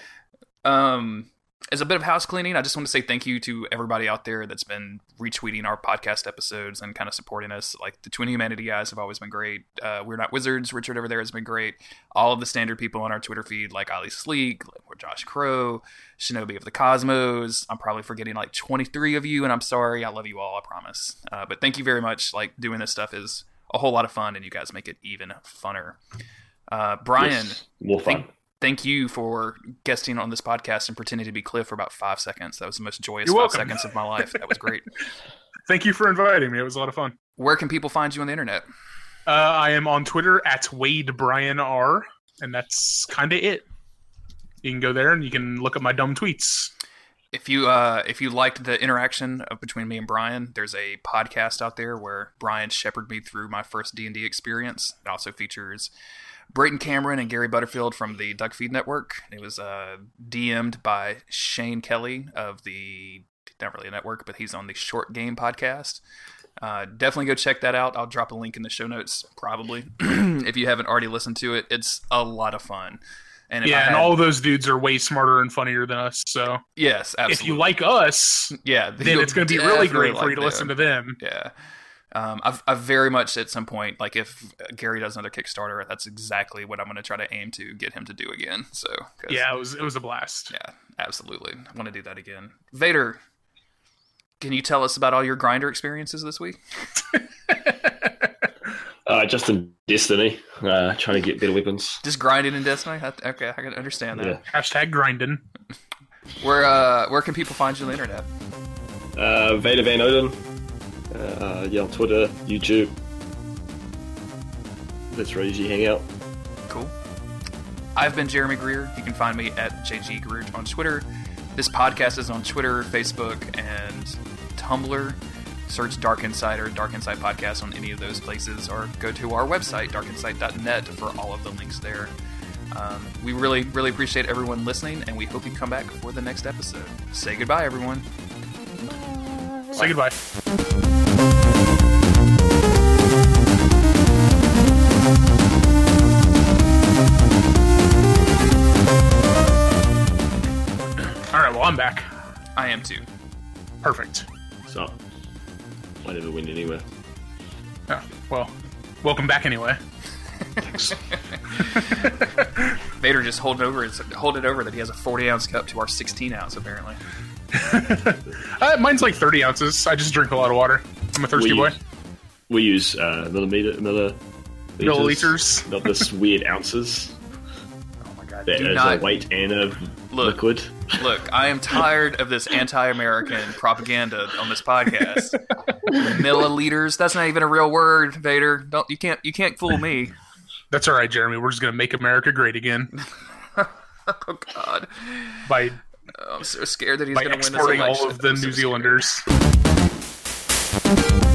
um, as a bit of house cleaning, I just want to say thank you to everybody out there that's been retweeting our podcast episodes and kind of supporting us. Like the Twin Humanity guys have always been great. Uh, We're not wizards. Richard over there has been great. All of the standard people on our Twitter feed, like Ali Sleek, or Josh Crow, Shinobi of the Cosmos. I'm probably forgetting like 23 of you, and I'm sorry. I love you all. I promise. Uh, but thank you very much. Like doing this stuff is a whole lot of fun, and you guys make it even funner. Uh, Bryan, Yes, more fun thank you for guesting on this podcast and pretending to be Cliff for about five seconds. That was the most joyous five seconds of my life. That was great. Thank you for inviting me. It was a lot of fun. Where can people find you on the internet? Uh, I am on Twitter at Wade Bryan R, and that's kind of it. You can go there and you can look at my dumb tweets. If you uh, if you liked the interaction between me and Bryan, there's a podcast out there where Bryan shepherded me through my first D and D experience. It also features Brayton Cameron and Gary Butterfield from the Duckfeed Network. It was uh, DM'd by Shane Kelly of the not really a network, but he's on the Short Game podcast. Uh, definitely go check that out. I'll drop a link in the show notes, probably, if you haven't already listened to it. It's a lot of fun. And yeah, and all those dudes are way smarter and funnier than us. So yes, absolutely. if you like us, yeah, then it's going to be really great for you to listen to them. Yeah. Um, I've, I've very much at some point, like if Gary does another Kickstarter, that's exactly what I'm going to try to aim to get him to do again. So, 'cause- Yeah, it was it was a blast. yeah, absolutely. I want to do that again. Vader, can you tell us about all your grinder experiences this week? Uh, just in Destiny, uh, trying to get better weapons. Just grinding in Destiny? Okay, I can understand that. Yeah. Hashtag grinding. Where uh, where can people find you on the internet? Uh, Vader Van Odin. Uh, yeah, on Twitter, YouTube. That's where I usually hang out. Cool. I've been Jeremy Greer. You can find me at JG Greer on Twitter. This podcast is on Twitter, Facebook, and Tumblr. Search Dark Insider, Dark Insight Podcast on any of those places, or go to our website, darkinsight.net, for all of the links there. Um, we really, really appreciate everyone listening, and we hope you come back for the next episode. Say goodbye, everyone. Say goodbye. All right, well, I'm back. I am too. Perfect. So, I never win anywhere. Yeah, oh, well, welcome back anyway. Thanks. Vader just holding over hold it over that he has a 40 ounce cup to our 16 ounce, apparently. Uh, mine's like 30 ounces. I just drink a lot of water. I'm a thirsty We- boy. we use uh, millimeter, milli, Milliliters. not this weird ounces. Oh my god. That Do is not a weight and a Look. liquid. Look, I am tired of this anti-American propaganda on this podcast. Milliliters. That's not even a real word, Vader. Don't you can't you can't fool me. That's all right, Jeremy. We're just gonna make America great again Oh God, by I'm so scared that he's going to win. Exporting all of the New Zealanders.